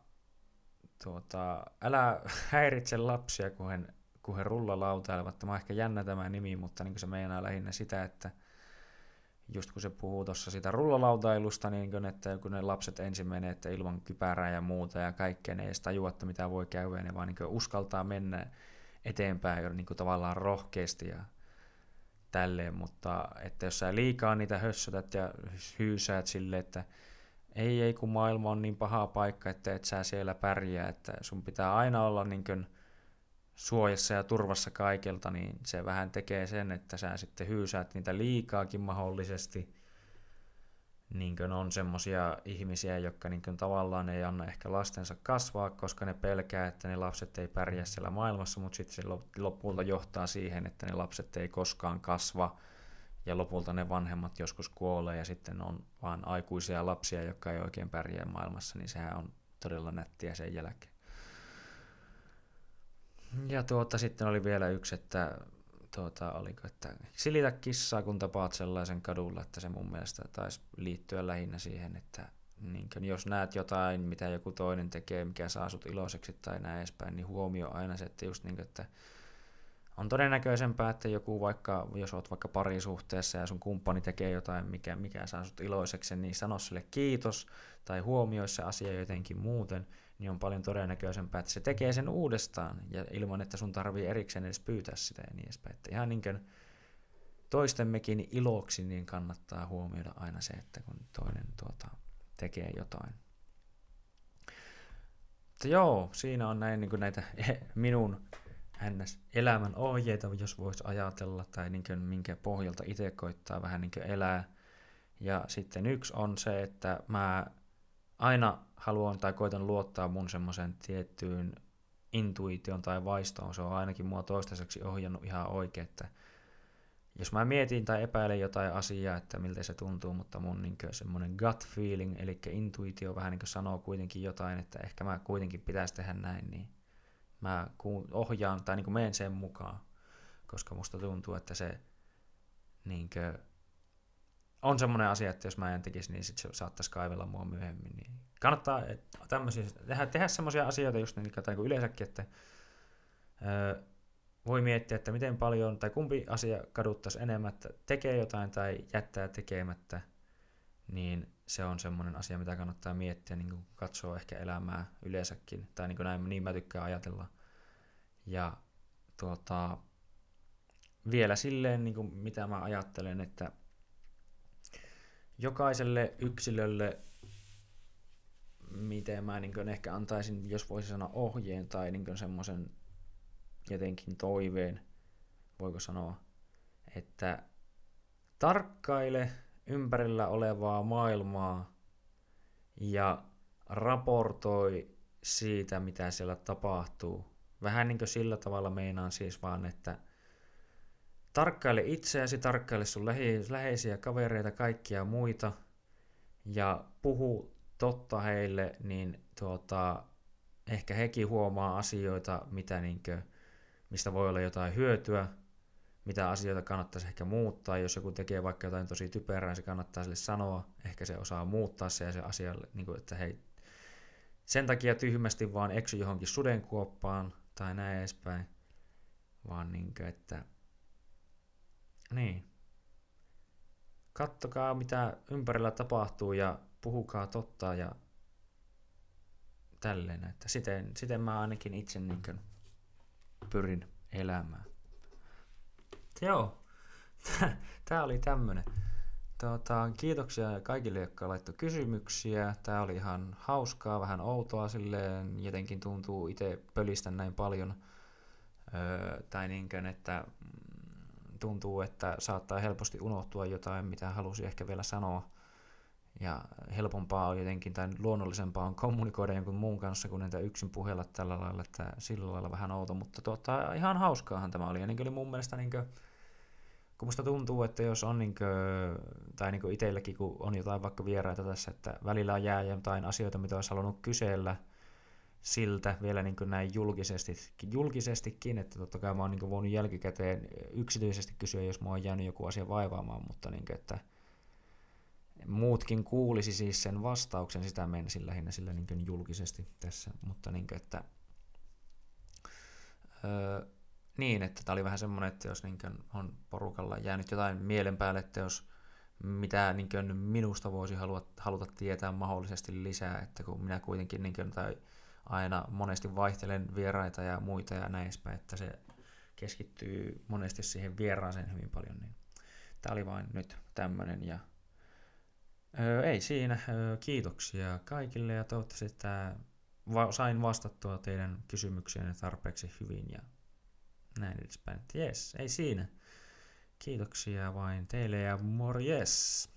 tuota, älä häiritse lapsia, kun he, kun he rullalautailevat. Tämä on ehkä jännä tämä nimi, mutta niin se meinaa lähinnä sitä, että – just kun se puhuu tuossa sitä rullalautailusta, niin kun, että kun ne lapset ensin menee, että ilman kypärää ja muuta ja kaikkea, ne ei edes tajua, että mitä voi käydä, ne vaan niin uskaltaa mennä eteenpäin niin tavallaan rohkeasti ja tälleen, mutta että jos sä liikaa niitä hössötät ja hyysäät sille, että ei, ei kun maailma on niin paha paikka, että et sä siellä pärjää, että sun pitää aina olla niin kuin suojassa ja turvassa kaikelta, niin se vähän tekee sen, että sä sitten hyysäät niitä liikaakin mahdollisesti. Niin on semmoisia ihmisiä, jotka niin tavallaan ei anna ehkä lastensa kasvaa, koska ne pelkää, että ne lapset ei pärjää siellä maailmassa, mutta sitten se lopulta johtaa siihen, että ne lapset ei koskaan kasva ja lopulta ne vanhemmat joskus kuolee ja sitten on vaan aikuisia lapsia, jotka ei oikein pärjää maailmassa, niin sehän on todella nättiä sen jälkeen. Ja tuota, sitten oli vielä yksi, että tuota, oliko, että silitä kissaa, kun tapaat sellaisen kadulla, että se mun mielestä taisi liittyä lähinnä siihen, että niin kuin, jos näet jotain, mitä joku toinen tekee, mikä saa sut iloiseksi tai näin edespäin, niin huomio aina se, että just niin kuin, että on todennäköisempää, että joku vaikka, jos oot vaikka parisuhteessa ja sun kumppani tekee jotain, mikä, mikä saa sut iloiseksi, niin sano sille kiitos tai huomioi se asia jotenkin muuten, niin on paljon todennäköisempää, että se tekee sen uudestaan ja ilman, että sun tarvii erikseen edes pyytää sitä ja niin edespäin. Että ihan niin kuin toistemmekin iloksi, niin kannattaa huomioida aina se, että kun toinen tuota, tekee jotain. Mutta joo, siinä on näin niin kuin näitä minun ns. elämän ohjeita, jos voisi ajatella, tai niin kuin minkä pohjalta itse koittaa vähän niin kuin elää. Ja sitten yksi on se, että mä aina haluan tai koitan luottaa mun semmoisen tiettyyn intuition tai vaistoon. Se on ainakin mua toistaiseksi ohjannut ihan oikein, että jos mä mietin tai epäilen jotain asiaa, että miltä se tuntuu, mutta mun niin semmoinen gut feeling, eli intuitio vähän niin sanoo kuitenkin jotain, että ehkä mä kuitenkin pitäisi tehdä näin, niin mä ohjaan tai niin menen sen mukaan, koska musta tuntuu, että se niin kuin, on semmoinen asia, että jos mä en tekisi, niin sit se saattaisi kaivella mua myöhemmin. Niin kannattaa tämmöisiä, tehdä, tehdä semmoisia asioita just niin, tai yleensäkin, että öö, voi miettiä, että miten paljon tai kumpi asia kaduttaisi enemmän, että tekee jotain tai jättää tekemättä, niin se on semmoinen asia, mitä kannattaa miettiä, niin kuin katsoo ehkä elämää yleensäkin, tai niin kuin näin, niin mä tykkään ajatella. Ja tuota, vielä silleen, niin kuin mitä mä ajattelen, että jokaiselle yksilölle, miten mä niin ehkä antaisin, jos voisi sanoa ohjeen tai niin semmoisen jotenkin toiveen, voiko sanoa, että tarkkaile ympärillä olevaa maailmaa ja raportoi siitä, mitä siellä tapahtuu. Vähän niin kuin sillä tavalla meinaan siis vaan, että tarkkaile itseäsi, tarkkaile sun läheisiä kavereita, kaikkia muita ja puhu totta heille, niin tuota, ehkä hekin huomaa asioita, mitä niinkö, mistä voi olla jotain hyötyä, mitä asioita kannattaisi ehkä muuttaa. Jos joku tekee vaikka jotain tosi typerää, se kannattaa sille sanoa. Ehkä se osaa muuttaa se ja se asia, niin kuin, että hei, sen takia tyhmästi vaan eksy johonkin sudenkuoppaan tai näin edespäin. Vaan niin kuin, että niin. Kattokaa mitä ympärillä tapahtuu ja puhukaa totta ja tälleen. Että siten, siten mä ainakin itse niin kuin pyrin elämään. Joo, tämä oli tämmönen. Tota, kiitoksia kaikille, jotka laittoi kysymyksiä. Tämä oli ihan hauskaa, vähän outoa silleen. Jotenkin tuntuu itse pölistä näin paljon. Öö, tai niinkön, että mm, tuntuu, että saattaa helposti unohtua jotain, mitä halusi ehkä vielä sanoa. Ja helpompaa on jotenkin, tai luonnollisempaa on kommunikoida jonkun muun kanssa, kuin entä yksin puhella tällä lailla, että sillä lailla vähän outo. Mutta tota, ihan hauskaahan tämä oli. Ja niin oli mun mielestä niin kuin, kun musta tuntuu, että jos on niinkö, tai niinkö itselläkin, kun on jotain vaikka vieraita tässä, että välillä jää jotain asioita, mitä olisi halunnut kysellä siltä vielä niin näin julkisesti, julkisestikin, että totta kai mä oon niin voinut jälkikäteen yksityisesti kysyä, jos mua on jäänyt joku asia vaivaamaan, mutta niin kuin, että muutkin kuulisi siis sen vastauksen, sitä menisin lähinnä sillä niin julkisesti tässä, mutta niin kuin, että öö, niin, että tämä oli vähän semmoinen, että jos niin on porukalla jäänyt jotain mielen päälle, että jos mitä niin minusta voisi halua, haluta tietää mahdollisesti lisää, että kun minä kuitenkin niin kuin, tai aina monesti vaihtelen vieraita ja muita ja näin edespäin, että se keskittyy monesti siihen vieraaseen hyvin paljon, niin tämä oli vain nyt tämmöinen ja öö, ei siinä, öö, kiitoksia kaikille ja toivottavasti tämä va- sain vastattua teidän kysymyksiänne tarpeeksi hyvin ja näin edespäin. Jes, ei siinä. Kiitoksia vain teille ja morjes!